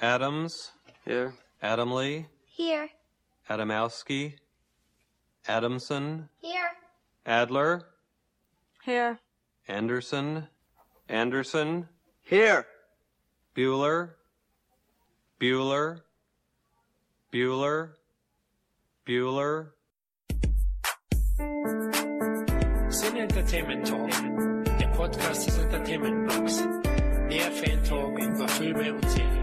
Adams, Here. Adamley, Here. Adamowski, Adamson, Here. Adler, Here. Anderson, Anderson, Here. Bueller, Bueller, Bueller, Bueller. Sin Entertainment Talk, der Podcast des Entertainment Blogs. Der Fan Talk über Filme und Serien.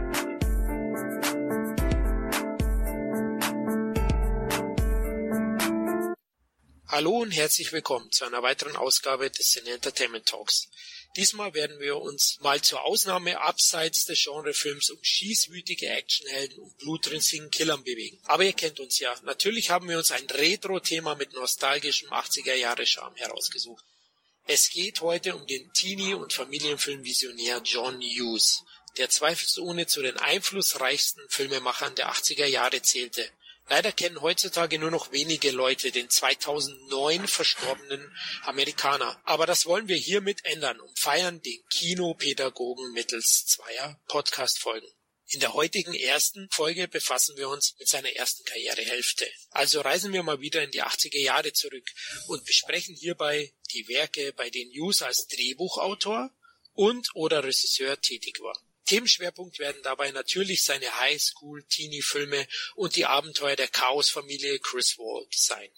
Hallo und herzlich willkommen zu einer weiteren Ausgabe des Sin Entertainment Talks. Diesmal werden wir uns mal zur Ausnahme abseits des Genrefilms um schießwütige Actionhelden und blutrünstigen Killern bewegen. Aber ihr kennt uns ja. Natürlich haben wir uns ein Retro-Thema mit nostalgischem 80er-Jahre-Charme herausgesucht. Es geht heute um den Teenie- und Familienfilmvisionär John Hughes, der zweifelsohne zu den einflussreichsten Filmemachern der 80er Jahre zählte. Leider kennen heutzutage nur noch wenige Leute den 2009 verstorbenen Amerikaner. Aber das wollen wir hiermit ändern und feiern den Kinopädagogen mittels zweier Podcast-Folgen. In der heutigen ersten Folge befassen wir uns mit seiner ersten Karrierehälfte. Also reisen wir mal wieder in die 80er Jahre zurück und besprechen hierbei die Werke, bei denen Hughes als Drehbuchautor und oder Regisseur tätig war. Themenschwerpunkt werden dabei natürlich seine Highschool-Teenie-Filme und die Abenteuer der Chaos-Familie Chris Walt sein.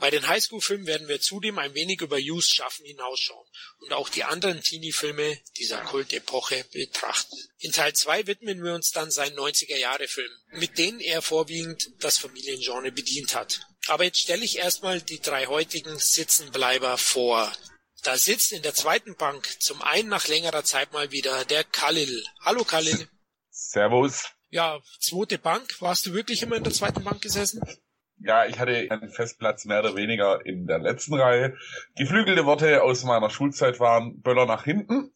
Bei den Highschool-Filmen werden wir zudem ein wenig über Hughes Schaffen hinausschauen und auch die anderen Teenie-Filme dieser Kultepoche betrachten. In Teil 2 widmen wir uns dann seinen 90er-Jahre-Filmen, mit denen er vorwiegend das Familiengenre bedient hat. Aber jetzt stelle ich erstmal die drei heutigen Sitzenbleiber vor. Da sitzt in der zweiten Bank zum einen nach längerer Zeit mal wieder der Khalil. Hallo Khalil. Servus. Ja, zweite Bank. Warst du wirklich immer in der zweiten Bank gesessen? Ja, ich hatte einen Festplatz mehr oder weniger in der letzten Reihe. Geflügelte Worte aus meiner Schulzeit waren Böller nach hinten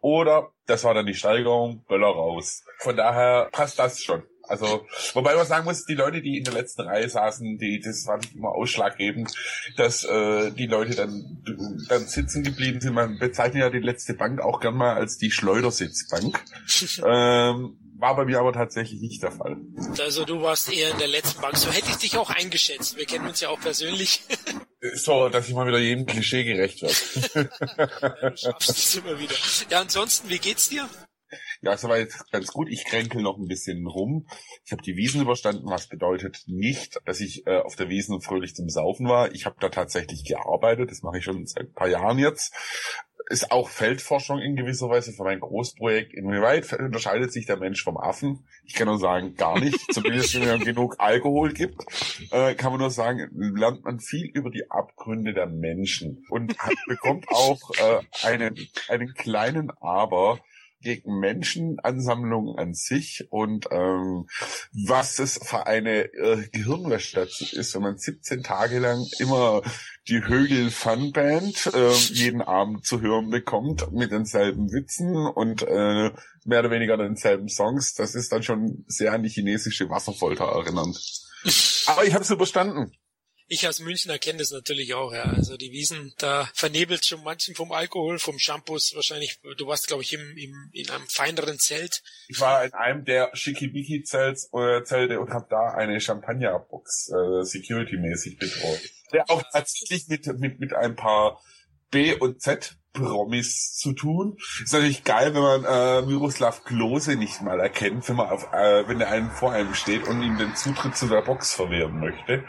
oder, das war dann die Steigerung, Böller raus. Von daher passt das schon. Also, wobei man sagen muss, die Leute, die in der letzten Reihe saßen, die, das war nicht immer ausschlaggebend, dass äh, die Leute dann, dann sitzen geblieben sind. Man bezeichnet ja die letzte Bank auch gern mal als die Schleudersitzbank. ähm, war bei mir aber tatsächlich nicht der Fall. Also du warst eher in der letzten Bank. So hätte ich dich auch eingeschätzt. Wir kennen uns ja auch persönlich. So, dass ich mal wieder jedem Klischee gerecht werde. du schaffst es immer wieder. Ja, ansonsten, wie geht's dir? Ja, soweit ganz gut. Ich kränkel noch ein bisschen rum. Ich habe die Wiesen überstanden, was bedeutet nicht, dass ich äh, auf der Wiesen fröhlich zum Saufen war. Ich habe da tatsächlich gearbeitet. Das mache ich schon seit ein paar Jahren jetzt. Ist auch Feldforschung in gewisser Weise für mein Großprojekt. Inwieweit unterscheidet sich der Mensch vom Affen? Ich kann nur sagen, gar nicht. Zumindest wenn es genug Alkohol gibt, äh, kann man nur sagen, lernt man viel über die Abgründe der Menschen und hat, bekommt auch äh, einen, einen kleinen Aber gegen Menschenansammlungen an sich und ähm, was es für eine äh, Gehirnwäsche ist, wenn man 17 Tage lang immer die Högel Fun Band äh, jeden Abend zu hören bekommt mit denselben Witzen und äh, mehr oder weniger denselben Songs, das ist dann schon sehr an die chinesische Wasserfolter erinnernd. Aber ich habe es überstanden. Ich als Münchner kenne das natürlich auch, ja. Also die Wiesen, da vernebelt schon manchen vom Alkohol, vom Shampoos wahrscheinlich. Du warst, glaube ich, im, im, in einem feineren Zelt. Ich war in einem der Schickimicki-Zelte äh, und habe da eine Champagnerbox äh, security-mäßig betreut. Der auch tatsächlich mit, mit, mit ein paar B und Z Promis zu tun. Ist natürlich geil, wenn man äh, Miroslav Klose nicht mal erkennt, wenn man auf, äh, wenn er einen vor einem steht und ihm den Zutritt zu der Box verwehren möchte.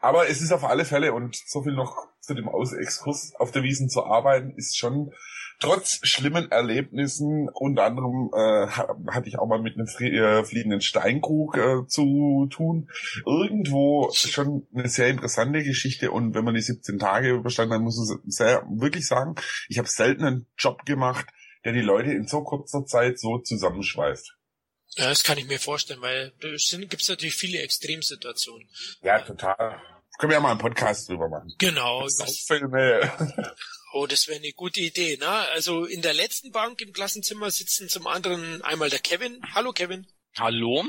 Aber es ist auf alle Fälle und so viel noch zu dem Ausexkurs auf der Wiesen zu arbeiten, ist schon trotz schlimmen Erlebnissen, unter anderem äh, hatte ich auch mal mit einem äh, fliegenden Steinkrug äh, zu tun, irgendwo schon eine sehr interessante Geschichte und wenn man die 17 Tage überstanden hat, muss man sehr wirklich sagen, ich habe selten einen Job gemacht, der die Leute in so kurzer Zeit so zusammenschweißt. Ja, das kann ich mir vorstellen, weil es gibt natürlich viele Extremsituationen. Ja, total. Können wir ja mal einen Podcast drüber machen. Genau. Filme. Oh, das wäre eine gute Idee, ne? Also in der letzten Bank im Klassenzimmer sitzen zum anderen einmal der Kevin. Hallo Kevin. Hallo.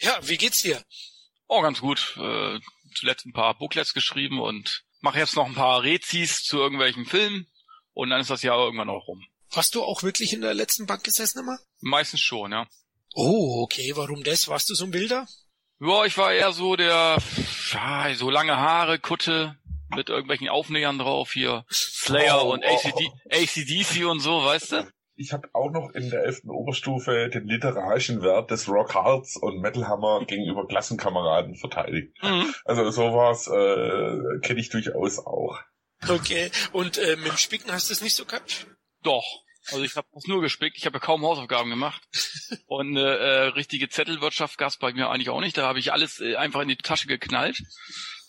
Ja, wie geht's dir? Oh, ganz gut. Äh, zuletzt ein paar Booklets geschrieben und mache jetzt noch ein paar Rezis zu irgendwelchen Filmen und dann ist das Jahr irgendwann auch rum. Hast du auch wirklich in der letzten Bank gesessen immer? Meistens schon, ja. Oh, okay. Warum das? Warst du so ein Bilder? Ja, ich war eher so der, ja, so lange Haare, Kutte, mit irgendwelchen Aufnähern drauf hier. Slayer Oh, und oh, ACD, ACDC und so, weißt du? Ich habe auch noch in der 11. Oberstufe den literarischen Wert des Rock Hearts und Metal Hammer gegenüber Klassenkameraden verteidigt. Mhm. Also sowas äh, kenne ich durchaus auch. Okay. Und äh, mit dem Spicken hast du es nicht so gehabt? Doch. Also ich habe das nur gespickt, ich habe ja kaum Hausaufgaben gemacht. Und eine äh, richtige Zettelwirtschaft gab's bei mir eigentlich auch nicht. Da habe ich alles äh, einfach in die Tasche geknallt.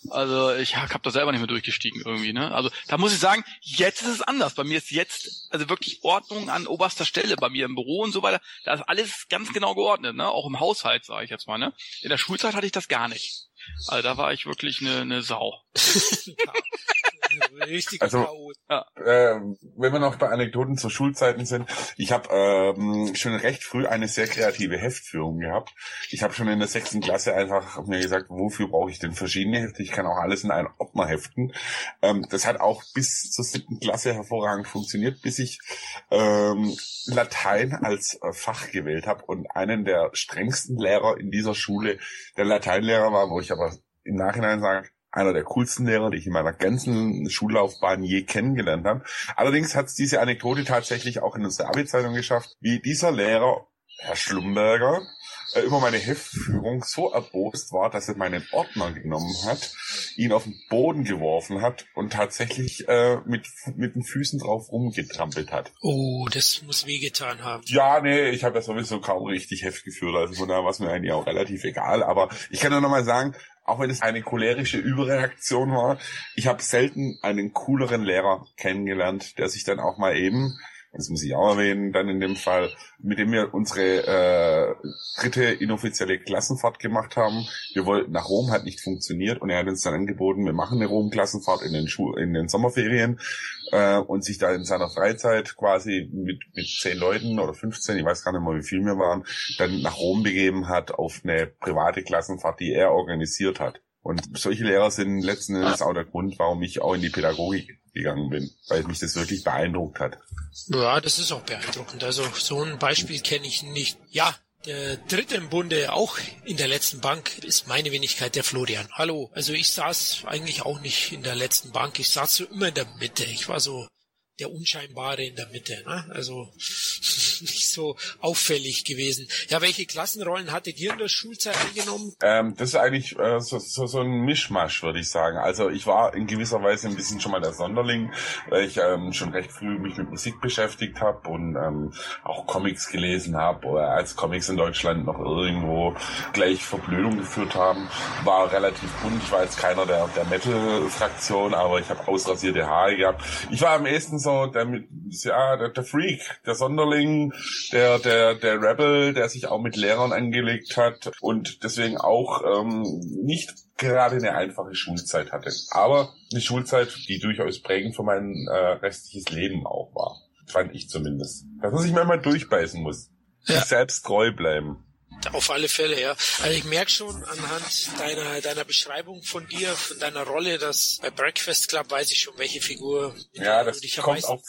Also ich habe da selber nicht mehr durchgestiegen irgendwie. Ne? Also da muss ich sagen, jetzt ist es anders. Bei mir ist jetzt also wirklich Ordnung an oberster Stelle. Bei mir im Büro und so weiter, da ist alles ganz genau geordnet. Ne? Auch im Haushalt sage ich jetzt mal. Ne? In der Schulzeit hatte ich das gar nicht. Also da war ich wirklich eine, eine Sau. Richtig Also- Chaot. Ähm, wenn wir noch bei Anekdoten zu Schulzeiten sind, ich habe ähm, schon recht früh eine sehr kreative Heftführung gehabt. Ich habe schon in der sechsten Klasse einfach mir gesagt, wofür brauche ich denn verschiedene Hefte? Ich kann auch alles in einen Ordner heften. Ähm, das hat auch bis zur siebten Klasse hervorragend funktioniert, bis ich ähm, Latein als äh, Fach gewählt habe und einen der strengsten Lehrer in dieser Schule der Lateinlehrer war, wo ich aber im Nachhinein sage, einer der coolsten Lehrer, die ich in meiner ganzen Schullaufbahn je kennengelernt habe. Allerdings hat es diese Anekdote tatsächlich auch in unsere Abi-Zeitung geschafft, wie dieser Lehrer, Herr Schlumberger, äh, über meine Heftführung so erbost war, dass er meinen Ordner genommen hat, ihn auf den Boden geworfen hat und tatsächlich äh, mit, mit den Füßen drauf rumgetrampelt hat. Oh, das muss wehgetan haben. Ja, nee, ich habe ja sowieso kaum richtig Heft geführt, also von daher war es mir eigentlich auch relativ egal. Aber ich kann nur noch mal sagen, auch wenn es eine cholerische Überreaktion war, ich habe selten einen cooleren Lehrer kennengelernt, der sich dann auch mal eben, das muss ich auch erwähnen, dann in dem Fall, mit dem wir unsere äh, dritte inoffizielle Klassenfahrt gemacht haben. Wir wollten nach Rom, hat nicht funktioniert und er hat uns dann angeboten, wir machen eine Rom-Klassenfahrt in den Schu in den Sommerferien äh, und sich da in seiner Freizeit quasi mit, mit zehn Leuten oder 15, ich weiß gar nicht mal, wie viel wir waren, dann nach Rom begeben hat auf eine private Klassenfahrt, die er organisiert hat. Und solche Lehrer sind letzten Endes auch der Grund, warum ich auch in die Pädagogik gegangen bin, weil mich das wirklich beeindruckt hat. Ja, das ist auch beeindruckend. Also so ein Beispiel kenne ich nicht. Ja, der dritte im Bunde, auch in der letzten Bank, ist meine Wenigkeit der Florian. Hallo. Also ich saß eigentlich auch nicht in der letzten Bank. Ich saß so immer in der Mitte. Ich war so der Unscheinbare in der Mitte. Ne? Also nicht so auffällig gewesen. Ja, welche Klassenrollen hattet ihr in der Schulzeit eingenommen? Ähm, das ist eigentlich äh, so, so, so ein Mischmasch, würde ich sagen. Also ich war in gewisser Weise ein bisschen schon mal der Sonderling, weil ich ähm, schon recht früh mich mit Musik beschäftigt habe und ähm, auch Comics gelesen habe oder als Comics in Deutschland noch irgendwo gleich Verblödung geführt haben, war relativ bunt. Ich war jetzt keiner der, der Metal-Fraktion, aber ich habe ausrasierte Haare gehabt. Ich war am ehesten so der, ja, der, der Freak, der Sonderling, der, der, der Rebel, der sich auch mit Lehrern angelegt hat und deswegen auch ähm, nicht gerade eine einfache Schulzeit hatte. Aber eine Schulzeit, die durchaus prägend für mein äh, restliches Leben auch war. Fand ich zumindest. Dass man sich manchmal durchbeißen muss. Ja. Selbst treu bleiben. Auf alle Fälle, ja. Also ich merke schon anhand deiner, deiner Beschreibung von dir, von deiner Rolle, dass bei Breakfast Club weiß ich schon, welche Figur Ja, das du dich am kommt meisten, auch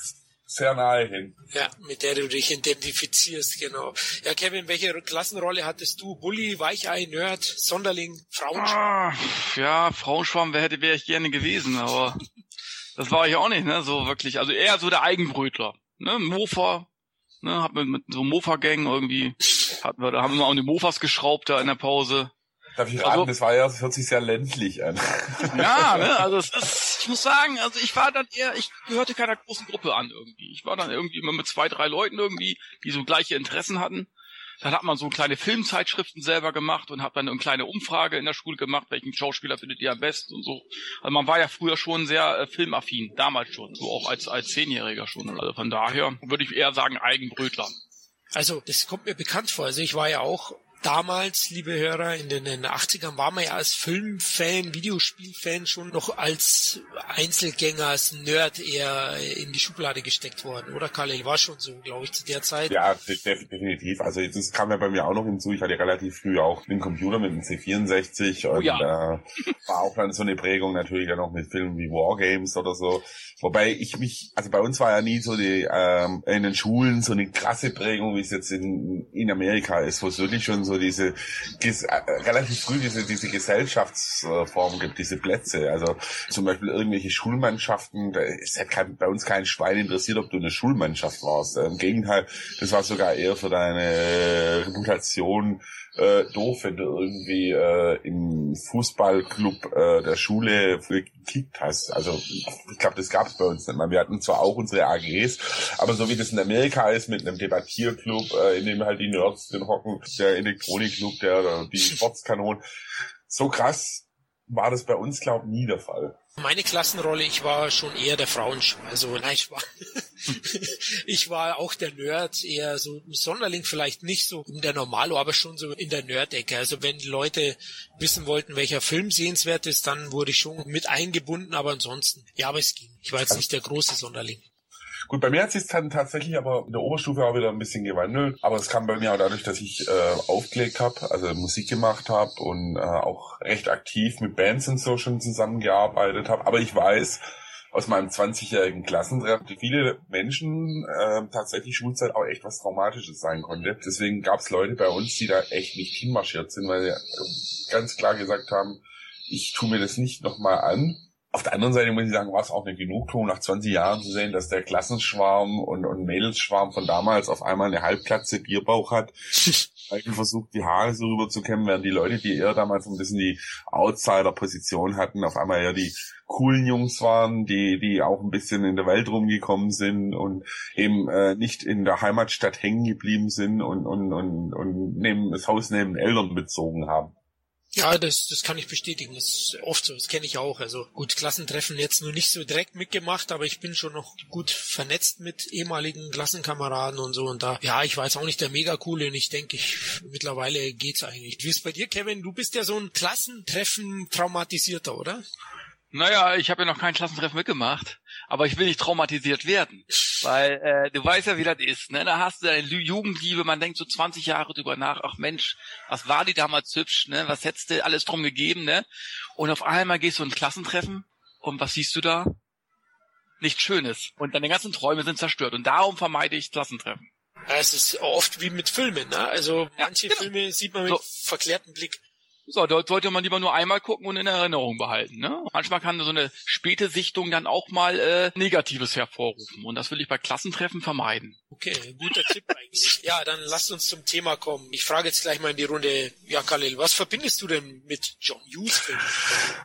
sehr nahe hin. ja, mit der du dich identifizierst, genau. Ja, Kevin, welche Klassenrolle hattest du? Bully, Weichei, Nerd, Sonderling, Frauen? Ah, ja, Frauenschwarm wäre hätte wäre ich gerne gewesen, aber das war ich auch nicht, ne? So wirklich. Also eher so der Eigenbrötler. Ne? Mofa, ne, hab mit, mit so Mofa-Gang irgendwie, hatten wir, da haben wir mal an die Mofas geschraubt da in der Pause. Darf ich Also- raten, das war ja, das hört sich sehr ländlich an. Ja, ne, also es ist, ich muss sagen, also ich war dann eher, ich gehörte keiner großen Gruppe an irgendwie. Ich war dann irgendwie immer mit zwei, drei Leuten irgendwie, die so gleiche Interessen hatten. Dann hat man so kleine Filmzeitschriften selber gemacht und hat dann eine kleine Umfrage in der Schule gemacht, welchen Schauspieler findet ihr am besten und so. Also man war ja früher schon sehr äh, filmaffin, damals schon, so auch als als Zehnjähriger schon. Also von daher würde ich eher sagen Eigenbrötler. Also, das kommt mir bekannt vor. Also ich war ja auch damals, liebe Hörer, in den, in den 80ern war man ja als Filmfan, Videospielfan schon noch als Einzelgänger, als Nerd eher in die Schublade gesteckt worden, oder Khalil? War schon so, glaube ich, zu der Zeit. Ja, definitiv. Also das kam ja bei mir auch noch hinzu. Ich hatte relativ früh auch einen Computer mit einem C64 und oh ja. äh, war auch dann so eine Prägung natürlich dann noch mit Filmen wie Wargames oder so. Wobei ich mich, also bei uns war ja nie so die ähm, in den Schulen so eine krasse Prägung, wie es jetzt in, in Amerika ist, wo es wirklich schon so diese ges, äh, relativ früh diese diese Gesellschaftsform gibt, diese Plätze. Also zum Beispiel irgendwelche Schulmannschaften, da ist halt kein, bei uns kein Schwein interessiert, ob du eine Schulmannschaft warst. Im Gegenteil, das war sogar eher für deine Reputation äh, doof, wenn du irgendwie äh, im Fußballclub äh, der Schule gekickt hast. Also ich glaube, das gab es bei uns nicht mehr. Wir hatten zwar auch unsere AGs, aber so wie das in Amerika ist mit einem Debattierclub, äh, in dem halt die Nerds den hocken, der Elektronikclub, der die Sportskanonen, so krass war das bei uns, glaube nie der Fall. Meine Klassenrolle, ich war schon eher der Frauenschw. Also nein, ich war, ich war auch der Nerd, eher so ein Sonderling vielleicht nicht so in der Normalo, aber schon so in der Nerd-Ecke. Also wenn Leute wissen wollten, welcher Film sehenswert ist, dann wurde ich schon mit eingebunden, aber ansonsten, ja, aber es ging. Ich war jetzt nicht der große Sonderling. Gut, bei mir hat sich dann tatsächlich aber in der Oberstufe auch wieder ein bisschen gewandelt. Aber es kam bei mir auch dadurch, dass ich äh, aufgelegt habe, also Musik gemacht habe und äh, auch recht aktiv mit Bands und so schon zusammengearbeitet habe. Aber ich weiß, aus meinem 20-jährigen Klassentreffen, die viele Menschen äh, tatsächlich Schulzeit auch echt was Traumatisches sein konnte. Deswegen gab es Leute bei uns, die da echt nicht hinmarschiert sind, weil sie ganz klar gesagt haben, ich tue mir das nicht nochmal an auf der anderen Seite muss ich sagen, war es auch eine Genugtuung, nach 20 Jahren zu sehen, dass der Klassenschwarm und, und Mädelsschwarm von damals auf einmal eine Halbplatze Bierbauch hat. Michael versucht, die Haare so rüber zu kämmen, während die Leute, die eher damals ein bisschen die Outsider-Position hatten, auf einmal eher die coolen Jungs waren, die, die auch ein bisschen in der Welt rumgekommen sind und eben äh, nicht in der Heimatstadt hängen geblieben sind und, und, und, und neben das Haus neben Eltern bezogen haben. Ja, das, das kann ich bestätigen. Das ist oft so. Das kenne ich auch. Also gut, Klassentreffen jetzt nur nicht so direkt mitgemacht, aber ich bin schon noch gut vernetzt mit ehemaligen Klassenkameraden und so. Und da, ja, ich war jetzt auch nicht der mega coole und ich denke, ich, mittlerweile geht's eigentlich. Wie ist bei dir, Kevin? Du bist ja so ein Klassentreffen traumatisierter, oder? Naja, ich habe ja noch kein Klassentreffen mitgemacht, aber ich will nicht traumatisiert werden, weil äh, du weißt ja, wie das ist. Ne? Da hast du deine Jugendliebe, man denkt so 20 Jahre drüber nach, ach Mensch, was war die damals hübsch, ne? was hättest du alles drum gegeben, ne? Und auf einmal gehst du in ein Klassentreffen und was siehst du da? Nichts Schönes. Und deine ganzen Träume sind zerstört und darum vermeide ich Klassentreffen. Ja, es ist oft wie mit Filmen, ne? Also manche ja, genau. Filme sieht man mit so. verklärtem Blick. So, dort sollte man lieber nur einmal gucken und in Erinnerung behalten. Ne? Manchmal kann so eine späte Sichtung dann auch mal äh, Negatives hervorrufen. Und das will ich bei Klassentreffen vermeiden. Okay, guter Tipp eigentlich. Ja, dann lasst uns zum Thema kommen. Ich frage jetzt gleich mal in die Runde, ja Khalil, was verbindest du denn mit John Hughes Filmen?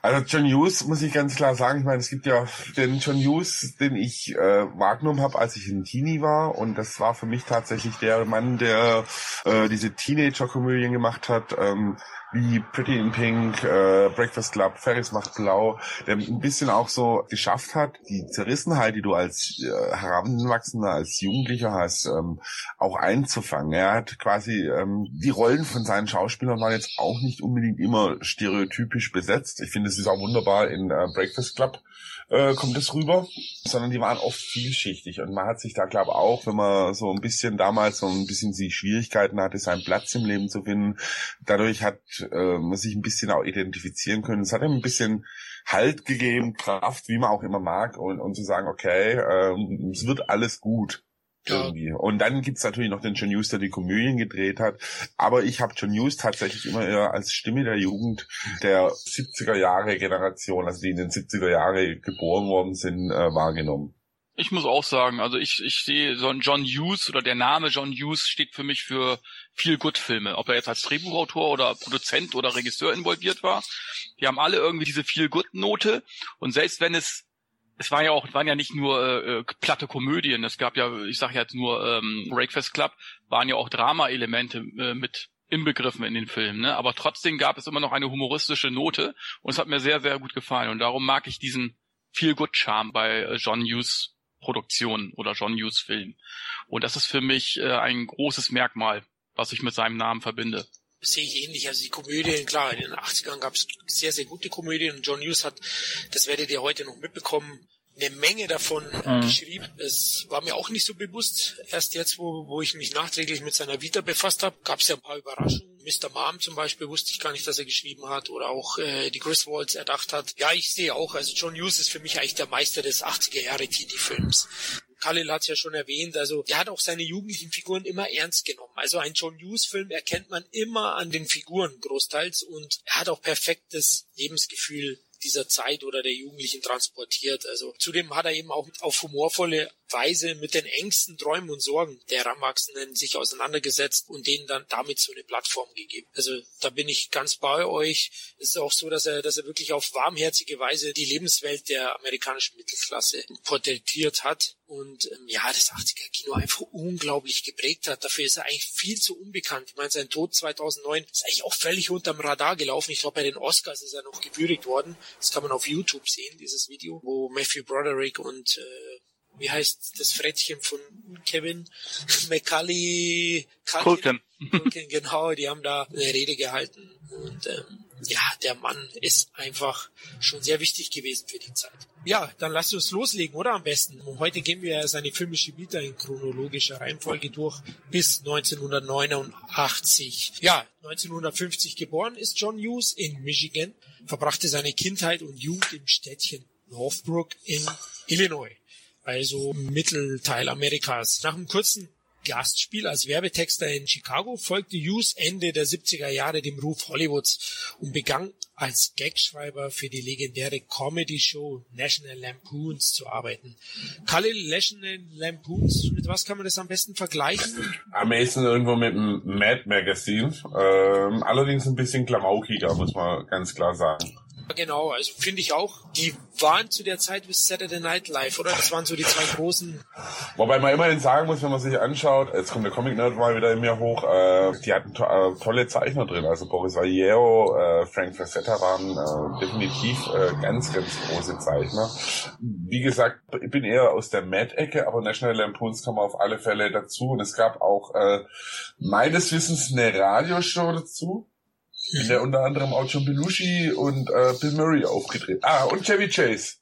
Also John Hughes muss ich ganz klar sagen, ich meine, es gibt ja den John Hughes, den ich äh, wahrgenommen habe, als ich ein Teenie war. Und das war für mich tatsächlich der Mann, der äh, diese Teenager-Komödien gemacht hat. Ähm, wie Pretty in Pink, äh, Breakfast Club, Ferris macht blau, der ein bisschen auch so geschafft hat, die Zerrissenheit, die du als äh, Heranwachsender, als Jugendlicher hast, ähm, auch einzufangen. Er hat quasi ähm, die Rollen von seinen Schauspielern waren jetzt auch nicht unbedingt immer stereotypisch besetzt. Ich finde, es ist auch wunderbar in äh, Breakfast Club äh, kommt es rüber, sondern die waren oft vielschichtig und man hat sich da glaube auch, wenn man so ein bisschen damals so ein bisschen die Schwierigkeiten hatte, seinen Platz im Leben zu finden, dadurch hat äh, man sich ein bisschen auch identifizieren können. Es hat ihm ein bisschen Halt gegeben, Kraft, wie man auch immer mag und, und zu sagen, okay, äh, es wird alles gut. Irgendwie. Und dann gibt's natürlich noch den John Hughes, der die Komödien gedreht hat. Aber ich habe John Hughes tatsächlich immer eher als Stimme der Jugend der 70er Jahre Generation, also die in den 70er Jahre geboren worden sind, äh, wahrgenommen. Ich muss auch sagen, also ich, ich sehe so ein John Hughes oder der Name John Hughes steht für mich für viel Good Filme. Ob er jetzt als Drehbuchautor oder Produzent oder Regisseur involviert war. Die haben alle irgendwie diese viel Good Note. Und selbst wenn es es war ja auch, waren ja nicht nur äh, äh, platte Komödien, es gab ja, ich sage jetzt nur ähm, Breakfast Club, waren ja auch Drama-Elemente äh, mit inbegriffen in den Filmen, ne? aber trotzdem gab es immer noch eine humoristische Note und es hat mir sehr, sehr gut gefallen und darum mag ich diesen Feel-Good-Charme bei äh, John Hughes Produktionen oder John Hughes Film. Und das ist für mich äh, ein großes Merkmal, was ich mit seinem Namen verbinde. Sehe ich ähnlich. Also die Komödien, klar, in den 80ern gab es sehr, sehr gute Komödien und John Hughes hat, das werdet ihr heute noch mitbekommen, eine Menge davon mhm. geschrieben. Es war mir auch nicht so bewusst. Erst jetzt, wo, wo ich mich nachträglich mit seiner Vita befasst habe, gab es ja ein paar Überraschungen. Mr. Mom zum Beispiel wusste ich gar nicht, dass er geschrieben hat oder auch äh, die Griswolds erdacht hat. Ja, ich sehe auch, also John Hughes ist für mich eigentlich der Meister des 80er Jahre Teenie-Films. Khalil hat es ja schon erwähnt, also er hat auch seine jugendlichen Figuren immer ernst genommen. Also ein John Hughes-Film erkennt man immer an den Figuren großteils und er hat auch perfektes Lebensgefühl dieser Zeit oder der Jugendlichen transportiert. Also zudem hat er eben auch auf humorvolle Weise mit den Ängsten, Träumen und Sorgen der Heranwachsenden sich auseinandergesetzt und denen dann damit so eine Plattform gegeben. Also da bin ich ganz bei euch. Es ist auch so, dass er, dass er wirklich auf warmherzige Weise die Lebenswelt der amerikanischen Mittelklasse porträtiert hat und ähm, ja, das 80er Kino einfach unglaublich geprägt hat. Dafür ist er eigentlich viel zu unbekannt. Ich meine, sein Tod 2009 ist eigentlich auch völlig unterm Radar gelaufen. Ich glaube, bei den Oscars ist er noch gewürdigt worden. Das kann man auf YouTube sehen, dieses Video, wo Matthew Broderick und äh, wie heißt das Frettchen von Kevin McCully Culkin. Culkin, genau, die haben da eine Rede gehalten und ähm, ja, der Mann ist einfach schon sehr wichtig gewesen für die Zeit. Ja, dann lasst uns loslegen, oder am besten? Heute gehen wir seine filmische Vita in chronologischer Reihenfolge durch bis 1989. Ja, 1950 geboren ist John Hughes in Michigan, verbrachte seine Kindheit und Jugend im Städtchen Northbrook in Illinois also Mittelteil Amerikas. Nach einem kurzen Gastspiel als Werbetexter in Chicago folgte Hughes Ende der 70er Jahre dem Ruf Hollywoods und begann als Gagschreiber für die legendäre Comedy-Show National Lampoons zu arbeiten. Khalil, National Lampoons, mit was kann man das am besten vergleichen? Am besten irgendwo mit dem Mad Magazine. Ähm, allerdings ein bisschen klamaukiger, muss man ganz klar sagen. Genau, also finde ich auch. Die waren zu der Zeit bis Saturday Night Live, oder? Das waren so die zwei großen. Wobei man immerhin sagen muss, wenn man sich anschaut, jetzt kommt der Comic Nerd mal wieder in mir hoch, äh, die hatten to äh, tolle Zeichner drin. Also Boris Vallejo, äh, Frank Facetta waren äh, definitiv äh, ganz, ganz große Zeichner. Wie gesagt, ich bin eher aus der Mad-Ecke, aber National Lampoons kam auf alle Fälle dazu. Und es gab auch äh, meines Wissens eine Radioshow dazu in der unter anderem auch John Belushi und äh, Bill Murray aufgetreten. Ah, und Chevy Chase.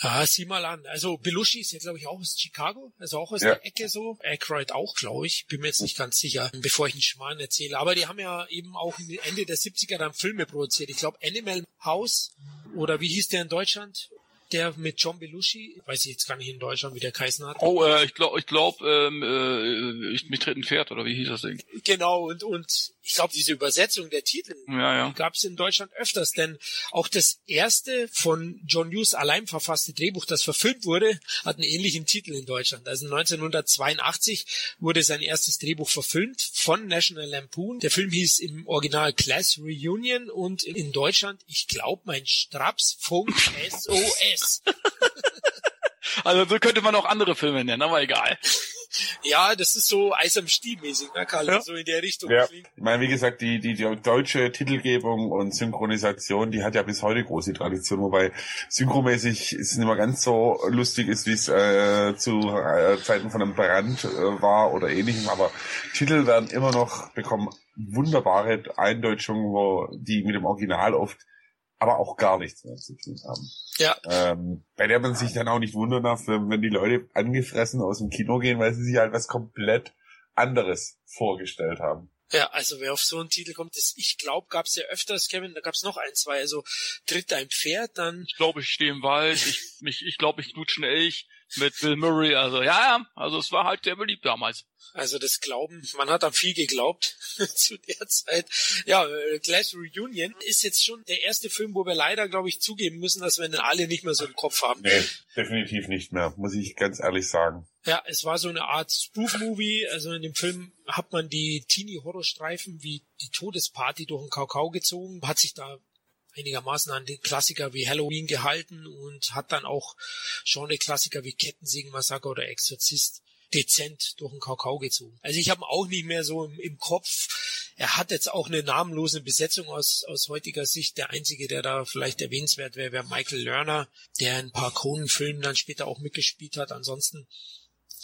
Ah, sieh mal an. Also Belushi ist ja, glaube ich, auch aus Chicago, also auch aus ja. der Ecke so. Aykroyd auch, glaube ich. Bin mir jetzt nicht ganz sicher, bevor ich einen Schmarrn erzähle. Aber die haben ja eben auch Ende der 70er dann Filme produziert. Ich glaube, Animal House oder wie hieß der in Deutschland? Der mit John Belushi, weiß ich jetzt gar nicht in Deutschland, wie der geheißen hat. Oh, äh, ich glaube, ich glaube, ähm, äh, ich, mich tritt ein Pferd oder wie hieß das Ding? Genau und und ich glaube, diese Übersetzung der Titel ja, ja. gab es in Deutschland öfters, denn auch das erste von John Hughes allein verfasste Drehbuch, das verfilmt wurde, hat einen ähnlichen Titel in Deutschland. Also 1982 wurde sein erstes Drehbuch verfilmt von National Lampoon. Der Film hieß im Original Class Reunion und in Deutschland, ich glaube, mein Straps Funk SOS. also so könnte man auch andere Filme nennen, aber egal. Ja, das ist so Eis am Stiel mäßig, ne, Karl? Ja. So in der Richtung. Ja. Ich meine, wie gesagt, die, die, die deutsche Titelgebung und Synchronisation, die hat ja bis heute große Tradition, wobei synchromäßig es nicht mehr ganz so lustig ist, wie es äh, zu äh, Zeiten von einem Brand äh, war oder ähnlichem, aber Titel werden immer noch bekommen wunderbare Eindeutschungen, wo die mit dem Original oft aber auch gar nichts mehr zu tun haben. Ja. Ähm, bei der man sich dann auch nicht wundern darf, wenn die Leute angefressen aus dem Kino gehen, weil sie sich halt was komplett anderes vorgestellt haben. Ja, also wer auf so einen Titel kommt, ist, ich glaube, gab es ja öfters, Kevin, da gab es noch ein, zwei, also tritt ein Pferd, dann. Ich glaube, ich stehe im Wald, ich, mich, ich glaube, ich knutsche einen Elch mit Bill Murray, also ja, ja, also es war halt sehr beliebt damals. Also das Glauben, man hat an viel geglaubt zu der Zeit. Ja, äh, Glass Reunion ist jetzt schon der erste Film, wo wir leider, glaube ich, zugeben müssen, dass wir den alle nicht mehr so im Kopf haben. Nee, definitiv nicht mehr, muss ich ganz ehrlich sagen. Ja, es war so eine Art Spoof-Movie. Also in dem Film hat man die Teenie-Horrorstreifen wie die Todesparty durch den Kakao gezogen, hat sich da einigermaßen an den Klassiker wie Halloween gehalten und hat dann auch schon die Klassiker wie Kettensägen Massaker oder Exorzist dezent durch den Kakao gezogen. Also ich habe auch nicht mehr so im, im, Kopf. Er hat jetzt auch eine namenlose Besetzung aus, aus heutiger Sicht. Der einzige, der da vielleicht erwähnenswert wäre, wäre Michael Lerner, der in ein paar Kronenfilmen dann später auch mitgespielt hat. Ansonsten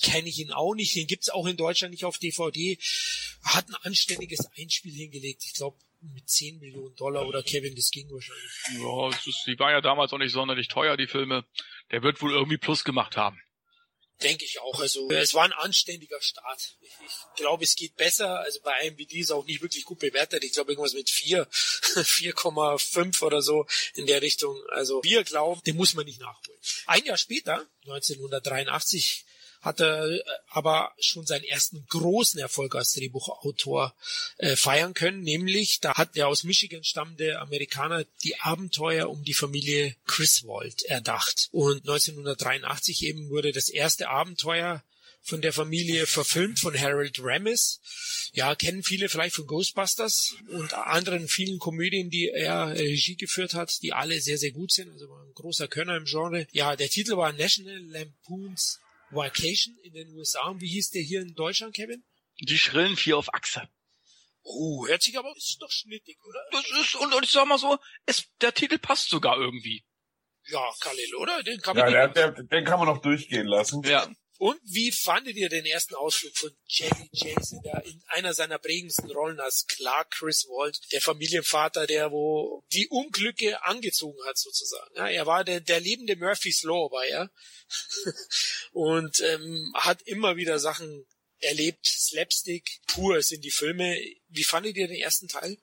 kenne ich ihn auch nicht. Den gibt's auch in Deutschland nicht auf DVD. Hat ein anständiges Einspiel hingelegt. Ich glaube, mit 10 Millionen Dollar oder Kevin, das ging wahrscheinlich. Ja, es ist, die waren ja damals auch nicht sonderlich teuer, die Filme. Der wird wohl irgendwie Plus gemacht haben. Denke ich auch. Also es war ein anständiger Start. Ich, ich glaube, es geht besser. Also bei IMDb ist auch nicht wirklich gut bewertet. Ich glaube irgendwas mit 4, 4,5 oder so in der Richtung. Also wir glauben, den muss man nicht nachholen. Ein Jahr später, 1983, hat er äh, aber schon seinen ersten großen Erfolg als Drehbuchautor äh, feiern können, nämlich da hat der aus Michigan stammende Amerikaner die Abenteuer um die Familie Griswold erdacht. Und 1983 eben wurde das erste Abenteuer von der Familie verfilmt von Harold Ramis. Ja, kennen viele vielleicht von Ghostbusters und anderen vielen Komödien, die er äh, Regie geführt hat, die alle sehr, sehr gut sind. Also war ein großer Könner im Genre. Ja, der Titel war National Lampoons Vacation in den USA. Und wie hieß der hier in Deutschland, Kevin? Die schrillen vier auf Achse. Oh, hört sich aber, ist doch schnittig, oder? Das ist, und, und ich sag mal so, es, der Titel passt sogar irgendwie. Ja, Khalil, oder? Den kann Ja, man der, der, den kann man noch durchgehen lassen. Ja. Und wie fandet ihr den ersten Ausflug von Chase in, der, in einer seiner prägendsten Rollen als Clark Griswold, der Familienvater, der wo die Unglücke angezogen hat sozusagen. Ja, er war der, der lebende Murphy's Law, war er. Und ähm, hat immer wieder Sachen erlebt. Slapstick pur sind die Filme. Wie fandet ihr den ersten Teil?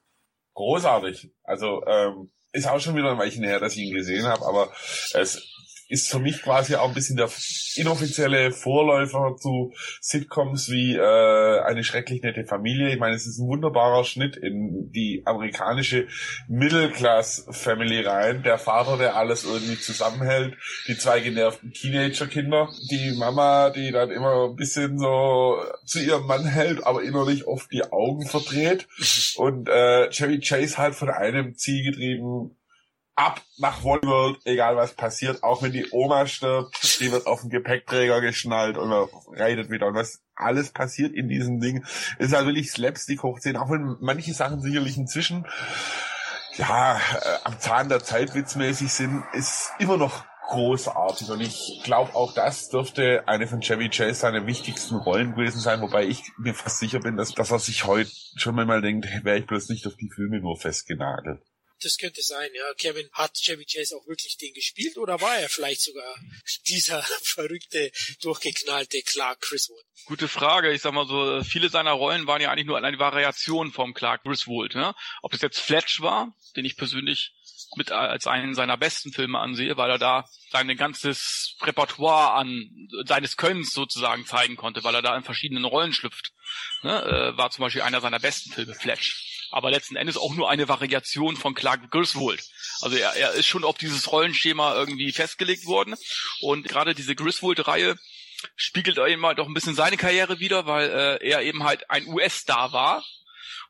Großartig. Also ähm, ist auch schon wieder ein Weilchen her, dass ich ihn gesehen habe, aber es ist für mich quasi auch ein bisschen der inoffizielle Vorläufer zu Sitcoms wie äh, eine schrecklich nette Familie. Ich meine, es ist ein wunderbarer Schnitt in die amerikanische Middle-Class-Family rein. Der Vater, der alles irgendwie zusammenhält, die zwei genervten Teenager-Kinder, die Mama, die dann immer ein bisschen so zu ihrem Mann hält, aber innerlich oft die Augen verdreht und äh, Chevy Chase halt von einem Ziel getrieben, ab nach World, egal was passiert, auch wenn die Oma stirbt, die wird auf den Gepäckträger geschnallt und reitet wieder. Und was alles passiert in diesem Ding, ist halt wirklich Slapstick hoch 10, auch wenn manche Sachen sicherlich inzwischen, ja, äh, am Zahn der Zeit witzmäßig sind, ist immer noch großartig und ich glaube auch das dürfte eine von Chevy Chase seine wichtigsten Rollen gewesen sein, wobei ich mir fast sicher bin, dass, dass er sich heute schon mal denkt, wäre ich bloß nicht auf die Filme nur festgenagelt. Das könnte sein, ja. Kevin, hat Chevy Chase auch wirklich den gespielt oder war er vielleicht sogar dieser verrückte, durchgeknallte Clark Griswold? Gute Frage. Ich sag mal so, viele seiner Rollen waren ja eigentlich nur eine Variation vom Clark Griswold. Ne? Ob es jetzt Fletch war, den ich persönlich mit als einen seiner besten Filme ansehe, weil er da sein ganzes Repertoire an seines Könnens sozusagen zeigen konnte, weil er da in verschiedenen Rollen schlüpft. Ne? Äh, war zum Beispiel einer seiner besten Filme, Fletch aber letzten Endes auch nur eine Variation von Clark Griswold. Also er, er ist schon auf dieses Rollenschema irgendwie festgelegt worden und gerade diese Griswold-Reihe spiegelt eben halt auch ein bisschen seine Karriere wieder, weil äh, er eben halt ein US-Star war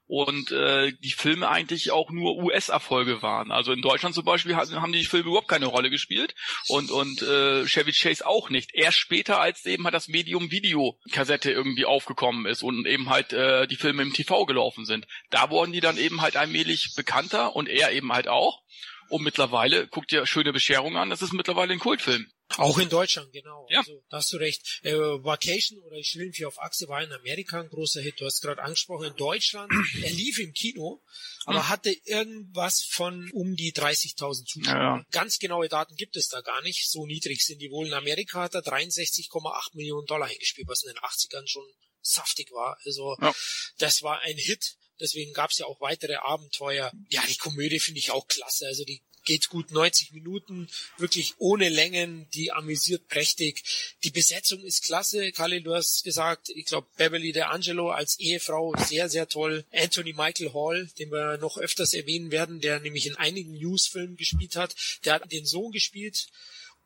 und äh, die Filme eigentlich auch nur US-Erfolge waren. Also in Deutschland zum Beispiel haben die Filme überhaupt keine Rolle gespielt und und äh, Chevy Chase auch nicht. Erst später, als eben halt das Medium Videokassette irgendwie aufgekommen ist und eben halt äh, die Filme im TV gelaufen sind, da wurden die dann eben halt allmählich bekannter und er eben halt auch. Und mittlerweile, guckt ihr schöne Bescherung an, das ist mittlerweile ein Kultfilm. Auch in Deutschland, genau. Ja. Also, da hast du recht. Äh, Vacation oder Ich will auf Achse war in Amerika ein großer Hit. Du hast gerade angesprochen, in Deutschland, er lief im Kino, aber Hm. hatte irgendwas von um die 30.000 Zuschauer. Ja. Ganz genaue Daten gibt es da gar nicht. So niedrig sind die wohl. In Amerika hat er 63,8 Millionen Dollar eingespielt, was in den 80ern schon saftig war. Also Ja. das war ein Hit. Deswegen gab es ja auch weitere Abenteuer. Ja, die Komödie finde ich auch klasse. Also die geht gut 90 Minuten, wirklich ohne Längen, die amüsiert prächtig. Die Besetzung ist klasse. Khalil, du hast gesagt, ich glaube Beverly D'Angelo als Ehefrau sehr, sehr toll. Anthony Michael Hall, den wir noch öfters erwähnen werden, der nämlich in einigen News-Filmen gespielt hat. Der hat den Sohn gespielt.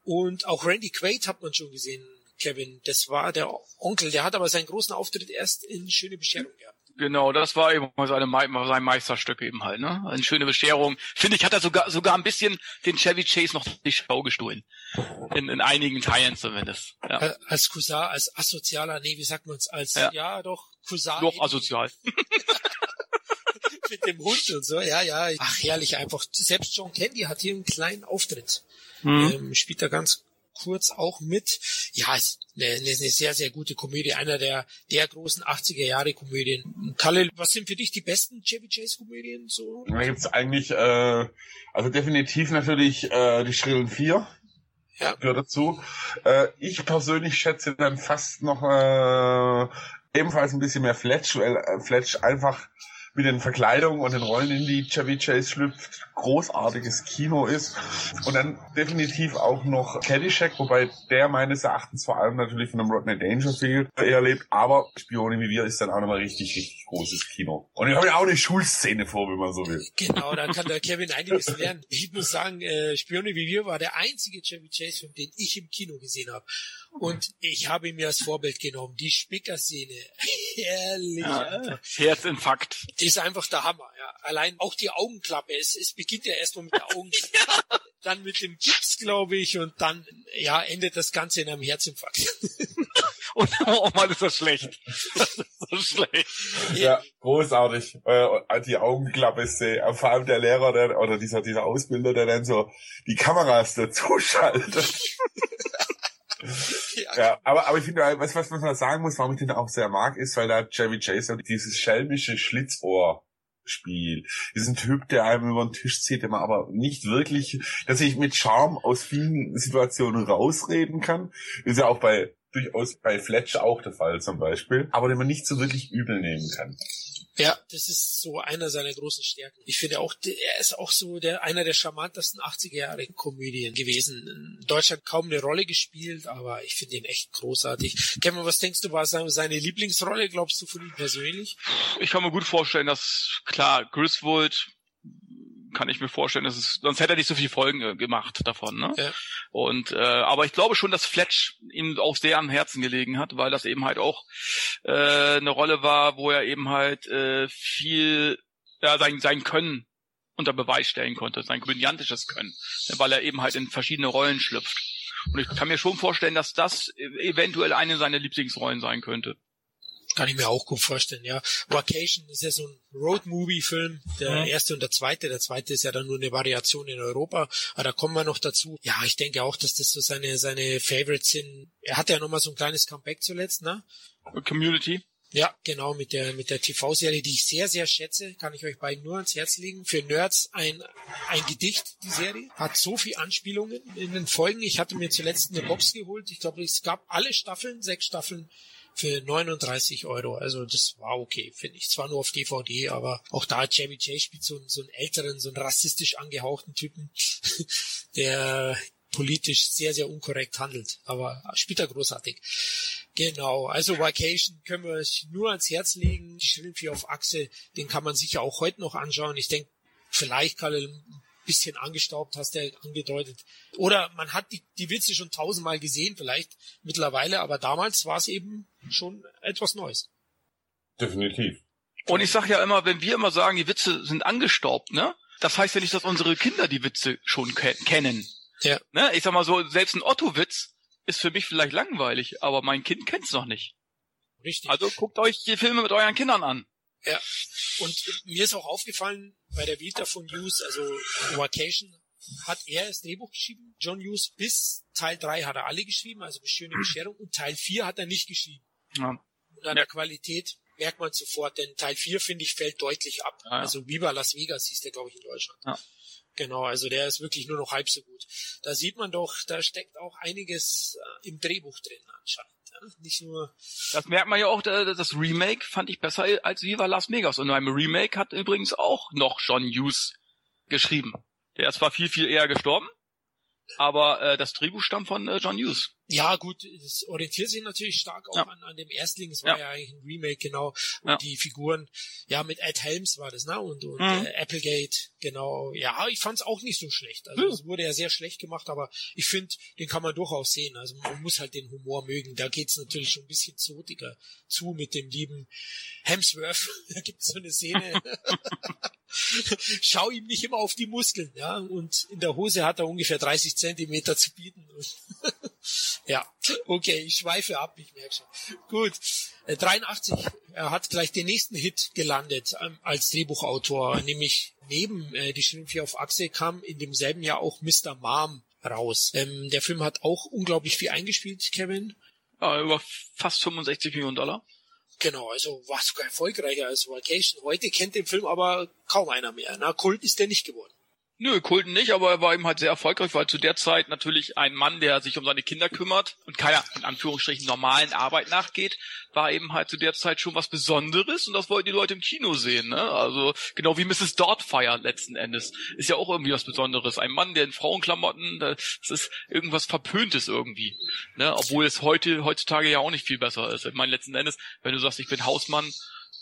Und auch Randy Quaid hat man schon gesehen, Kevin. Das war der Onkel. Der hat aber seinen großen Auftritt erst in Schöne Bescherung gehabt. Genau, das war eben mal seine, sein Meisterstück eben halt, ne? Eine schöne Bescherung. Finde ich, hat er sogar sogar ein bisschen den Chevy Chase noch die Show gestohlen. In, in einigen Teilen zumindest. Ja. Äh, Als Cousin, als asozialer, nee, wie sagt man's, als, ja, Ja. doch, Cousin. Doch asozial. Mit dem Hund und so, ja, ja. Ach, herrlich einfach. Selbst John Candy hat hier einen kleinen Auftritt. Mhm. Ähm, spielt da ganz kurz auch mit. Ja, ist eine, eine sehr, sehr gute Komödie. Einer der, der großen 80er Jahre Komödien. Kalle, was sind für dich die besten Chevy Chase Komödien? So? Da gibt's eigentlich, äh, also definitiv natürlich äh, die Schrillen 4 Ja. gehört dazu. Äh, ich persönlich schätze dann fast noch äh, ebenfalls ein bisschen mehr Fletch, weil äh, Fletch einfach mit den Verkleidungen und den Rollen, in die Chevy Chase schlüpft, großartiges Kino ist. Und dann definitiv auch noch Caddyshack, wobei der meines Erachtens vor allem natürlich von einem Rodney Dangerfield eher lebt, aber Spione wie wir ist dann auch nochmal richtig, richtig großes Kino. Und ich habe ja auch eine Schulszene vor, wenn man so will. Genau, da kann der Kevin einiges lernen. Ich muss sagen, äh, Spione wie wir war der einzige Chevy Chase Film, den ich im Kino gesehen habe. Und ich habe ihn mir als Vorbild genommen. Die Spicker-Szene. Herrlich. einfach. Herzinfarkt. Die ist einfach der Hammer. Ja. Allein auch die Augenklappe. Es, es beginnt ja erstmal mit der Augenklappe. Dann mit dem Gips, glaube ich. Und dann ja endet das Ganze in einem Herzinfarkt. Und oh Mann, ist das schlecht. Das ist so schlecht. Ja, großartig. Äh, die Augenklappe ist äh, vor allem der Lehrer der, oder dieser, dieser Ausbilder, der dann so die Kameras dazu schaltet. Ja. Ja, aber, aber ich finde, was, was man sagen muss, warum ich den auch sehr mag, ist, weil da Chevy Chase dieses schelmische Schlitzohr Spiel. Diesen Typ, der einem über den Tisch zieht, der man aber nicht wirklich, dass ich mit Charme aus vielen Situationen rausreden kann. Ist ja auch bei durchaus bei Fletch auch der Fall zum Beispiel, aber den man nicht so wirklich übel nehmen kann. Ja, das ist so einer seiner großen Stärken. Ich finde auch, der- er ist auch so der einer der charmantesten 80er Jahre Komödien gewesen. In Deutschland kaum eine Rolle gespielt, aber ich finde ihn echt großartig. Kevin, was denkst du, war seine seine Lieblingsrolle, glaubst du von ihm persönlich? Ich kann mir gut vorstellen, dass, klar, Griswold kann ich mir vorstellen, dass es, sonst hätte er nicht so viele Folgen äh, gemacht davon, ne? Ja. Und äh, aber ich glaube schon, dass Fletch ihm auch sehr am Herzen gelegen hat, weil das eben halt auch äh, eine Rolle war, wo er eben halt äh, viel ja, sein sein Können unter Beweis stellen konnte, sein komödiantisches Können, weil er eben halt in verschiedene Rollen schlüpft. Und ich kann mir schon vorstellen, dass das eventuell eine seiner Lieblingsrollen sein könnte. Kann ich mir auch gut vorstellen, ja. Vacation ist ja so ein Road-Movie-Film, der erste und der zweite. Der zweite ist ja dann nur eine Variation in Europa, aber da kommen wir noch dazu. Ja, ich denke auch, dass das so seine, seine Favorites sind. Er hatte ja nochmal so ein kleines Comeback zuletzt, ne? Community. Ja, genau, mit der, mit der TV-Serie, die ich sehr, sehr schätze, kann ich euch beiden nur ans Herz legen. Für Nerds ein, ein Gedicht, die Serie. Hat so viel Anspielungen in den Folgen. Ich hatte mir zuletzt eine Box geholt. Ich glaube, es gab alle Staffeln, sechs Staffeln für 39 Euro. Also das war okay, finde ich. Zwar nur auf DVD, aber auch da Chevy Chase spielt so, so einen älteren, so einen rassistisch angehauchten Typen, der politisch sehr, sehr unkorrekt handelt. Aber spielt er großartig. Genau, also Vacation können wir euch nur ans Herz legen. Die Schrimpfi auf Achse, den kann man sicher auch heute noch anschauen. Ich denke, vielleicht Kalle ein bisschen angestaubt, hast du ja angedeutet. Oder man hat die, die Witze schon tausendmal gesehen, vielleicht mittlerweile, aber damals war es eben schon etwas Neues. Definitiv. Und ich sag ja immer, wenn wir immer sagen, die Witze sind angestaubt, ne? Das heißt ja nicht, dass unsere Kinder die Witze schon ke kennen. Ja. Ne? Ich sag mal so, selbst ein Otto-Witz ist für mich vielleicht langweilig, aber mein Kind kennt's noch nicht. Richtig. Also guckt euch die Filme mit euren Kindern an. Ja. Und mir ist auch aufgefallen, bei der Vita von Hughes, also Vacation, hat er das Drehbuch geschrieben. John Hughes bis Teil 3 hat er alle geschrieben, also schöne Bescherung. Und Teil 4 hat er nicht geschrieben. Ja. Und an der Qualität merkt man sofort, denn Teil 4, finde ich, fällt deutlich ab. Ja, ja. Also Viva Las Vegas hieß der, glaube ich, in Deutschland. Ja. Genau, also der ist wirklich nur noch halb so gut. Da sieht man doch, da steckt auch einiges äh, im Drehbuch drin anscheinend. Nicht nur Das merkt man ja auch, äh, das Remake fand ich besser als Viva Las Vegas. Und beim Remake hat übrigens auch noch John Hughes geschrieben. Der ist zwar viel, viel eher gestorben, aber äh, das Drehbuch stammt von äh, John Hughes. Ja, gut, es orientiert sich natürlich stark auch Ja. an, an dem Erstling. Es war Ja. ja. eigentlich ein Remake, genau. Und Ja. die Figuren, ja, mit Ed Helms war das, ne? Und, und Mhm. äh, Applegate, genau. Ja, ich fand's auch nicht so schlecht. Also Mhm. es wurde ja sehr schlecht gemacht, aber ich finde, den kann man durchaus sehen. Also man muss halt den Humor mögen. Da geht's natürlich schon ein bisschen zotiger zu mit dem lieben Hemsworth. Da gibt's so eine Szene. Schau ihm nicht immer auf die Muskeln, ja. Und in der Hose hat er ungefähr 30 Zentimeter zu bieten. Ja, okay, ich schweife ab, ich merke schon. Gut, äh, 83, er hat gleich den nächsten Hit gelandet ähm, als Drehbuchautor, nämlich neben äh, Die Schrimpfi auf Achse kam in demselben Jahr auch Mr. Mom raus. Ähm, der Film hat auch unglaublich viel eingespielt, Kevin. Ja, über fast 65 Millionen Dollar. Genau, also war sogar erfolgreicher als Vacation. Heute kennt den Film aber kaum einer mehr. Na, Kult ist der nicht geworden. Nö, Kulten nicht, aber er war eben halt sehr erfolgreich, weil zu der Zeit natürlich ein Mann, der sich um seine Kinder kümmert und keiner, in Anführungsstrichen, normalen Arbeit nachgeht, war eben halt zu der Zeit schon was Besonderes und das wollten die Leute im Kino sehen, ne? Also, genau wie Mrs. Doubtfire letzten Endes. Ist ja auch irgendwie was Besonderes. Ein Mann, der in Frauenklamotten, das ist irgendwas Verpöntes irgendwie, ne? Obwohl es heute, heutzutage ja auch nicht viel besser ist. Ich meine, letzten Endes, wenn du sagst, ich bin Hausmann,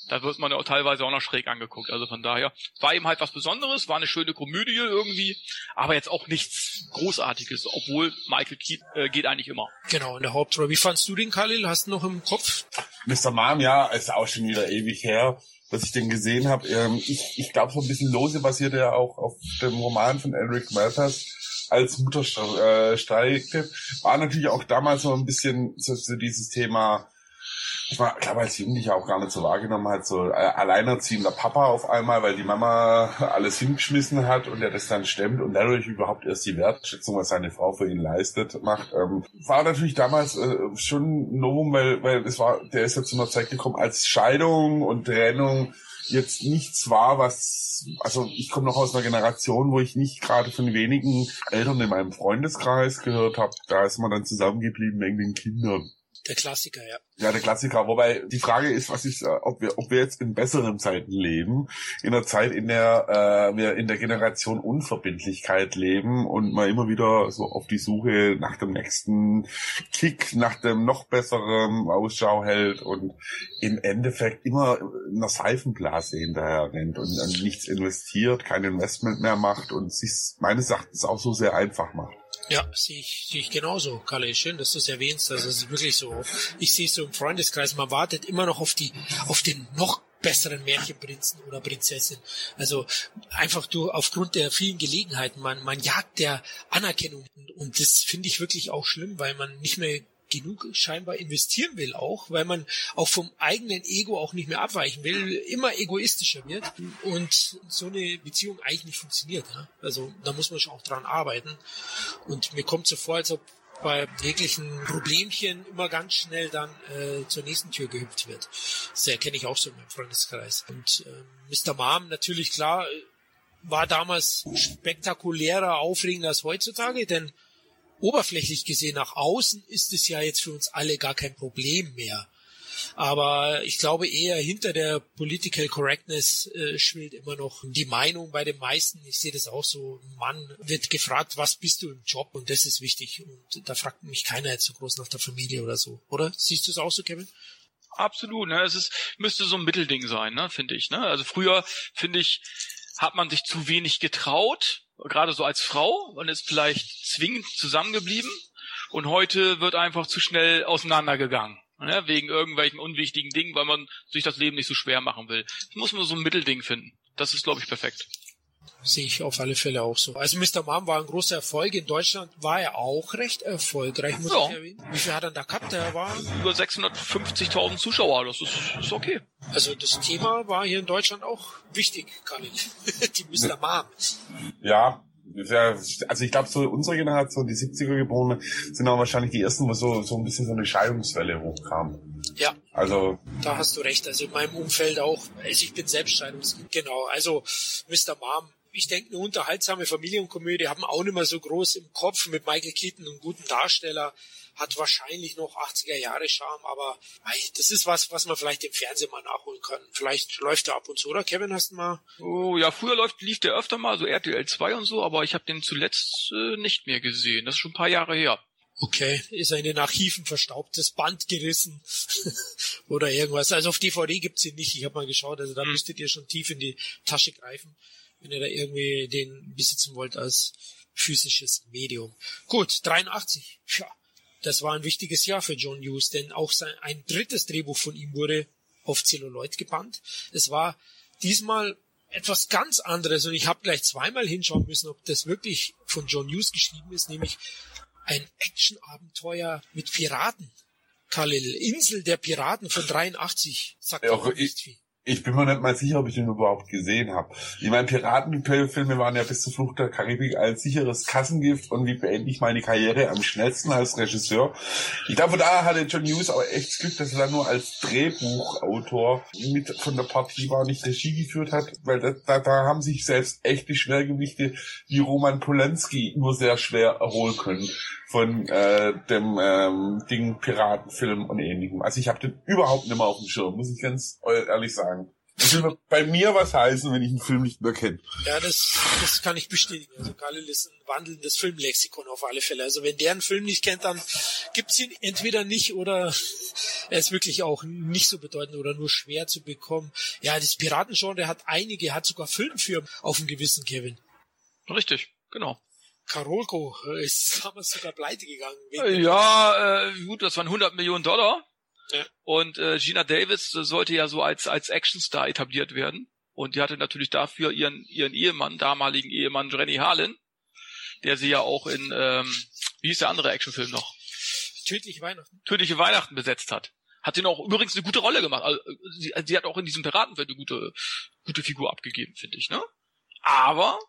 da wird man ja auch teilweise auch noch schräg angeguckt. Also von daher war eben halt was Besonderes, war eine schöne Komödie irgendwie, aber jetzt auch nichts Großartiges, obwohl Michael Keaton äh, geht eigentlich immer. Genau, in der Hauptrolle. Wie fandst du den, Khalil? Hast du noch im Kopf? Mr. Mom, ja, ist auch schon wieder ewig her, dass ich den gesehen habe. Ähm, ich ich glaube, so ein bisschen lose basiert er auch auf dem Roman von Eric Malpass als Mutter äh, streikte. War natürlich auch damals so ein bisschen so, so dieses Thema ich war, glaube als Jugendlicher auch gar nicht so wahrgenommen hat, so äh, alleinerziehender Papa auf einmal, weil die Mama alles hingeschmissen hat und er das dann stemmt und dadurch überhaupt erst die Wertschätzung, was seine Frau für ihn leistet, macht. Ähm, war natürlich damals äh, schon ein Novum, weil, weil es war, der ist ja zu einer Zeit gekommen, als Scheidung und Trennung jetzt nichts war, was, also ich komme noch aus einer Generation, wo ich nicht gerade von wenigen Eltern in meinem Freundeskreis gehört habe. Da ist man dann zusammengeblieben wegen den Kindern. Der Klassiker, ja. Ja, der Klassiker. Wobei die Frage ist, was ist, ob wir, ob wir jetzt in besseren Zeiten leben, in einer Zeit, in der äh, wir in der Generation Unverbindlichkeit leben und man immer wieder so auf die Suche nach dem nächsten Kick, nach dem noch besseren Ausschau hält und im Endeffekt immer in einer Seifenblase hinterher rennt und, und nichts investiert, kein Investment mehr macht und sich meines Erachtens auch so sehr einfach macht. Ja, sehe ich, sehe ich genauso, Kalle. Schön, dass du es erwähnst. Also es ist wirklich so. Ich sehe es so im Freundeskreis. Man wartet immer noch auf die, auf den noch besseren Märchenprinzen oder Prinzessin. Also einfach du aufgrund der vielen Gelegenheiten, man, man jagt der Anerkennung und das finde ich wirklich auch schlimm, weil man nicht mehr genug scheinbar investieren will auch, weil man auch vom eigenen Ego auch nicht mehr abweichen will, immer egoistischer wird und so eine Beziehung eigentlich nicht funktioniert. Also da muss man schon auch dran arbeiten und mir kommt so vor, als ob bei jeglichen Problemchen immer ganz schnell dann äh, zur nächsten Tür gehüpft wird. Das erkenne ich auch so in meinem Freundeskreis. Und äh, Mr. Mom, natürlich klar, war damals spektakulärer, aufregender als heutzutage, denn oberflächlich gesehen nach außen ist es ja jetzt für uns alle gar kein Problem mehr. Aber ich glaube eher hinter der Political Correctness äh, schwillt immer noch die Meinung bei den meisten. Ich sehe das auch so. Ein Mann wird gefragt, was bist du im Job? Und das ist wichtig. Und da fragt mich keiner jetzt so groß nach der Familie oder so. Oder? Siehst du es auch so, Kevin? Absolut, ne? Es ist, müsste so ein Mittelding sein, ne, finde ich. Ne? Also früher, finde ich, hat man sich zu wenig getraut, gerade so als Frau und ist vielleicht zwingend zusammengeblieben und heute wird einfach zu schnell auseinandergegangen. Ne, wegen irgendwelchen unwichtigen Dingen, weil man sich das Leben nicht so schwer machen will. Das muss man so ein Mittelding finden. Das ist, glaube ich, perfekt. Sehe ich auf alle Fälle auch so. Also Mr. Mom war ein großer Erfolg. In Deutschland war er auch recht erfolgreich, muss ja. ich erwähnen. Wie viel hat er da gehabt? Der war über 650.000 Zuschauer. Das ist, ist okay. Also das Thema war hier in Deutschland auch wichtig, kann ich. Die Mr. Mom. Ja, also ich glaube, so unsere Generation, die 70er geborene, sind auch wahrscheinlich die ersten, wo so, so ein bisschen so eine Scheidungswelle hochkam. Ja. Also. Da hast du recht. Also in meinem Umfeld auch. Also ich bin selbst Scheidungskind. Genau. Also Mr. Mom ich denke, eine unterhaltsame Familienkomödie haben auch nicht mehr so groß im Kopf mit Michael Keaton, einem guten Darsteller, hat wahrscheinlich noch 80er Jahre Charme, aber das ist was, was man vielleicht im Fernsehen mal nachholen kann. Vielleicht läuft er ab und zu, oder Kevin, hast du mal? Oh ja, früher läuft, lief der öfter mal, so RTL 2 und so, aber ich habe den zuletzt äh, nicht mehr gesehen. Das ist schon ein paar Jahre her. Okay, ist in den Archiven verstaubtes Band gerissen oder irgendwas. Also auf DVD gibt's ihn nicht. Ich habe mal geschaut, also da hm. müsstet ihr schon tief in die Tasche greifen wenn ihr da irgendwie den besitzen wollt als physisches Medium. Gut, 83. Ja, das war ein wichtiges Jahr für John Hughes, denn auch sein, ein drittes Drehbuch von ihm wurde auf Celluloid gebannt. Es war diesmal etwas ganz anderes und ich habe gleich zweimal hinschauen müssen, ob das wirklich von John Hughes geschrieben ist, nämlich ein Actionabenteuer mit Piraten. Khalil, Insel der Piraten von 83. Sagt ja, auch, ich, Ich bin mir nicht mal sicher, ob ich den überhaupt gesehen habe. Ich meine, Piratenfilme waren ja bis zur Flucht der Karibik ein sicheres Kassengift und wie beende ich meine Karriere am schnellsten als Regisseur. Ich glaube, da hatte John Hughes auch echt Glück, dass er dann nur als Drehbuchautor mit von der Partie war, nicht Regie geführt hat, weil da, da, da haben sich selbst echt die Schwergewichte wie Roman Polanski nur sehr schwer erholen können von äh, dem ähm, Ding Piratenfilm und ähnlichem. Also ich habe den überhaupt nicht mehr auf dem Schirm, muss ich ganz ehrlich sagen. Das will bei mir was heißen, wenn ich einen Film nicht mehr kenne. Ja, das, das kann ich bestätigen. Also Khalil ist ein wandelndes Filmlexikon auf alle Fälle. Also wenn der einen Film nicht kennt, dann gibt's ihn entweder nicht oder er ist wirklich auch nicht so bedeutend oder nur schwer zu bekommen. Ja, das Piratengenre hat einige, hat sogar Filmfirmen auf dem Gewissen, Kevin. Richtig, genau. Karolko ist damals sogar pleite gegangen. Ja, äh, gut, das waren 100 Millionen Dollar. Ja. Und äh, Gina Davis sollte ja so als als Actionstar etabliert werden. Und die hatte natürlich dafür ihren ihren Ehemann, damaligen Ehemann Renny Harlan, der sie ja auch in ähm, wie hieß der andere Actionfilm noch? Tödliche Weihnachten. Tödliche Weihnachten besetzt hat. Hat den auch übrigens eine gute Rolle gemacht. Also, sie, sie hat auch in diesem Piratenfilm eine gute gute Figur abgegeben, finde ich, ne? Aber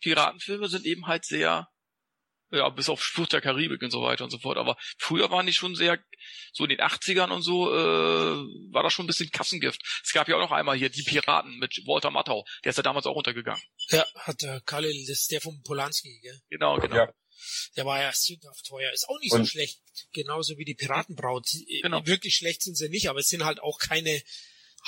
Piratenfilme sind eben halt sehr ja, bis auf Flucht der Karibik und so weiter und so fort. Aber früher waren die schon sehr, so in den 80ern und so, äh, war das schon ein bisschen Kassengift. Es gab ja auch noch einmal hier die Piraten mit Walter Matthau. Der ist ja damals auch untergegangen. Ja, hat der Kalle, das ist der von Polanski, gell? Genau, genau. Ja. Der war ja sündhaft teuer. Ist auch nicht und so schlecht. Genauso wie die Piratenbraut. Genau. Wirklich schlecht sind sie nicht, aber es sind halt auch keine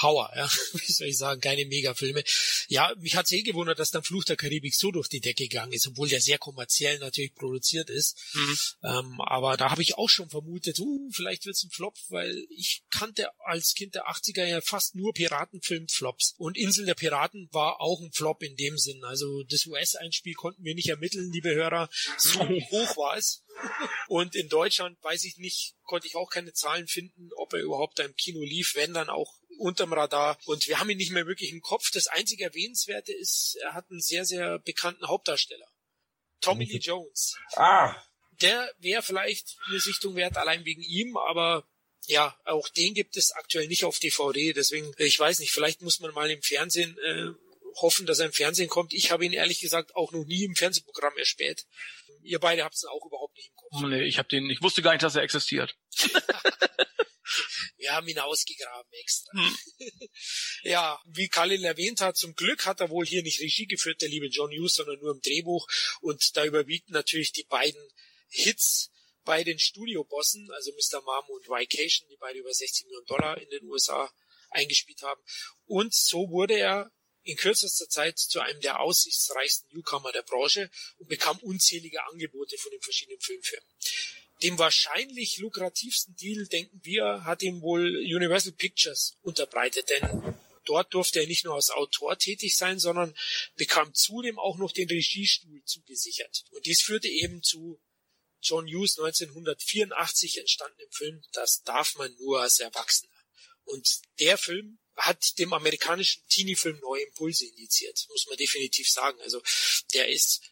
Hauer, ja, wie soll ich sagen, keine Megafilme. Ja, mich hat's eh gewundert, dass dann Fluch der Karibik so durch die Decke gegangen ist, obwohl der sehr kommerziell natürlich produziert ist. Mhm. Ähm, aber da habe ich auch schon vermutet, uh, vielleicht wird's ein Flop, weil ich kannte als Kind der 80er ja fast nur Piratenfilm-Flops. Und Insel der Piraten war auch ein Flop in dem Sinn. Also das US-Einspiel konnten wir nicht ermitteln, liebe Hörer. So hoch war es. Und in Deutschland weiß ich nicht, konnte ich auch keine Zahlen finden, ob er überhaupt da im Kino lief, wenn dann auch unterm Radar. Und wir haben ihn nicht mehr wirklich im Kopf. Das einzige Erwähnenswerte ist, er hat einen sehr, sehr bekannten Hauptdarsteller. Tommy Lee Jones. Ah. Der wäre vielleicht eine Sichtung wert, allein wegen ihm, aber ja, auch den gibt es aktuell nicht auf DVD. Deswegen, ich weiß nicht, vielleicht muss man mal im Fernsehen äh, hoffen, dass er im Fernsehen kommt. Ich habe ihn ehrlich gesagt auch noch nie im Fernsehprogramm erspäht. Ihr beide habt es auch überhaupt nicht im Kopf. Nee, ich habe den, ich wusste gar nicht, dass er existiert. Wir haben ihn ausgegraben extra. Hm. ja, wie Khalil erwähnt hat, zum Glück hat er wohl hier nicht Regie geführt, der liebe John Hughes, sondern nur im Drehbuch. Und da überwiegen natürlich die beiden Hits bei den Studiobossen, also Mr. Mom und Vacation, die beide über 60 Millionen Dollar in den USA eingespielt haben. Und so wurde er in kürzester Zeit zu einem der aussichtsreichsten Newcomer der Branche und bekam unzählige Angebote von den verschiedenen Filmfirmen dem wahrscheinlich lukrativsten Deal, denken wir, hat ihm wohl Universal Pictures unterbreitet, denn dort durfte er nicht nur als Autor tätig sein, sondern bekam zudem auch noch den Regiestuhl zugesichert. Und dies führte eben zu John Hughes 1984 entstandenen Film Das darf man nur als Erwachsener. Und der Film hat dem amerikanischen Teenie-Film neue Impulse initiiert, muss man definitiv sagen. Also der ist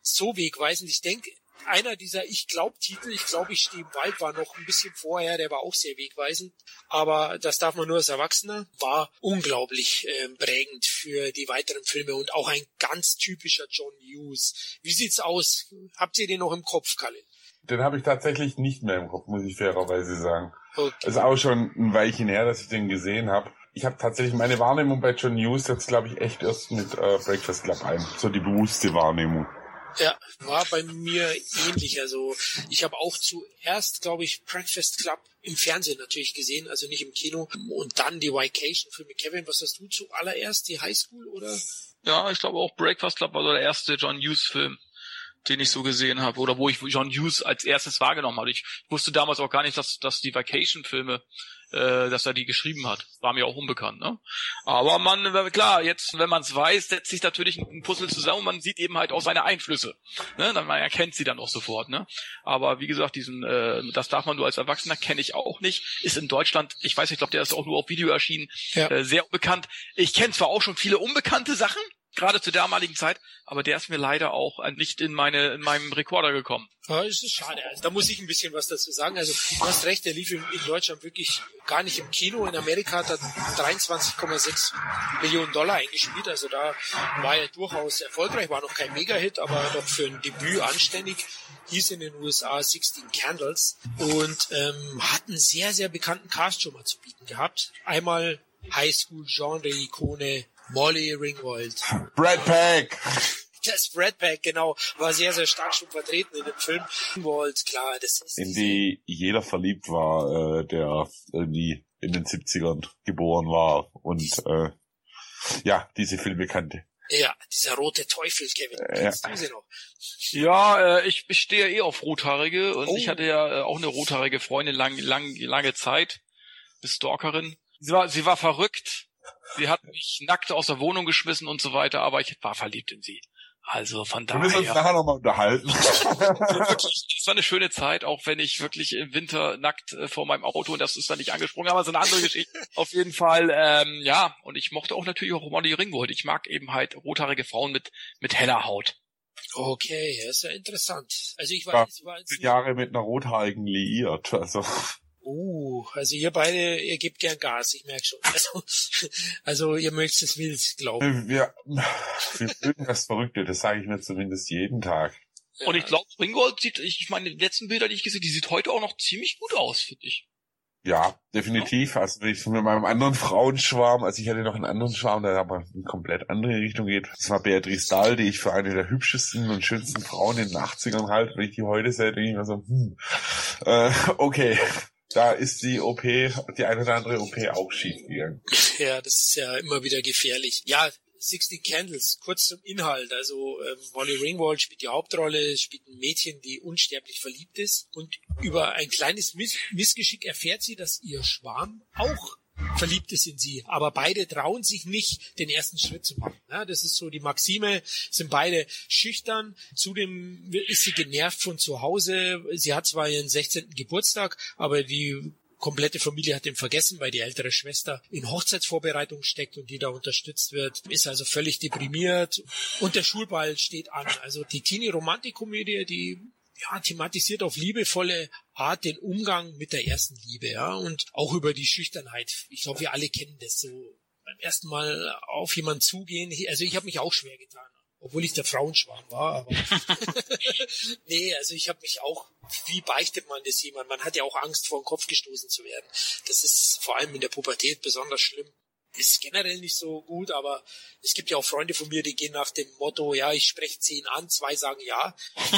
so wegweisend. Ich denke, einer dieser Ich glaub Titel, ich glaube, ich stehe im Wald, war noch ein bisschen vorher, der war auch sehr wegweisend. Aber das darf man nur als Erwachsener, war unglaublich äh, prägend für die weiteren Filme und auch ein ganz typischer John Hughes. Wie sieht's aus? Habt ihr den noch im Kopf, Kalle? Den habe ich tatsächlich nicht mehr im Kopf, muss ich fairerweise sagen. Okay. ist auch schon ein Weilchen her, dass ich den gesehen habe. Ich habe tatsächlich meine Wahrnehmung bei John Hughes jetzt, glaube ich, echt erst mit äh, Breakfast Club ein. So die bewusste Wahrnehmung. Ja, war bei mir ähnlich. Also ich habe auch zuerst, glaube ich, Breakfast Club im Fernsehen natürlich gesehen, also nicht im Kino. Und dann die Vacation-Filme. Kevin, was hast du zuallererst? Die Highschool oder? Ja, ich glaube auch Breakfast Club war so der erste John Hughes-Film den ich so gesehen habe oder wo ich John Hughes als erstes wahrgenommen habe. Ich wusste damals auch gar nicht, dass, dass die Vacation-Filme äh, dass er die geschrieben hat. War mir auch unbekannt, ne? Aber man, äh, klar, jetzt, wenn man es weiß, setzt sich natürlich ein Puzzle zusammen und man sieht eben halt auch seine Einflüsse. Ne? Dann, man erkennt sie dann auch sofort, ne? Aber wie gesagt, diesen, äh, das darf man nur als Erwachsener, kenne ich auch nicht. Ist in Deutschland, ich weiß nicht, ich glaube, der ist auch nur auf Video erschienen, ja. äh, sehr unbekannt. Ich kenne zwar auch schon viele unbekannte Sachen, gerade zur damaligen Zeit, aber der ist mir leider auch nicht in meine in meinem Rekorder gekommen. Ja, das ist schade. Also, da muss ich ein bisschen was dazu sagen. Also du hast recht, der lief in, in Deutschland wirklich gar nicht im Kino. In Amerika hat er 23,6 Millionen Dollar eingespielt. Also da war er durchaus erfolgreich, war noch kein Mega-Hit, aber doch für ein Debüt anständig. Hieß in den USA 16 Candles und ähm, hat einen sehr, sehr bekannten Cast schon mal zu bieten gehabt. Einmal Highschool-Genre-Ikone Molly Ringwald. Brad Pack! Das Brad Pack, genau, war sehr, sehr stark schon vertreten in dem Film. Ringwald, klar, das ist... In die jeder verliebt war, äh, der irgendwie in den 70ern geboren war und äh, ja, diese Filme kannte. Ja, dieser rote Teufel, Kevin. Kennst ja. du sie noch? Ja, äh, ich, ich stehe eh auf Rothaarige und Oh. ich hatte ja äh, auch eine rothaarige Freundin lang, lang, lange Zeit, eine Stalkerin. Sie war, sie war verrückt. Sie hat mich nackt aus der Wohnung geschmissen und so weiter, aber ich war verliebt in sie. Also von Wir müssen uns daher. nachher nochmal unterhalten. das war eine schöne Zeit, auch wenn ich wirklich im Winter nackt äh, vor meinem Auto und das ist dann nicht angesprungen, aber so eine andere Geschichte. Auf jeden Fall, ähm, ja, und ich mochte auch natürlich auch Molly Ringwald. Ich mag eben halt rothaarige Frauen mit, mit heller Haut. Okay, das ist ja interessant. Also ich Ja, war, ich war jetzt Jahre mit einer Rothaarigen liiert. Also uh, also ihr beide, ihr gebt gern Gas, ich merke schon. Also, also ihr mögt es wild, glaube ich. wir, wir mögen das Verrückte, das sage ich mir zumindest jeden Tag. Und ich glaube, Ringwald sieht, ich, ich meine, die letzten Bilder, die ich gesehen, die sieht heute auch noch ziemlich gut aus, finde ich. Ja, definitiv. Also wenn ich mit meinem anderen Frauenschwarm, also ich hatte noch einen anderen Schwarm, der aber in komplett andere Richtung geht. Das war Beatrice Dahl, die ich für eine der hübschesten und schönsten Frauen in den 80ern halte. Wenn ich die heute sehe, denke ich mir so, hm, äh, okay, da ist die OP, die eine oder andere OP auch schief gegangen. Ja, das ist ja immer wieder gefährlich. Ja, 16 Candles, kurz zum Inhalt. Also ähm, Molly Ringwald spielt die Hauptrolle, spielt ein Mädchen, die unsterblich verliebt ist. Und über ein kleines Miss Missgeschick erfährt sie, dass ihr Schwarm auch verliebt ist in sie. Aber beide trauen sich nicht, den ersten Schritt zu machen. Ja, das ist so die Maxime, sind beide schüchtern. Zudem ist sie genervt von zu Hause. Sie hat zwar ihren 16. Geburtstag, aber die komplette Familie hat ihn vergessen, weil die ältere Schwester in Hochzeitsvorbereitung steckt und die da unterstützt wird, ist also völlig deprimiert und der Schulball steht an. Also die Teenie-Romantikkomödie, die ja, thematisiert auf liebevolle Art den Umgang mit der ersten Liebe, ja, und auch über die Schüchternheit. Ich glaube, wir alle kennen das so. Beim ersten Mal auf jemanden zugehen. Also ich habe mich auch schwer getan, obwohl ich der Frauenschwarm war. Aber nee, also ich habe mich auch. Wie beichtet man das jemand? Man hat ja auch Angst, vor den Kopf gestoßen zu werden. Das ist vor allem in der Pubertät besonders schlimm. Ist generell nicht so gut, aber es gibt ja auch Freunde von mir, die gehen nach dem Motto, ja, ich spreche zehn an, zwei sagen ja.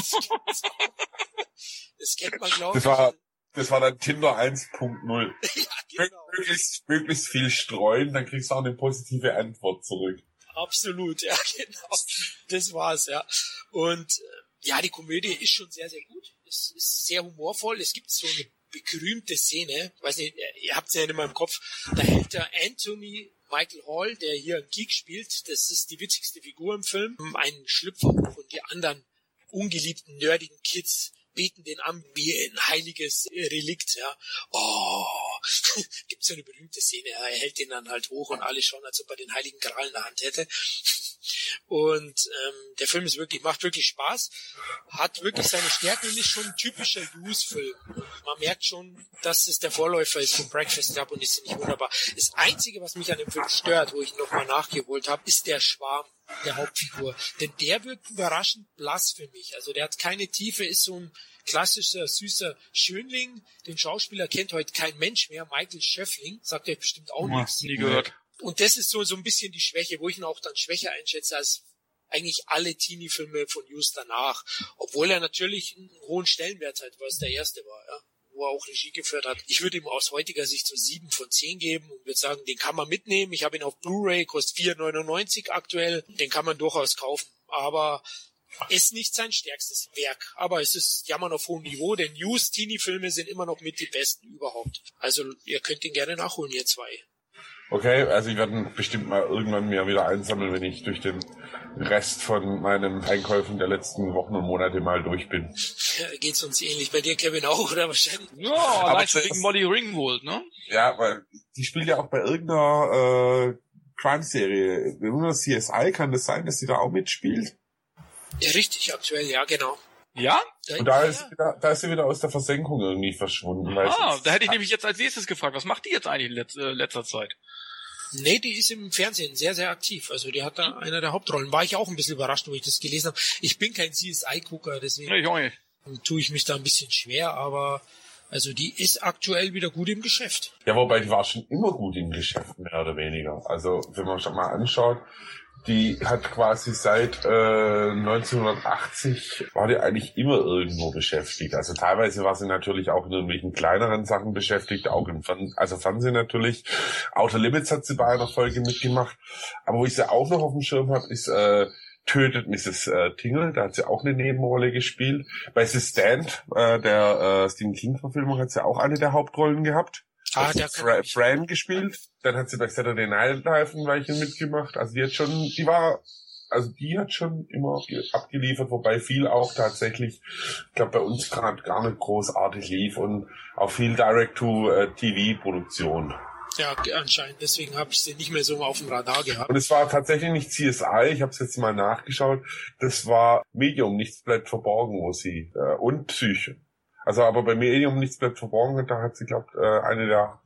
Das kennt man, glaube ich. Das war, das war dann Tinder 1.0. ja, genau. Möglichst, möglichst viel streuen, dann kriegst du auch eine positive Antwort zurück. Absolut, ja, genau. Das war's, ja. Und äh, ja, die Komödie ist schon sehr, sehr gut. Es ist sehr humorvoll. Es gibt so eine berühmte Szene, weiß nicht, ihr habt sie ja immer im Kopf, da hält der Anthony Michael Hall, der hier einen Geek spielt, das ist die witzigste Figur im Film, einen Schlüpfer hoch und die anderen ungeliebten, nerdigen Kids beten den an wie ein heiliges Relikt, ja. Oh, gibt's so eine berühmte Szene, ja, er hält den dann halt hoch und alle schauen, als ob er den heiligen Gral in der Hand hätte. Und ähm, der Film ist wirklich, macht wirklich Spaß, hat wirklich seine Stärken und ist schon ein typischer Use-Film. Man merkt schon, dass es der Vorläufer ist vom Breakfast Club und ist nicht wunderbar. Das Einzige, was mich an dem Film stört, wo ich nochmal nachgeholt habe, ist der Schwarm der Hauptfigur. Denn der wirkt überraschend blass für mich. Also der hat keine Tiefe, ist so ein klassischer, süßer Schönling. Den Schauspieler kennt heute kein Mensch mehr. Michael Schöffling, sagt er bestimmt auch nichts. Nie gehört. Und das ist so, so ein bisschen die Schwäche, wo ich ihn auch dann schwächer einschätze als eigentlich alle Teenie-Filme von Hughes danach. Obwohl er natürlich einen hohen Stellenwert hat, weil es der erste war, ja. Wo er auch Regie geführt hat. Ich würde ihm aus heutiger Sicht so sieben von zehn geben und würde sagen, den kann man mitnehmen. Ich habe ihn auf Blu-ray, kostet 4,99 aktuell. Den kann man durchaus kaufen. Aber ist nicht sein stärkstes Werk. Aber es ist Jammern auf hohem Niveau, denn Hughes Teenie-Filme sind immer noch mit die besten überhaupt. Also ihr könnt ihn gerne nachholen, ihr zwei. Okay, also ich werde ihn bestimmt mal irgendwann mir wieder einsammeln, wenn ich durch den Rest von meinen Einkäufen der letzten Wochen und Monate mal durch bin. Ja, geht's uns ähnlich. Bei dir, Kevin, auch, oder wahrscheinlich? Ja, zuerst- wegen Molly Ringwald, ne? Ja, weil die spielt ja auch bei irgendeiner äh, Crime-Serie. CSI, kann das sein, dass sie da auch mitspielt? Ja, richtig, aktuell, ja, genau. Ja? Und da ist, wieder, da ist sie wieder aus der Versenkung irgendwie verschwunden. Ah, da hätte ich nämlich jetzt als nächstes gefragt, was macht die jetzt eigentlich in letz, äh, letzter Zeit? Nee, die ist im Fernsehen sehr, sehr aktiv. Also die hat da einer der Hauptrollen. War ich auch ein bisschen überrascht, wo ich das gelesen habe. Ich bin kein CSI-Gucker, deswegen Nee, ich auch nicht. tue ich mich da ein bisschen schwer, aber also die ist aktuell wieder gut im Geschäft. Ja, wobei die war schon immer gut im Geschäft, mehr oder weniger. Also, wenn man schon mal anschaut, die hat quasi seit äh, 1980 war die eigentlich immer irgendwo beschäftigt. Also teilweise war sie natürlich auch in irgendwelchen kleineren Sachen beschäftigt, auch im Fern also Fernsehen natürlich. Outer Limits hat sie bei einer Folge mitgemacht. Aber wo ich sie auch noch auf dem Schirm habe, ist äh, Tötet Mrs. Äh, Tingle, da hat sie auch eine Nebenrolle gespielt. Bei The Stand, äh, der äh, Stephen King-Verfilmung, hat sie auch eine der Hauptrollen gehabt. Ah, der Fra Fran gespielt. Dann hat sie bei Saturday Night Live ein Weilchen mitgemacht. Also die hat schon, die war, also die hat schon immer ge- abgeliefert, wobei viel auch tatsächlich, ich glaube bei uns gerade gar nicht großartig lief und auch viel Direct-to-TV-Produktion. Ja, anscheinend. Deswegen habe ich sie nicht mehr so auf dem Radar gehabt. Und es war tatsächlich nicht CSI, ich habe es jetzt mal nachgeschaut, das war Medium, nichts bleibt verborgen, wo sie, äh, und Psyche. Also aber bei Medium, nichts bleibt verborgen, da hat sie, glaube äh, eine der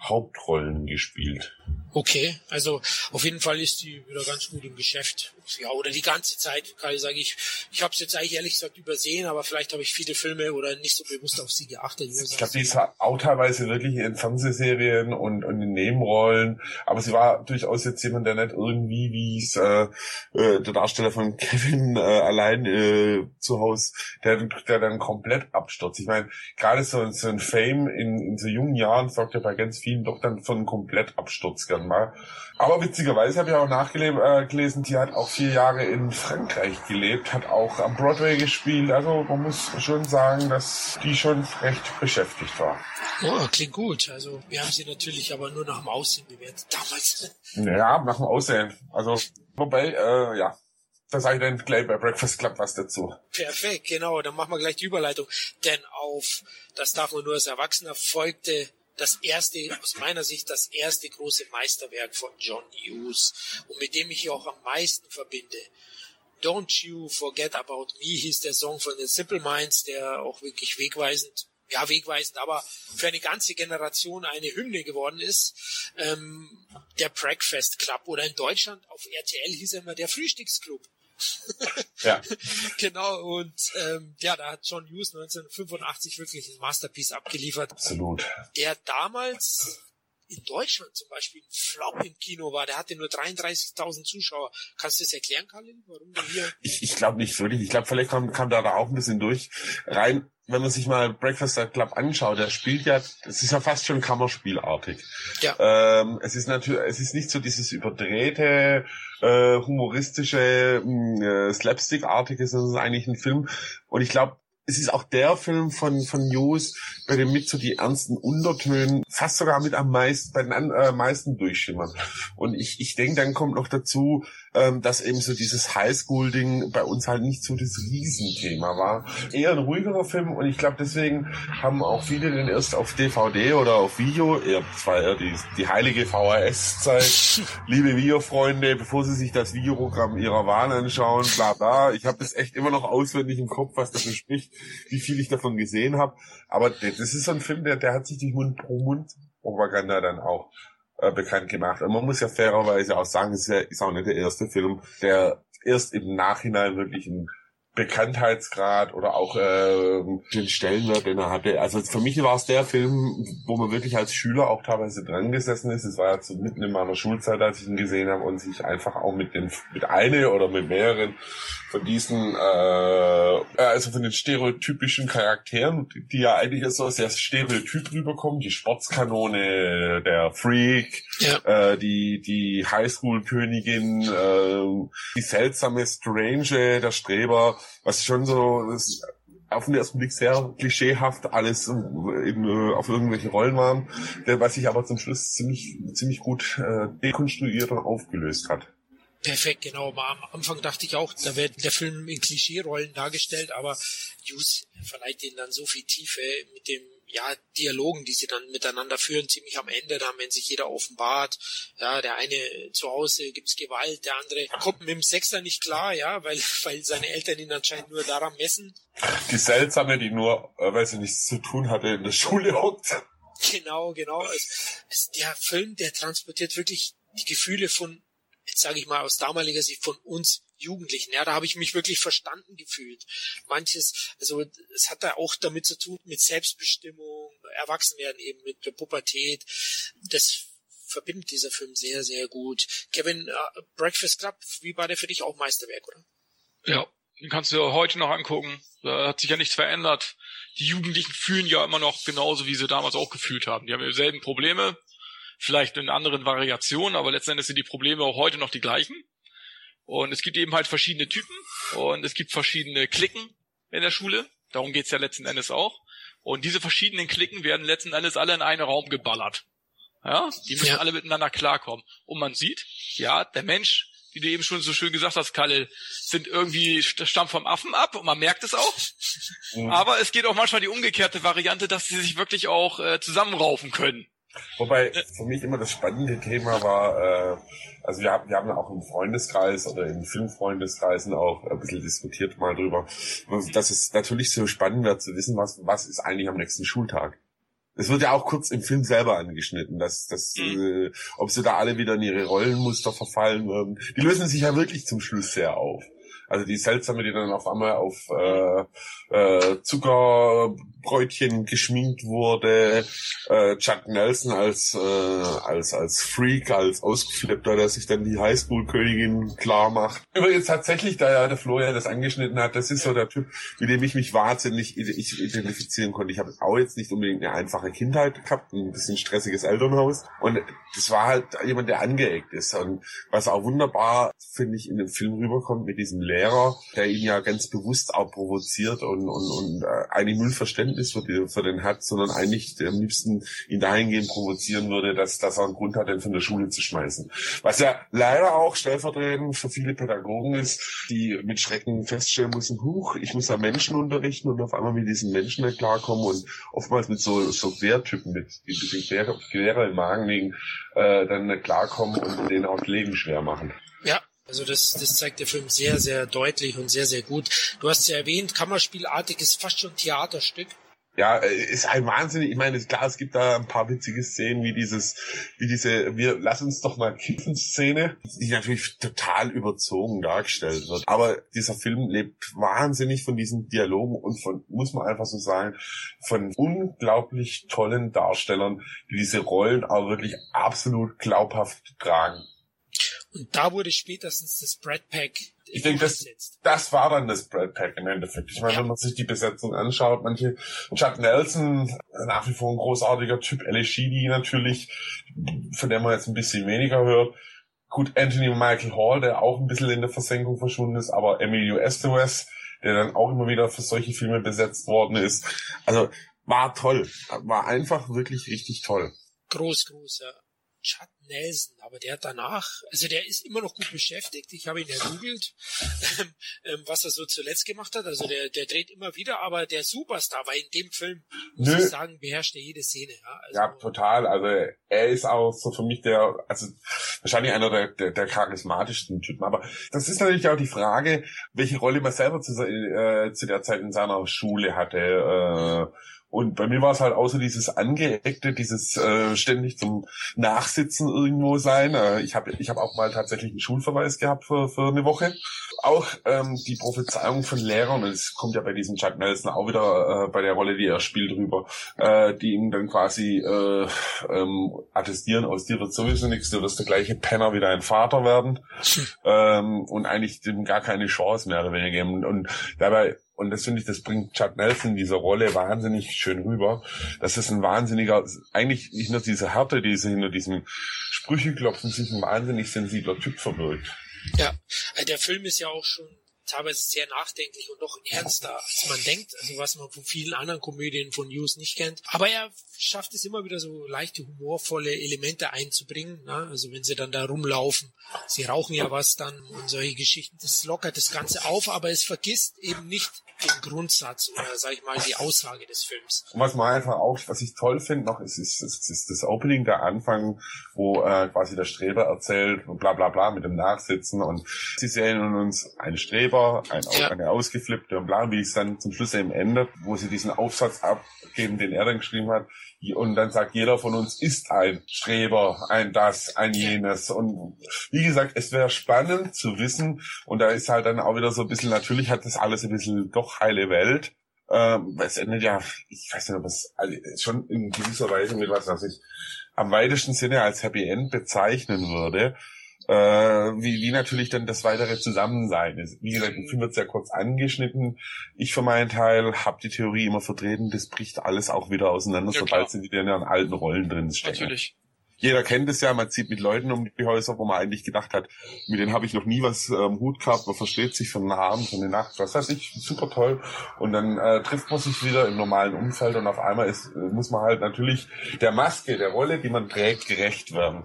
Hauptrollen gespielt. Okay, also auf jeden Fall ist die wieder ganz gut im Geschäft. Ja, oder die ganze Zeit, kann ich sagen. Ich, ich habe es jetzt eigentlich ehrlich gesagt übersehen, aber vielleicht habe ich viele Filme oder nicht so bewusst auf sie geachtet. Ich glaube, die ist auch teilweise wirklich in Fernsehserien und, und in Nebenrollen, aber sie war durchaus jetzt jemand, der nicht irgendwie, wie es äh, äh, der Darsteller von Kevin äh, allein äh, zu Hause, der, der dann komplett abstürzt. Ich meine, gerade so, so ein Fame in, in so jungen Jahren sorgt ja bei ganz vielen doch dann für einen Komplettabsturz gern mal. Aber witzigerweise habe ich auch nachgelesen, äh, die hat auch vier Jahre in Frankreich gelebt, hat auch am Broadway gespielt. Also man muss schon sagen, dass die schon recht beschäftigt war. Oh, klingt gut. Also wir haben sie natürlich aber nur nach dem Aussehen bewertet. Damals. Ja, nach dem Aussehen. Also, wobei, äh, ja, da sage ich dann gleich bei Breakfast Club was dazu. Perfekt, genau. Dann machen wir gleich die Überleitung. Denn auf, das darf man nur als Erwachsener, folgte das erste, aus meiner Sicht, das erste große Meisterwerk von John Hughes und mit dem ich auch am meisten verbinde. Don't You Forget About Me hieß der Song von den Simple Minds, der auch wirklich wegweisend, ja wegweisend, aber für eine ganze Generation eine Hymne geworden ist. Ähm, der Breakfast Club oder in Deutschland auf RTL hieß er immer der Frühstücksclub. Ja. Genau, und ähm, ja, da hat John Hughes 1985 wirklich ein Masterpiece abgeliefert, Absolut. der damals in Deutschland zum Beispiel ein Flop im Kino war. Der hatte nur 33.000 Zuschauer. Kannst du das erklären, Karl, warum der hier... Ich, ich glaube nicht wirklich. Ich glaube, vielleicht kam, kam da auch ein bisschen durch. Rein, wenn man sich mal Breakfast Club anschaut, der spielt ja, es ist ja fast schon Kammerspielartig. Ja. Ähm, es ist natürlich, es ist nicht so dieses überdrehte, äh, humoristische, mh, äh, Slapstick-artige, sondern es ist eigentlich ein Film. Und ich glaube, es ist auch der Film von, von Hughes, bei dem mit so die ernsten Untertönen fast sogar mit am meisten, bei den äh, meisten durchschimmern. Und ich, ich denke, dann kommt noch dazu, ähm, dass eben so dieses Highschool-Ding bei uns halt nicht so das Riesenthema war. Eher ein ruhigerer Film und ich glaube, deswegen haben auch viele den erst auf DVD oder auf Video, eher, das war eher die, die heilige VHS-Zeit, liebe Videofreunde, bevor sie sich das Videoprogramm ihrer Wahl anschauen, bla bla. Ich habe das echt immer noch auswendig im Kopf, was dafür spricht, wie viel ich davon gesehen habe. Aber das ist so ein Film, der, der hat sich durch Mund-pro-Mund-Propaganda dann auch äh, bekannt gemacht. Und man muss ja fairerweise auch sagen, es ist, ja, ist auch nicht der erste Film, der erst im Nachhinein wirklich einen Bekanntheitsgrad oder auch ähm, den Stellenwert, den er hatte. Also für mich war es der Film, wo man wirklich als Schüler auch teilweise dran gesessen ist. Es war ja so mitten in meiner Schulzeit, als ich ihn gesehen habe und sich einfach auch mit den mit eine oder mit mehreren von diesen äh, also von den stereotypischen Charakteren, die ja eigentlich so sehr stereotyp rüberkommen, die Sportskanone, der Freak, Ja. äh, die die Highschool-Königin, äh, die seltsame Strange, der Streber, was schon so das auf den ersten Blick sehr klischeehaft alles in, äh, auf irgendwelche Rollen waren, der, was sich aber zum Schluss ziemlich ziemlich gut äh, dekonstruiert und aufgelöst hat. Perfekt, genau. Aber am Anfang dachte ich auch, da wird der Film in Klischee-Rollen dargestellt, aber Hughes verleiht denen dann so viel Tiefe mit dem ja, Dialogen, die sie dann miteinander führen, ziemlich am Ende dann, wenn sich jeder offenbart. Ja, der eine zu Hause gibt's Gewalt, der andere kommt mit dem Sechser nicht klar, ja, weil, weil seine Eltern ihn anscheinend nur daran messen. Die seltsame, die nur, äh, weil sie nichts zu tun hatte, in der Schule hockt. Genau, genau. Es, es, der Film, der transportiert wirklich die Gefühle von, jetzt sage ich mal aus damaliger Sicht, von uns Jugendlichen. Ja, da habe ich mich wirklich verstanden gefühlt. Manches, also es hat da auch damit zu tun mit Selbstbestimmung, Erwachsenwerden eben mit der Pubertät. Das verbindet dieser Film sehr, sehr gut. Kevin, uh, Breakfast Club, wie war der für dich auch Meisterwerk, oder? Ja, den kannst du heute noch angucken. Da hat sich ja nichts verändert. Die Jugendlichen fühlen ja immer noch genauso, wie sie damals auch gefühlt haben. Die haben dieselben Probleme, vielleicht in anderen Variationen, aber letztendlich sind die Probleme auch heute noch die gleichen. Und es gibt eben halt verschiedene Typen und es gibt verschiedene Klicken in der Schule. Darum geht's ja letzten Endes auch. Und diese verschiedenen Klicken werden letzten Endes alle in einen Raum geballert. Ja, die müssen ja. alle miteinander klarkommen. Und man sieht, ja, der Mensch, wie du eben schon so schön gesagt hast, Kalle, sind irgendwie stammt vom Affen ab und man merkt es auch. Mhm. Aber es geht auch manchmal die umgekehrte Variante, dass sie sich wirklich auch äh, zusammenraufen können. Wobei für mich immer das spannende Thema war, äh, also wir haben, wir haben auch im Freundeskreis oder in Filmfreundeskreisen auch ein bisschen diskutiert mal drüber, dass es natürlich so spannend wird zu wissen, was, was ist eigentlich am nächsten Schultag. Es wird ja auch kurz im Film selber angeschnitten, dass, dass mhm. äh, ob sie da alle wieder in ihre Rollenmuster verfallen würden. Die lösen sich ja wirklich zum Schluss sehr auf. Also die seltsame, die dann auf einmal auf äh, äh, Zuckerbrötchen geschminkt wurde, äh, Chuck Nelson als äh, als als Freak, als ausgeflippter, der sich dann die Highschool-Königin klar macht. Übrigens tatsächlich, da ja der Florian das angeschnitten hat, das ist so der Typ, mit dem ich mich wahnsinnig identifizieren konnte. Ich habe auch jetzt nicht unbedingt eine einfache Kindheit gehabt, ein bisschen stressiges Elternhaus und das war halt jemand, der angeeckt ist und was auch wunderbar finde ich in dem Film rüberkommt mit diesem Lehrer, der ihn ja ganz bewusst auch provoziert und, und, und äh, eigentlich null Verständnis für, die, für den hat, sondern eigentlich am liebsten ihn dahingehend provozieren würde, dass, dass er einen Grund hat, den von der Schule zu schmeißen. Was ja leider auch stellvertretend für viele Pädagogen ist, die mit Schrecken feststellen müssen, huch, ich muss ja Menschen unterrichten und auf einmal mit diesen Menschen nicht klarkommen und oftmals mit so, so Quertypen, mit, die sich Quere, Quere im Magen liegen, äh, dann nicht klarkommen und denen auch das Leben schwer machen. Also das, das zeigt der Film sehr, sehr deutlich und sehr, sehr gut. Du hast ja erwähnt, Kammerspielartiges, fast schon Theaterstück. Ja, äh, ist ein Wahnsinn. Ich meine, klar, es gibt da ein paar witzige Szenen, wie dieses, wie diese, wir lass uns doch mal kiffen Szene, die natürlich total überzogen dargestellt wird. Aber dieser Film lebt wahnsinnig von diesen Dialogen und von, muss man einfach so sagen, von unglaublich tollen Darstellern, die diese Rollen auch wirklich absolut glaubhaft tragen. Und da wurde spätestens das Brad Pack ich denke, das, das war dann das Brad Pack im Endeffekt. Ich meine, ja. wenn man sich die Besetzung anschaut, manche, Chuck Nelson, nach wie vor ein großartiger Typ, Ellie Sheedy natürlich, von dem man jetzt ein bisschen weniger hört. Gut, Anthony Michael Hall, der auch ein bisschen in der Versenkung verschwunden ist, aber Emilio Estevez, der dann auch immer wieder für solche Filme besetzt worden ist. Also, war toll. War einfach wirklich richtig toll. Groß, groß, ja. Chad Nelson, aber der hat danach, also der ist immer noch gut beschäftigt. Ich habe ihn ja googelt, ähm, ähm, was er so zuletzt gemacht hat. Also der, der dreht immer wieder, aber der Superstar war in dem Film, muss Nö. ich sagen, beherrscht er jede Szene. Ja, also, ja, total. Also er ist auch so für mich der, also wahrscheinlich einer der, der, der charismatischsten Typen. Aber das ist natürlich auch die Frage, welche Rolle man selber zu, äh, zu der Zeit in seiner Schule hatte. Äh, und bei mir war es halt außer dieses Angeeckte, dieses äh, ständig zum Nachsitzen irgendwo sein. Äh, ich habe ich hab auch mal tatsächlich einen Schulverweis gehabt für, für eine Woche. Auch ähm, die Prophezeiung von Lehrern, und es kommt ja bei diesem Chuck Nelson auch wieder äh, bei der Rolle, die er spielt, rüber, äh, die ihm dann quasi äh, ähm, attestieren, aus dir wird sowieso nichts, du wirst der gleiche Penner wie dein Vater werden ähm, und eigentlich dem gar keine Chance mehr oder weniger geben. Und dabei und das finde ich, das bringt Chad Nelson diese Rolle wahnsinnig schön rüber. Das ist ein wahnsinniger, eigentlich nicht nur diese Härte, die sie hinter diesem Sprücheklopfen sich ein wahnsinnig sensibler Typ verbirgt. Ja, äh, der Film ist ja auch schon teilweise sehr nachdenklich und doch ernster, als man denkt, also was man von vielen anderen Komödien von Hughes nicht kennt. Aber er schafft es immer wieder so leichte humorvolle Elemente einzubringen. Ne? Also wenn sie dann da rumlaufen, sie rauchen ja was dann und solche Geschichten. Das lockert das Ganze auf, aber es vergisst eben nicht den Grundsatz oder sag ich mal die Aussage des Films. Und was man einfach auch, was ich toll finde noch, ist, ist, ist, ist das Opening, der Anfang, wo äh, quasi der Streber erzählt und bla bla bla mit dem Nachsitzen und sie sehen uns einen Streber, ein, ja. eine ausgeflippte und bla, wie es dann zum Schluss eben endet, wo sie diesen Aufsatz abgeben, den er dann geschrieben hat, und dann sagt jeder von uns ist ein Streber, ein das, ein jenes. Und wie gesagt, es wäre spannend zu wissen. Und da ist halt dann auch wieder so ein bisschen, natürlich hat das alles ein bisschen doch heile Welt. Ähm, es endet ja, ich weiß nicht, ob es schon in gewisser Weise mit was, was ich am weitesten Sinne als Happy End bezeichnen würde äh, wie, wie natürlich dann das weitere Zusammensein ist. Wie gesagt, im Film wird sehr kurz angeschnitten. Ich für meinen Teil habe die Theorie immer vertreten, das bricht alles auch wieder auseinander, ja, sobald sie wieder in ihren alten Rollen drin stecken. Natürlich. Jeder kennt es ja, man zieht mit Leuten um die Häuser, wo man eigentlich gedacht hat, mit denen habe ich noch nie was ähm, Hut gehabt, man versteht sich von den Abend, von der Nacht, was weiß ich, super toll. Und dann äh, trifft man sich wieder im normalen Umfeld und auf einmal ist, äh, muss man halt natürlich der Maske, der Rolle, die man trägt, gerecht werden.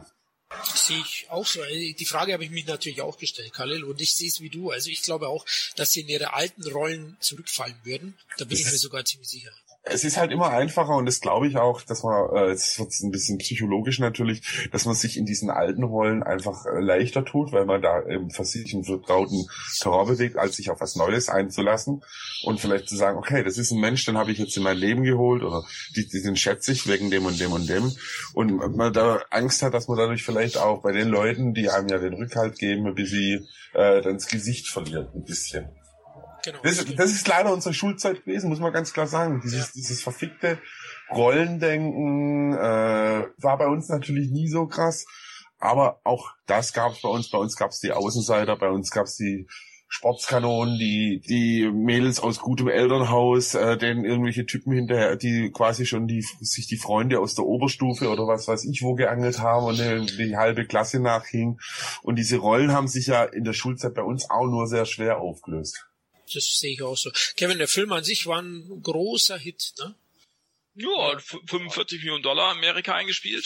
Sehe ich auch so. Die Frage habe ich mich natürlich auch gestellt, Khalil, und ich sehe es wie du. Also ich glaube auch, dass sie in ihre alten Rollen zurückfallen würden. Da bin ich mir sogar ziemlich sicher es ist halt immer einfacher und das glaube ich auch, dass man, äh, jetzt wird ein bisschen psychologisch natürlich, dass man sich in diesen alten Rollen einfach äh, leichter tut, weil man da im versicherten, vertrauten Terror bewegt, als sich auf was Neues einzulassen und vielleicht zu sagen, okay, das ist ein Mensch, den habe ich jetzt in mein Leben geholt oder die, den schätze ich wegen dem und dem und dem und man da Angst hat, dass man dadurch vielleicht auch bei den Leuten, die einem ja den Rückhalt geben, ein bisschen äh, dann das Gesicht verliert, ein bisschen. Genau. Das, das, ist leider unsere Schulzeit gewesen, muss man ganz klar sagen. Dieses, ja. dieses verfickte Rollendenken äh, war bei uns natürlich nie so krass. Aber auch das gab es bei uns. Bei uns gab es die Außenseiter, bei uns gab es die Sportskanonen, die die Mädels aus gutem Elternhaus, äh, denen irgendwelche Typen hinterher, die quasi schon die sich die Freunde aus der Oberstufe oder was weiß ich wo geangelt haben und die, die halbe Klasse nachhing. Und diese Rollen haben sich ja in der Schulzeit bei uns auch nur sehr schwer aufgelöst das sehe ich auch so. Kevin, der Film an sich war ein großer Hit, ne? Ja, 45 Millionen Dollar Amerika eingespielt.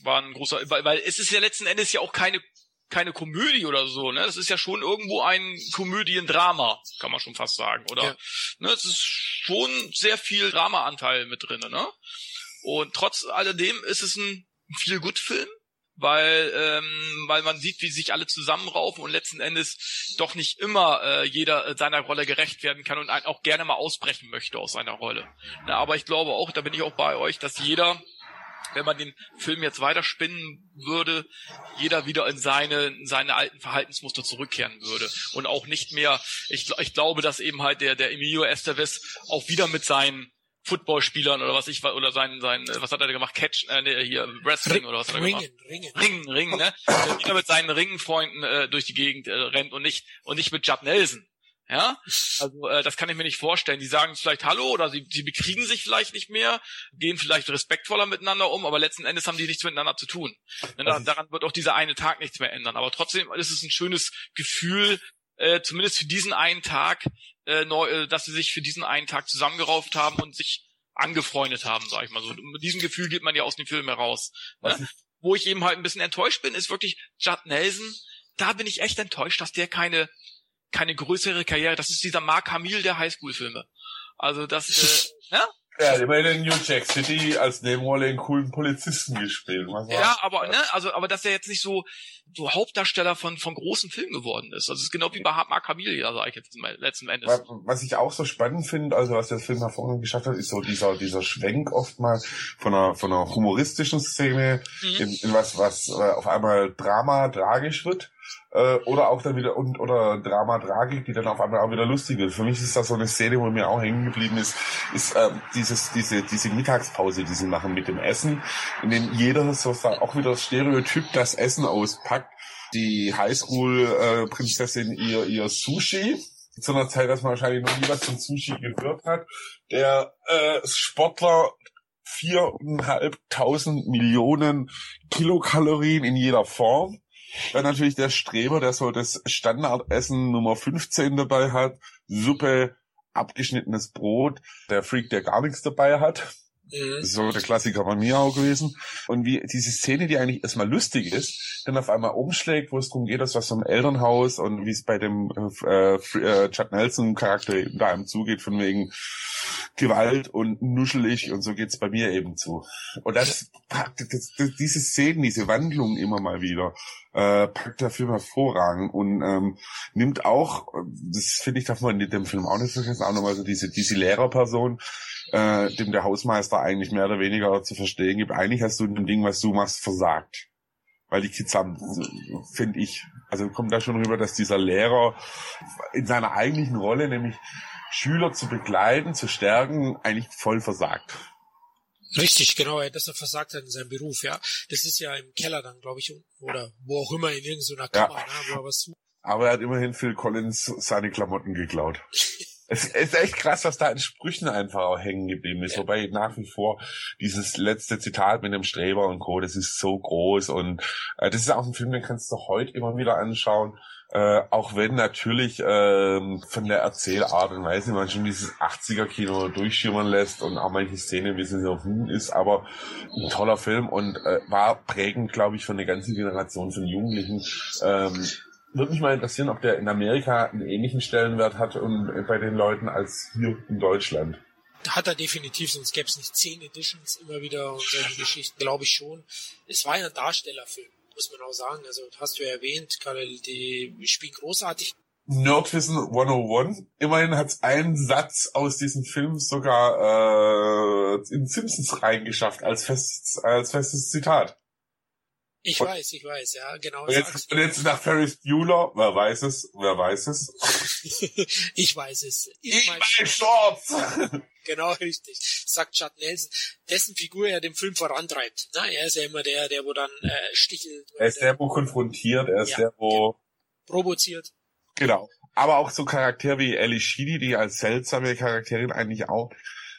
War ein großer, weil, weil es ist ja letzten Endes ja auch keine keine Komödie oder so, ne? Das ist ja schon irgendwo ein Komödiendrama, kann man schon fast sagen, oder? Ja. Ne, es ist schon sehr viel Dramaanteil mit drin, ne? Und trotz alledem ist es ein viel gut Film weil ähm, weil man sieht, wie sich alle zusammenraufen und letzten Endes doch nicht immer äh, jeder äh, seiner Rolle gerecht werden kann und auch gerne mal ausbrechen möchte aus seiner Rolle. Na, aber ich glaube auch, da bin ich auch bei euch, dass jeder wenn man den Film jetzt weiterspinnen würde, jeder wieder in seine, in seine alten Verhaltensmuster zurückkehren würde. Und auch nicht mehr, ich, ich glaube, dass eben halt der, der Emilio Estevez auch wieder mit seinen Footballspielern oder was ich oder sein sein was hat er gemacht? Catch äh, nee, hier Wrestling oder was hat er Ringen, gemacht? Ringen. Ringen Ringen ne? Der mit seinen Ringenfreunden äh, durch die Gegend äh, rennt und nicht und nicht mit Judd Nelson ja? Also äh, das kann ich mir nicht vorstellen. Die sagen vielleicht Hallo oder sie sie bekriegen sich vielleicht nicht mehr gehen vielleicht respektvoller miteinander um aber letzten Endes haben die nichts miteinander zu tun. Ne, daran wird auch dieser eine Tag nichts mehr ändern. Aber trotzdem ist es ein schönes Gefühl äh, zumindest für diesen einen Tag, äh, neu, äh, dass sie sich für diesen einen Tag zusammengerauft haben und sich angefreundet haben, sag ich mal so. Mit diesem Gefühl geht man ja aus dem Film heraus. Ne? Wo ich eben halt ein bisschen enttäuscht bin, ist wirklich Judd Nelson. Da bin ich echt enttäuscht, dass der keine keine größere Karriere. Das ist dieser Mark Hamill der Highschool-Filme. Also das, äh, ne? Ja, immerhin in New Jack City als Nebenrolle einen coolen Polizisten gespielt. ja, aber ne, also aber dass er jetzt nicht so so Hauptdarsteller von von großen Filmen geworden ist. Also es ist genau wie bei Mark Hamill, sage ich jetzt letzten Endes. Was ich auch so spannend finde, also was der Film hervorragend geschafft hat, ist so dieser dieser Schwenk oft mal von einer von einer humoristischen Szene mhm. in, in was was äh, auf einmal Drama tragisch wird äh, oder auch dann wieder und oder Drama Tragik, die dann auf einmal auch wieder lustig wird. Für mich ist das so eine Szene, wo mir auch hängen geblieben ist, ist ähm, dieses diese diese Mittagspause, die sie machen mit dem Essen, in dem jeder so auch wieder das Stereotyp das Essen auspackt. Die Highschool-Prinzessin äh, ihr ihr Sushi zu einer Zeit, dass man wahrscheinlich noch nie was von Sushi gehört hat. Der äh, Sportler viereinhalbtausend Millionen Kilokalorien in jeder Form Dann natürlich der Streber, der so das Standardessen Nummer 15 dabei hat. Suppe, abgeschnittenes Brot. Der Freak, der gar nichts dabei hat. Mhm. So der Klassiker bei mir auch gewesen. Und wie diese Szene, die eigentlich erstmal lustig ist, dann auf einmal umschlägt, wo es darum geht, dass was vom Elternhaus und wie es bei dem äh, äh, Chad Nelson Charakter da einem zugeht, von wegen Gewalt und nuschelig und so geht's bei mir eben zu. Und das packt das, das, diese Szenen, diese Wandlung immer mal wieder, äh, packt der Film hervorragend und ähm, nimmt auch, das finde ich, darf man in dem Film auch nicht vergessen, auch nochmal so diese, diese Lehrerperson, äh, dem der Hausmeister eigentlich mehr oder weniger zu verstehen gibt, eigentlich hast du in dem Ding, was du machst, versagt. Weil die Kids haben, finde ich, also kommt da schon rüber, dass dieser Lehrer in seiner eigentlichen Rolle, nämlich Schüler zu begleiten, zu stärken, eigentlich voll versagt. Richtig, genau, er versagt hat in seinem Beruf, ja. Das ist ja im Keller dann, glaube ich, oder wo auch immer in irgendeiner Kammer, ja. ne, wo er was sucht. Aber er hat immerhin Phil Collins seine Klamotten geklaut. Es ist echt krass, was da in Sprüchen einfach auch hängen geblieben ist. Ja. Wobei nach wie vor dieses letzte Zitat mit dem Streber und Co., das ist so groß. Und äh, das ist auch ein Film, den kannst du heute immer wieder anschauen. Äh, auch wenn natürlich äh, von der Erzählart und Weise man schon dieses 80er-Kino durchschimmern lässt und auch manche Szenen, wie sie so hm ist, aber ein toller Film und äh, war prägend, glaube ich, für eine ganze Generation von Jugendlichen. Ähm, würde mich mal interessieren, ob der in Amerika einen ähnlichen Stellenwert hat und bei den Leuten als hier in Deutschland. Hat er definitiv, sonst gäbe es nicht zehn Editions immer wieder und solche Geschichten, glaube ich schon. Es war ein Darstellerfilm, muss man auch sagen. Also hast du ja erwähnt, Karel, die spielen großartig. Nerdwissen 101. Immerhin hat einen Satz aus diesem Film sogar äh, in Simpsons reingeschafft als, fest, als festes Zitat. Ich und, weiß, ich weiß, ja, genau. Und jetzt, jetzt nach Ferris Bueller, wer weiß es, wer weiß es? ich weiß es. In, In mein Shorts! genau, richtig. Sagt Chad Nelson, dessen Figur er den Film vorantreibt. Na, er ist ja immer der, der wo dann äh, stichelt. Er ist der, wo konfrontiert, er ist ja, der, wo... Provoziert. Genau. Aber auch so Charaktere wie Ellie Sheedy, die als seltsame Charakterin eigentlich auch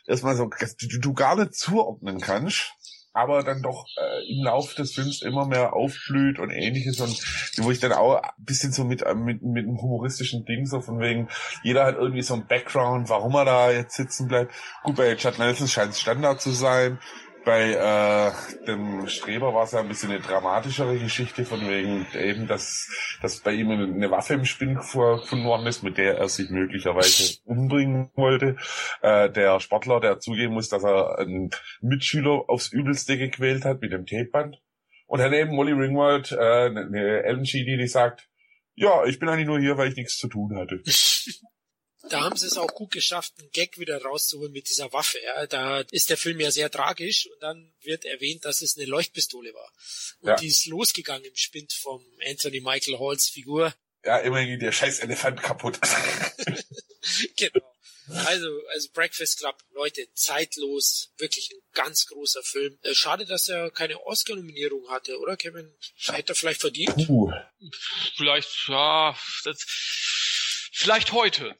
erstmal so, du, du gar nicht zuordnen kannst aber dann doch äh, im Laufe des Films immer mehr aufblüht und ähnliches und wo ich dann auch ein bisschen so mit, äh, mit, mit einem humoristischen Ding so von wegen, jeder hat irgendwie so ein Background, warum er da jetzt sitzen bleibt. Gut, bei Chad Nelson scheint es Standard zu sein bei äh, dem Streber war es ja ein bisschen eine dramatischere Geschichte, von wegen eben, dass, dass bei ihm eine Waffe im Spinn gefunden worden ist, mit der er sich möglicherweise umbringen wollte. Äh, der Sportler, der zugeben muss, dass er einen Mitschüler aufs Übelste gequält hat mit dem Tapeband. Und daneben Molly Ringwald, äh, eine Ellen Sheedy, die sagt, ja, ich bin eigentlich nur hier, weil ich nichts zu tun hatte. da haben sie es auch gut geschafft, einen Gag wieder rauszuholen mit dieser Waffe. Ja. Da ist der Film ja sehr tragisch und dann wird erwähnt, dass es eine Leuchtpistole war. Und ja. die ist losgegangen im Spind vom Anthony Michael Halls Figur. Ja, immerhin der scheiß Elefant kaputt. genau. Also, also Breakfast Club, Leute, zeitlos, wirklich ein ganz großer Film. Äh, schade, dass er keine Oscar-Nominierung hatte, oder Kevin? Hätte er vielleicht verdient? Puh. Vielleicht, ja, das, vielleicht heute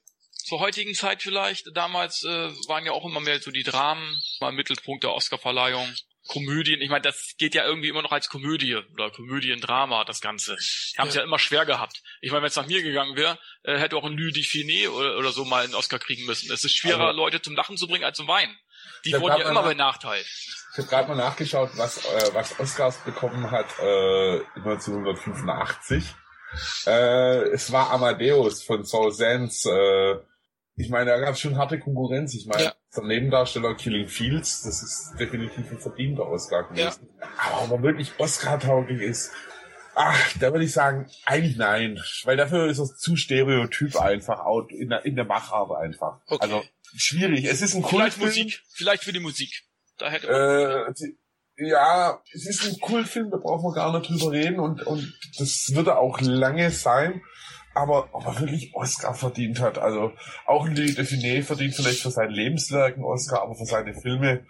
zur heutigen Zeit vielleicht. Damals äh, waren ja auch immer mehr so die Dramen, mal Mittelpunkt der Oscarverleihung. Komödien, ich meine, das geht ja irgendwie immer noch als Komödie oder Komödiendrama, das Ganze. Die haben es ja. ja. immer schwer gehabt. Ich meine, wenn es nach mir gegangen wäre, äh, hätte auch ein Louis Finet oder, oder so mal einen Oscar kriegen müssen. Es ist schwerer, also, Leute zum Lachen zu bringen als zum Weinen. Die wurden ja immer benachteilt. Ich habe gerade mal nachgeschaut, was, äh, was Oscars bekommen hat äh, 1985. Äh, es war Amadeus von Saul Sands, äh, ich meine, da gab es schon harte Konkurrenz. Ich meine, ja. zum Nebendarsteller Killing Fields, das ist definitiv ein verdienter Oscar gewesen. Ja. Aber ob er wirklich Oscar-tauglich ist, ach, da würde ich sagen, eigentlich nein. Weil dafür ist es zu stereotyp einfach, out in der, in der Machart einfach. Okay. Also, schwierig. Es ist ein Vielleicht Musik, vielleicht für die Musik. Da hätte man äh, ja, es ist ein Kultfilm, da brauchen wir gar nicht drüber reden und, und das wird er auch lange sein aber ob er wirklich Oscar verdient hat. Also auch Louis Define verdient vielleicht für sein Lebenswerk einen Oscar, aber für seine Filme,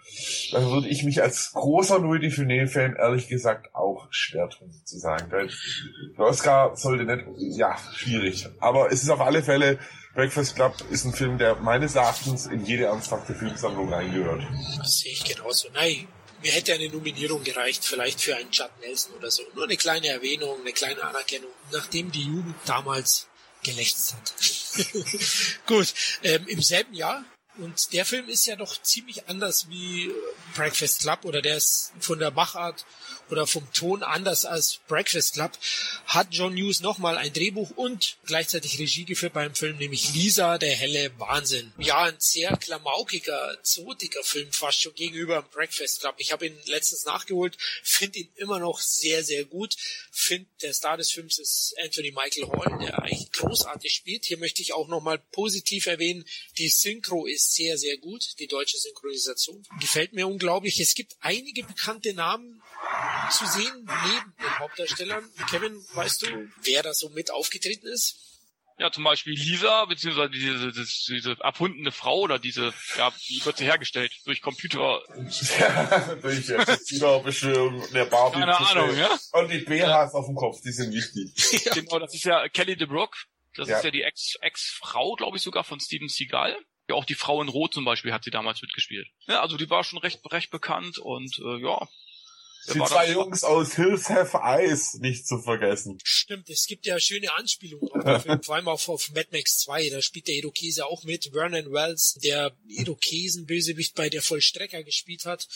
da würde ich mich als großer Louis Define-Fan ehrlich gesagt auch schwer tun zu sagen. Der Oscar sollte nicht, ja, schwierig. Aber es ist auf alle Fälle, Breakfast Club ist ein Film, der meines Erachtens in jede ernsthafte Filmsammlung reingehört. Das sehe ich genauso. Nein, mir hätte eine Nominierung gereicht, vielleicht für einen Judd Nelson oder so. Nur eine kleine Erwähnung, eine kleine Anerkennung, nachdem die Jugend damals gelächzt hat. Gut, ähm, im selben Jahr und der Film ist ja doch ziemlich anders wie Breakfast Club oder der ist von der Machart oder vom Ton anders als Breakfast Club, hat John Hughes nochmal ein Drehbuch und gleichzeitig Regie geführt beim Film, nämlich Lisa, der helle Wahnsinn. Ja, ein sehr klamaukiger, zotiger Film fast schon gegenüber Breakfast Club. Ich habe ihn letztens nachgeholt, finde ihn immer noch sehr, sehr gut. Finde, der Star des Films ist Anthony Michael Hall, der eigentlich großartig spielt. Hier möchte ich auch nochmal positiv erwähnen, die Synchro ist sehr, sehr gut, die deutsche Synchronisation. Gefällt mir unglaublich. Es gibt einige bekannte Namen, zu sehen neben den Hauptdarstellern. Kevin, weißt du, wer da so mit aufgetreten ist? Ja, zum Beispiel Lisa, beziehungsweise diese, diese, diese erfundene Frau oder diese, ja, wie wird sie hergestellt? Durch Computer. Ja, durch äh, Computerbeschwörung der Barbie. Keine Ahnung, ja? Und die BHs auf dem Kopf, die sind wichtig. ja. Genau, das ist ja Kelly DeBrook. Das Ja. ist ja die Ex- Ex-Frau, glaube ich, sogar von Steven Seagal. Ja, auch die Frau in Rot zum Beispiel hat sie damals mitgespielt. Ja, also die war schon recht, recht bekannt und äh, ja. Die zwei Jungs aus Hills Have Eyes nicht zu vergessen. Stimmt, es gibt ja schöne Anspielungen auf den Film, vor allem auch auf Mad Max 2, da spielt der Irokese auch mit, Vernon Wells, der Irokesen-Bösewicht bei der Vollstrecker gespielt hat,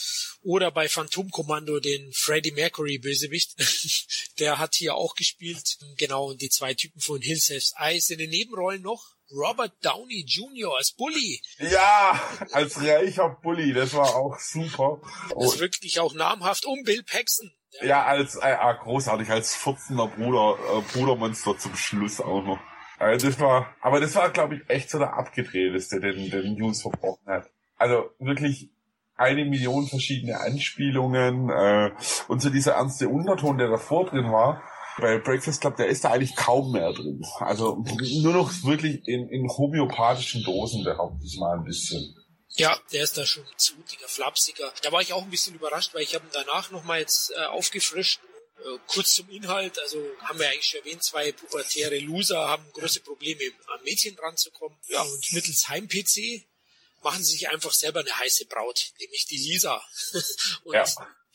oder bei Phantomkommando den Freddie Mercury-Bösewicht, der hat hier auch gespielt, genau, und die zwei Typen von Hills Have Eyes. In den Nebenrollen noch, Robert Downey Jr. als Bully, Ja, als reicher Bully, das war auch super. das ist wirklich auch namhaft, und Bill Paxton, der ja, als äh, ah, großartig, als 14er Bruder, äh, Brudermonster zum Schluss auch noch. Also das war, aber das war, glaube ich, echt so der abgedrehteste, den, den News verbrochen hat. Also wirklich eine Million verschiedene Anspielungen äh, und so dieser ernste Unterton, der davor drin war. Bei Breakfast Club, der ist da eigentlich kaum mehr drin. Also nur noch wirklich in, in homöopathischen Dosen, behaupte ich mal ein bisschen. Ja, der ist da schon zutiger, flapsiger. Da war ich auch ein bisschen überrascht, weil ich habe ihn danach nochmal jetzt äh, aufgefrischt. Äh, kurz zum Inhalt, also haben wir eigentlich schon erwähnt, zwei pubertäre Loser haben große Probleme, an Mädchen ranzukommen. Ja, und mittels Heim-PC machen sie sich einfach selber eine heiße Braut, nämlich die Lisa. und Ja.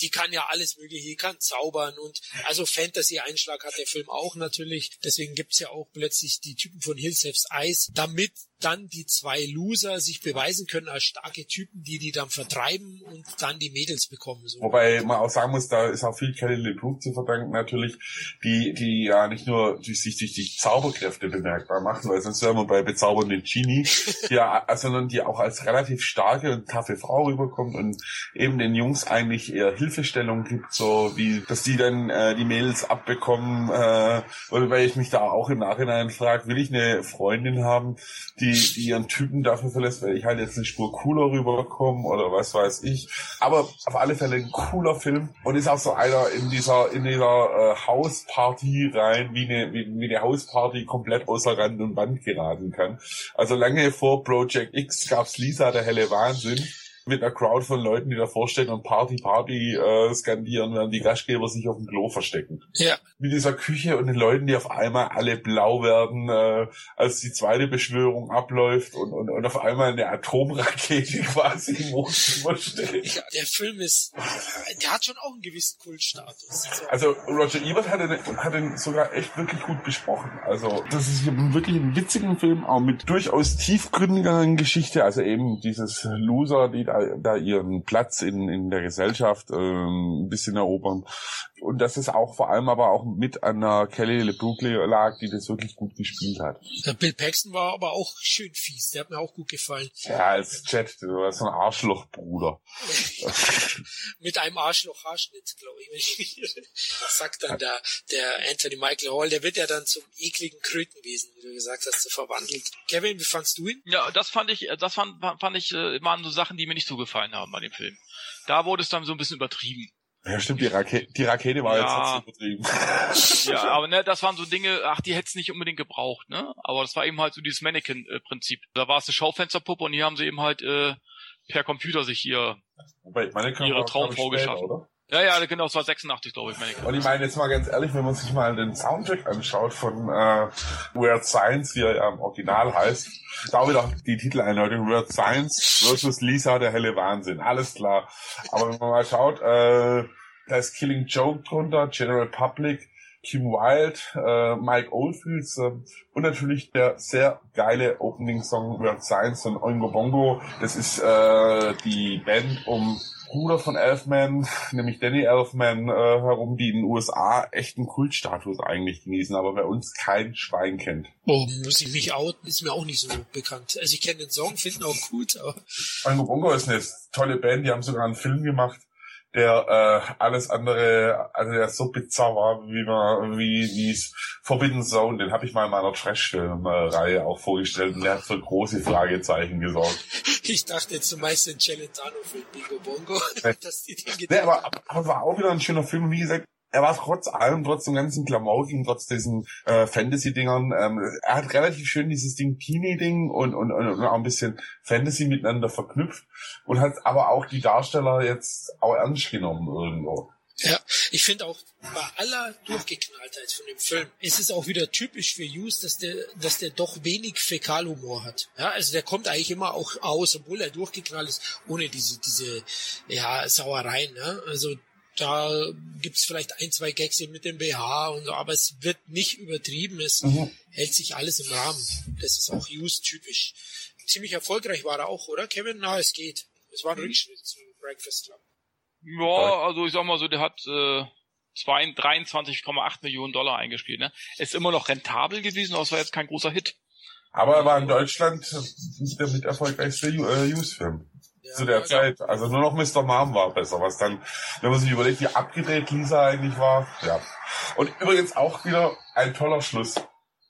Die kann ja alles mögliche, die kann zaubern und also Fantasy-Einschlag hat der Film auch natürlich. Deswegen gibt's ja auch plötzlich die Typen von Have Eyes, damit dann die zwei Loser sich beweisen können als starke Typen, die die dann vertreiben und dann die Mädels bekommen. So. Wobei man auch sagen muss, da ist auch viel Kelly LeBrook zu verdanken natürlich, die, die ja nicht nur durch sich durch die Zauberkräfte bemerkbar machen, weil sonst wären wir bei bezaubernden Genie, ja, sondern die auch als relativ starke und taffe Frau rüberkommt und eben den Jungs eigentlich eher Hilfestellung gibt, so wie, dass die dann äh, die Mädels abbekommen, äh, wobei ich mich da auch im Nachhinein frage, will ich eine Freundin haben, die, die ihren Typen dafür verlässt, weil ich halt jetzt eine Spur cooler rüberkomme oder was weiß ich. Aber auf alle Fälle ein cooler Film und ist auch so einer in dieser in dieser äh, Hausparty rein, wie eine wie, wie eine Hausparty komplett außer Rand und Band geraten kann. Also lange vor Project X gab's Lisa der helle Wahnsinn mit einer Crowd von Leuten, die davor stehen und Party Party äh, skandieren, während die Gastgeber sich auf dem Klo verstecken Ja, mit dieser Küche und den Leuten, die auf einmal alle blau werden, äh, als die zweite Beschwörung abläuft und, und, und auf einmal eine Atomrakete quasi im Wohnzimmer steht. ja, der Film ist, der hat schon auch einen gewissen Kultstatus. So. Also Roger Ebert hat den, hat den sogar echt wirklich gut besprochen. Also das ist wirklich ein witzigen Film, auch mit durchaus tiefgründigeren Geschichte. Also eben dieses Loser, die da, da ihren Platz in, in der Gesellschaft ähm, ein bisschen erobern. Und das ist auch vor allem aber auch mit einer Kelly LeBrook lag, die das wirklich gut gespielt hat. Der Bill Paxton war aber auch schön fies, der hat mir auch gut gefallen. Ja, als Jet, du warst so ein Arschlochbruder. mit einem Arschloch-Haarschnitt, glaube ich. sagt dann der, der Anthony Michael Hall, der wird ja dann zum ekligen Krötenwesen, wie du gesagt hast, so verwandelt. Kevin, wie fandst du ihn? Ja, das fand ich, das fand, fand ich, äh, waren so Sachen, die mir nicht so gefallen haben bei dem Film. Da wurde es dann so ein bisschen übertrieben. Ja, stimmt, die, Rake die Rakete war Ja. jetzt übertrieben. Ja, aber ne, das waren so Dinge, ach, die hätt's nicht unbedingt gebraucht, ne? Aber das war eben halt so dieses Mannequin-Prinzip. Da war es eine Schaufensterpuppe und hier haben sie eben halt äh, per Computer sich hier Wobei, Ihre Traumfrau geschaffen. Oder? Ja, ja, genau, es war 86, glaube ich, meine ich. Und ich meine jetzt mal ganz ehrlich, wenn man sich mal den Soundtrack anschaut von äh, Weird Science, wie er ja im Original heißt, da wieder die Titeleinleitung Weird Science versus Lisa, der helle Wahnsinn. Alles klar. Aber wenn man mal schaut, äh, da ist Killing Joke drunter, General Public, Kim Wilde, äh, Mike Oldfields äh, und natürlich der sehr geile Opening-Song Weird Science von Oingo Bongo. Das ist äh, die Band um Bruder von Elfman, nämlich Danny Elfman, äh, herum, die in den USA echten Kultstatus eigentlich genießen, aber bei uns kein Schwein kennt. Oh, muss ich mich outen, ist mir auch nicht so bekannt. Also ich kenne den Song, finde ihn auch gut, aber... Bongo ist eine tolle Band, die haben sogar einen Film gemacht der äh, alles andere, also der so bizarr war, wie man, wie wie es Forbidden Zone, den habe ich mal in meiner Trash-Film-Reihe auch vorgestellt und der hat für große Fragezeichen gesorgt. Ich dachte zumeist den Celentano-Film Bingo Bongo, dass die den nee, aber, aber war auch wieder ein schöner Film, wie gesagt, er war trotz allem, trotz dem ganzen Klamaukigen, trotz diesen äh, Fantasy-Dingern, ähm, er hat relativ schön dieses Ding Teenie-Ding und, und, und auch ein bisschen Fantasy miteinander verknüpft und hat aber auch die Darsteller jetzt auch ernst genommen irgendwo. Ja, ich finde auch bei aller Durchgeknalltheit von dem Film ist es auch wieder typisch für Hughes, dass der, dass der doch wenig Fäkalhumor hat. Ja, also der kommt eigentlich immer auch aus, obwohl er durchgeknallt ist, ohne diese, diese, ja, Sauereien, ne? Also, da gibt's vielleicht ein, zwei Gags mit dem BH und so, aber es wird nicht übertrieben, es mhm. hält sich alles im Rahmen. Das ist auch Hughes typisch. Ziemlich erfolgreich war er auch, oder Kevin? Na, es geht. Es war ein Rückschritt zu Breakfast Club. Ja, also ich sag mal so, der hat äh, 23,8 Millionen Dollar eingespielt. Ne? Ist immer noch rentabel gewesen, aber es war jetzt kein großer Hit. Aber er war in Deutschland nicht der mit erfolgreichste äh, News-Film ja, zu der Zeit. Also nur noch Mr. Mom war besser, was dann, wenn man sich überlegt, wie abgedreht Lisa eigentlich war. Ja. Und übrigens auch wieder ein toller Schluss.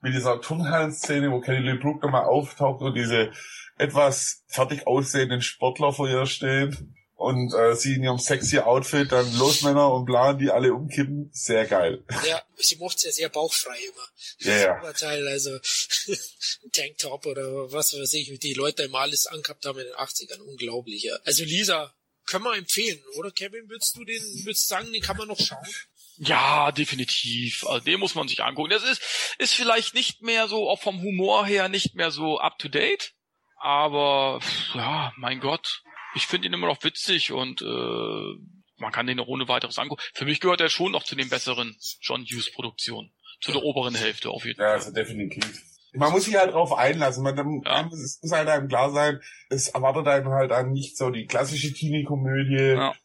Mit dieser Turnhallen-Szene, wo Kelly Lee Brook nochmal auftaucht und diese etwas fertig aussehenden Sportler vor ihr stehen und äh, sie in ihrem sexy Outfit dann los Männer und planen die alle umkippen. Sehr geil. Ja, sie mochte ja sehr bauchfrei immer. Ja, ja. Oberteil, also ein Tanktop oder was weiß ich, wie die Leute immer alles angehabt haben in den 80ern. Unglaublich, ja. Also Lisa, können wir empfehlen, oder Kevin? Würdest du den, würdest du sagen, den kann man noch schauen? Ja, definitiv. Also den muss man sich angucken. Das ist, ist vielleicht nicht mehr so, auch vom Humor her, nicht mehr so up to date. Aber ja, mein Gott, ich finde ihn immer noch witzig und äh, man kann den auch ohne weiteres angucken. Für mich gehört er schon noch zu den besseren John Hughes Produktionen. Zu der oberen Hälfte auf jeden Fall. Ja, also definitiv. Man muss sich halt drauf einlassen. Man, dann, ja. es muss halt einem klar sein, es erwartet einem halt an nicht so die klassische Teenie-Komödie. Ja.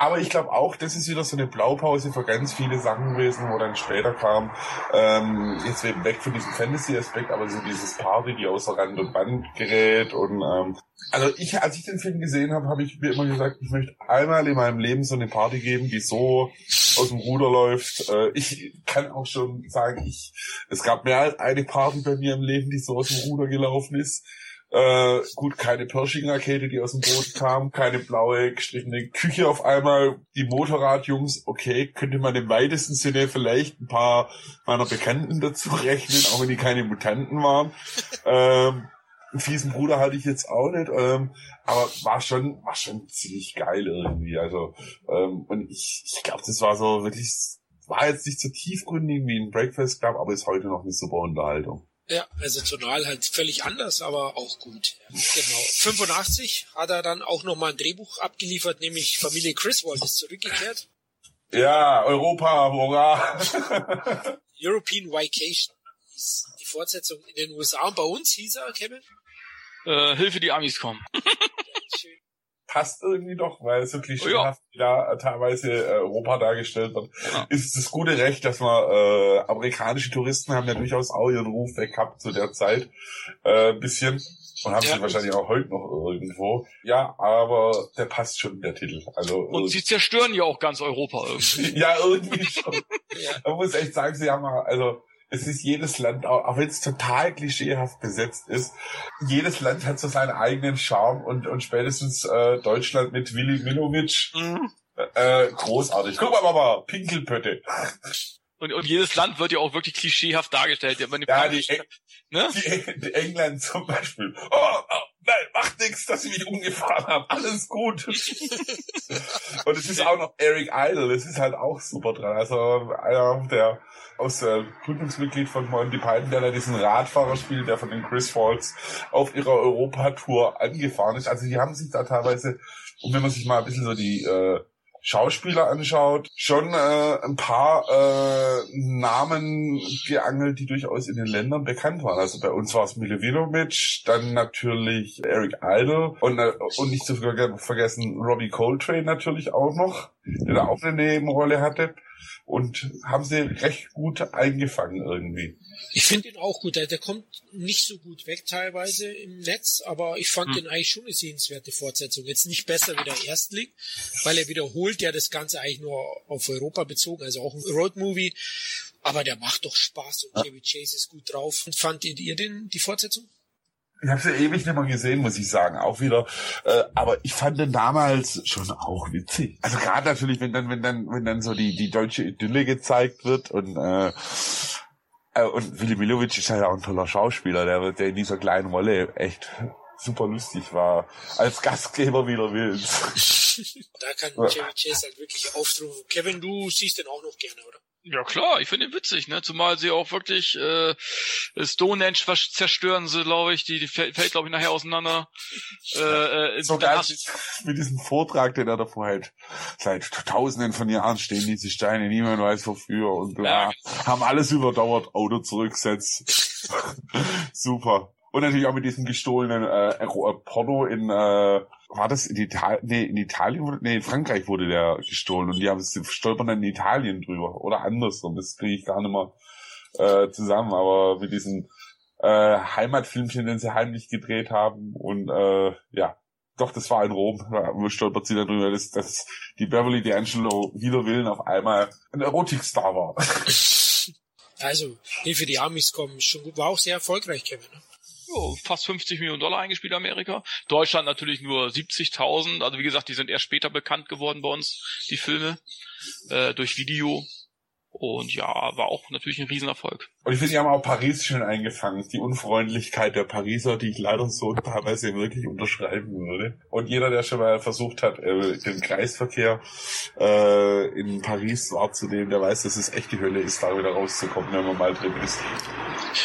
Aber ich glaube auch, das ist wieder so eine Blaupause für ganz viele Sachen gewesen, wo dann später kam, ähm, jetzt eben weg von diesem Fantasy-Aspekt, aber so dieses Party, die außer Rand und Band gerät und ähm, also ich, als ich den Film gesehen habe, habe ich mir immer gesagt, ich möchte einmal in meinem Leben so eine Party geben, die so aus dem Ruder läuft. Äh, ich kann auch schon sagen, ich, es gab mehr als eine Party bei mir im Leben, die so aus dem Ruder gelaufen ist. Äh, gut, keine Pershing-Rakete, die aus dem Boot kam, keine blaue gestrichene Küche auf einmal. Die Motorradjungs, okay, könnte man im weitesten Sinne vielleicht ein paar meiner Bekannten dazu rechnen, auch wenn die keine Mutanten waren. Ähm, einen fiesen Bruder hatte ich jetzt auch nicht, ähm, aber war schon, war schon ziemlich geil irgendwie. Also, ähm, und ich, ich glaube, das war so wirklich, war jetzt nicht so tiefgründig wie ein Breakfast Club, aber ist heute noch eine super Unterhaltung. Ja, also tonal halt völlig anders, aber auch gut. Genau. 85 hat er dann auch nochmal ein Drehbuch abgeliefert, nämlich Familie Griswold ist zurückgekehrt. Ja, Europa, hurra! European Vacation ist die Fortsetzung in den USA und bei uns hieß er, Kevin? Äh, Hilfe, die Amis kommen. passt irgendwie doch, weil es wirklich klischeehaft oh, ja. da teilweise äh, Europa dargestellt wird. Ja. Ist das gute Recht, dass man äh, amerikanische Touristen haben ja durchaus auch ihren Ruf weg gehabt zu der Zeit. Äh, bisschen. Und haben ja, sie wahrscheinlich auch heute noch irgendwo. Ja, aber der passt schon, der Titel. Also, und sie zerstören ja auch ganz Europa irgendwie. ja, irgendwie schon. Man muss echt sagen, sie haben also es ist jedes Land, auch wenn es total klischeehaft besetzt ist, jedes Land hat so seinen eigenen Charme und, und spätestens äh, Deutschland mit Willi Milovic, mhm. äh, großartig. Guck mal, Mama, Pinkelpötte. Und, und jedes Land wird ja auch wirklich klischeehaft dargestellt. Ja, die, ne? die, die England zum Beispiel. Oh, oh, nein, mach macht nichts, dass sie mich umgefahren haben. Alles gut. und es ist auch noch Eric Idle. Es ist halt auch super dran. Also einer der aus äh, Gründungsmitglied von Monty Python, der da diesen Radfahrer spielt, der von den Chris Falls auf ihrer Europatour angefahren ist. Also die haben sich da teilweise, und wenn man sich mal ein bisschen so die äh, Schauspieler anschaut, schon äh, ein paar äh, Namen geangelt, die durchaus in den Ländern bekannt waren. Also bei uns war es Milevinovic, dann natürlich Eric Idle und, äh, und nicht zu vergessen Robbie Coltrane natürlich auch noch, der da auch eine Nebenrolle hatte und haben sie recht gut eingefangen irgendwie. Ich finde ihn auch gut. Der, der kommt nicht so gut weg teilweise im Netz, aber ich fand hm. den eigentlich schon eine sehenswerte Fortsetzung. Jetzt nicht besser wie der Erstling, weil er wiederholt ja das Ganze eigentlich nur auf Europa bezogen, also auch ein Roadmovie. Aber der macht doch Spaß und Chevy Chase ist gut drauf. Und fandet ihr den, die Fortsetzung? Ich habe sie ewig nicht mehr gesehen, muss ich sagen, auch wieder. Äh, aber ich fand den damals schon auch witzig. Also gerade natürlich, wenn dann, wenn dann, wenn dann so die die deutsche Idylle gezeigt wird und äh, äh, und Willi Milovic ist ja auch ein toller Schauspieler, der der in dieser kleinen Rolle echt super lustig war. Als Gastgeber wieder willens. da kann Chevy Chase halt wirklich auftrumpfen. Kevin, du siehst den auch noch gerne, oder? Ja klar, ich finde ihn witzig, ne? Zumal sie auch wirklich äh, Stonehenge zerstören sie, glaube ich, die, die fällt, fällt glaube ich, nachher auseinander. Äh, äh, so geil mit diesem Vortrag, den er davor hält. Seit tausenden von Jahren stehen diese Steine, niemand weiß wofür und. Ja. Genau. Haben alles überdauert, Auto zurücksetzt. Super. Und natürlich auch mit diesem gestohlenen äh, Porno in äh, war das in Italien? Nee, in Italien wurde, nee, in Frankreich wurde der gestohlen und die haben stolpern dann in Italien drüber oder andersrum. Das kriege ich gar nicht mehr äh, zusammen, aber mit diesen äh, Heimatfilmchen, den sie heimlich gedreht haben und äh, ja, doch, das war in Rom. Da stolpert sie dann drüber, dass, dass die Beverly D'Angelo wider Willen auf einmal ein Erotikstar war. Also, Hilfe die Amis kommen schon gut. War auch sehr erfolgreich, Kevin. Ne? Jo, fast 50 Millionen Dollar eingespielt in Amerika. Deutschland natürlich nur 70.000. Also wie gesagt, die sind erst später bekannt geworden bei uns, die Filme, äh, durch Video. Und ja, war auch natürlich ein Riesenerfolg. Und ich finde, die haben auch Paris schön eingefangen. Die Unfreundlichkeit der Pariser, die ich leider so teilweise wirklich unterschreiben würde. Und jeder, der schon mal versucht hat, äh, den Kreisverkehr äh, in Paris wahrzunehmen, der weiß, dass es echt die Hölle ist, da wieder rauszukommen, wenn man mal drin ist.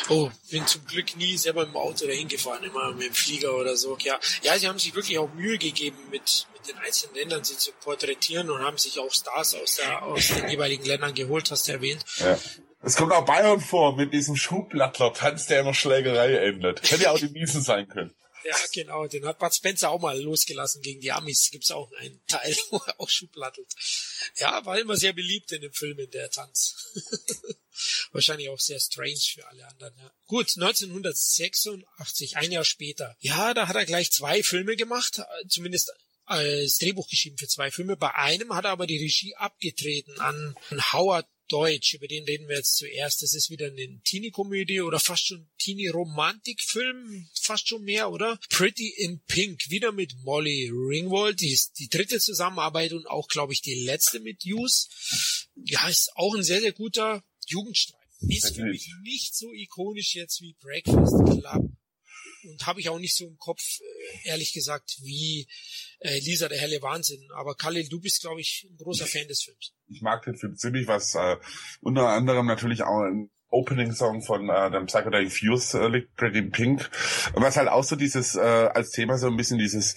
Oh, bin zum Glück nie selber im Auto dahin gefahren, immer mit dem Flieger oder so. Ja, ja, sie haben sich wirklich auch Mühe gegeben, mit, mit den einzelnen Ländern sie zu porträtieren und haben sich auch Stars aus, der, aus den jeweiligen Ländern geholt, hast du erwähnt. Ja. Es kommt auch Bayern vor mit diesem Schuhblattler-Tanz, der in Schlägerei endet. Hätte ja auch die Miesen sein können. Ja, genau. Den hat Bud Spencer auch mal losgelassen gegen die Amis. Gibt's auch einen Teil, wo er auch Schublattelt. Ja, war immer sehr beliebt in dem Film, in der Tanz. Wahrscheinlich auch sehr strange für alle anderen, ja. Gut, 1986, ein Jahr später. Ja, da hat er gleich zwei Filme gemacht, zumindest als Drehbuch geschrieben für zwei Filme. Bei einem hat er aber die Regie abgetreten an Howard Deutsch, über den reden wir jetzt zuerst. Das ist wieder eine Teenie-Komödie oder fast schon Teenie-Romantik-Film, fast schon mehr, oder? Pretty in Pink, wieder mit Molly Ringwald, die ist die dritte Zusammenarbeit und auch, glaube ich, die letzte mit Hughes. Ja, ist auch ein sehr, sehr guter Jugendstreif. Ist für mich nicht so ikonisch jetzt wie Breakfast Club und habe ich auch nicht so im Kopf, äh, ehrlich gesagt, wie äh, Lisa der helle Wahnsinn. Aber Khalil, du bist, glaube ich, ein großer Fan des Films. Ich mag den Film ziemlich, was äh, unter anderem natürlich auch ein Opening-Song von äh, dem Psychedelic Fuse äh, liegt, Pretty Pink. Was halt auch so dieses, äh, als Thema so ein bisschen dieses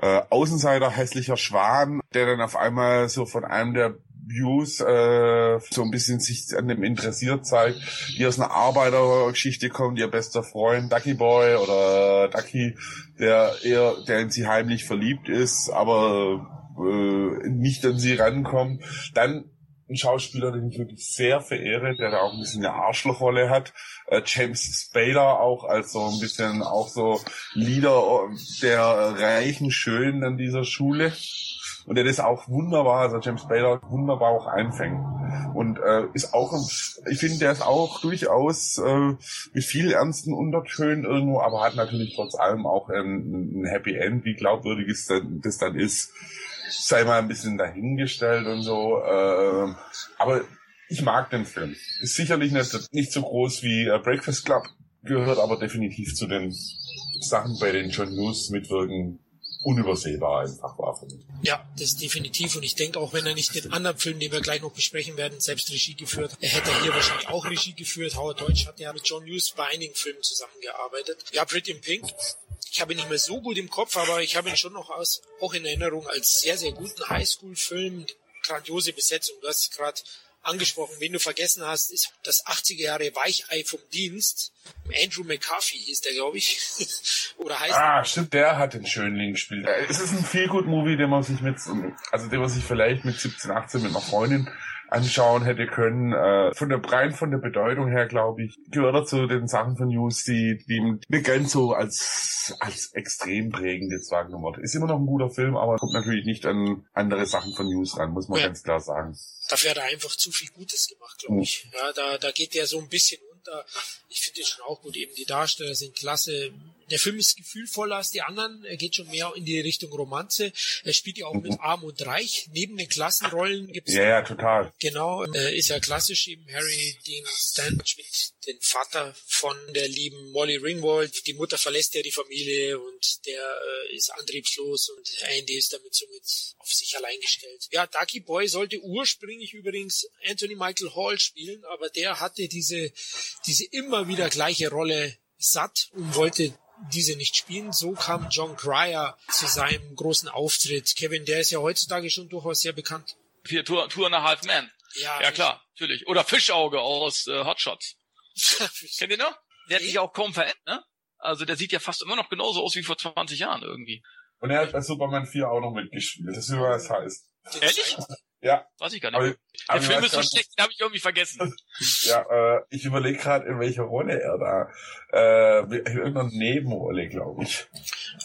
äh, Außenseiter hässlicher Schwan, der dann auf einmal so von einem der Views äh, so ein bisschen sich an dem interessiert zeigt, die aus einer Arbeitergeschichte kommen, ihr bester Freund Ducky Boy oder Ducky, der eher, der in sie heimlich verliebt ist, aber äh, nicht an sie rankommt. Dann ein Schauspieler, den ich wirklich sehr verehre, der da auch ein bisschen eine Arschlochrolle hat. Äh, James Spader auch als so ein bisschen auch so Leader der reichen Schönen an dieser Schule und der das auch wunderbar, also James Bader wunderbar auch einfängt. Und äh, ist auch, ich finde, der ist auch durchaus äh, mit viel ernsten Untertönen irgendwo, aber hat natürlich trotz allem auch ein, ein Happy End, wie glaubwürdig es dann, das dann ist, sei mal ein bisschen dahingestellt und so. Äh, aber ich mag den Film. Ist sicherlich nicht, nicht so groß wie äh, Breakfast Club, gehört aber definitiv zu den Sachen, bei denen John Hughes mitwirken unübersehbar einfach war für mich. Ja, das definitiv. Und ich denke auch, wenn er nicht den anderen Film, den wir gleich noch besprechen werden, selbst Regie geführt, er hätte hier wahrscheinlich auch Regie geführt. Howard Deutsch hat ja mit John Hughes bei einigen Filmen zusammengearbeitet. Ja, Pretty in Pink. Ich habe ihn nicht mehr so gut im Kopf, aber ich habe ihn schon noch aus, auch in Erinnerung als sehr, sehr guten Highschool-Film. Grandiose Besetzung. Du hast gerade angesprochen. Wen du vergessen hast, ist das 80er Jahre Weichei vom Dienst. Andrew McCarthy hieß der, glaube ich. Oder heißt Ah, stimmt, der hat den schönen Link gespielt. Äh, Es ist ein Feel-Good-Movie, den man sich mit, also den man sich vielleicht mit 17, 18 mit einer Freundin anschauen hätte können. Äh, von der rein von der Bedeutung her, glaube ich, gehört er zu den Sachen von News, die, die nicht ganz so als, als extrem prägend jetzt wahrgenommen wird. Ist immer noch ein guter Film, aber kommt natürlich nicht an andere Sachen von News ran, muss man Ja. ganz klar sagen. Dafür hat er einfach zu viel Gutes gemacht, glaube ich. Ja, da, da geht der so ein bisschen unter. Ich finde den schon auch gut. Eben die Darsteller sind klasse. Der Film ist gefühlvoller als die anderen. Er geht schon mehr in die Richtung Romanze. Er spielt ja auch mit Arm und Reich. Neben den Klassenrollen gibt es Ja, ja, total. Genau, äh, ist ja klassisch eben Harry Dean Stanton spielt den Vater von der lieben Molly Ringwald. Die Mutter verlässt ja die Familie und der äh, ist antriebslos und Andy ist damit somit auf sich allein gestellt. Ja, Ducky Boy sollte ursprünglich übrigens Anthony Michael Hall spielen, aber der hatte diese, diese immer wieder gleiche Rolle satt und wollte diese nicht spielen. So kam John Cryer zu seinem großen Auftritt. Kevin, der ist ja heutzutage schon durchaus sehr bekannt. Vier Tour, Tour and a Half Man. Ja, Ja klar, natürlich. Oder Fischauge aus äh, Hotshots. Kennt ihr noch? Der hat sich auch kaum verändert, ne? Also der sieht ja fast immer noch genauso aus wie vor 20 Jahren irgendwie. Und er hat bei Superman 4 auch noch mitgespielt. Das ist was heißt. Ehrlich? Ja, Weiß ich gar nicht. aber, Der ich Film ist so schlecht, den habe ich irgendwie vergessen. Ja, äh, ich überlege gerade, in welcher Rolle er da. Äh, in irgendeiner Nebenrolle, glaube ich.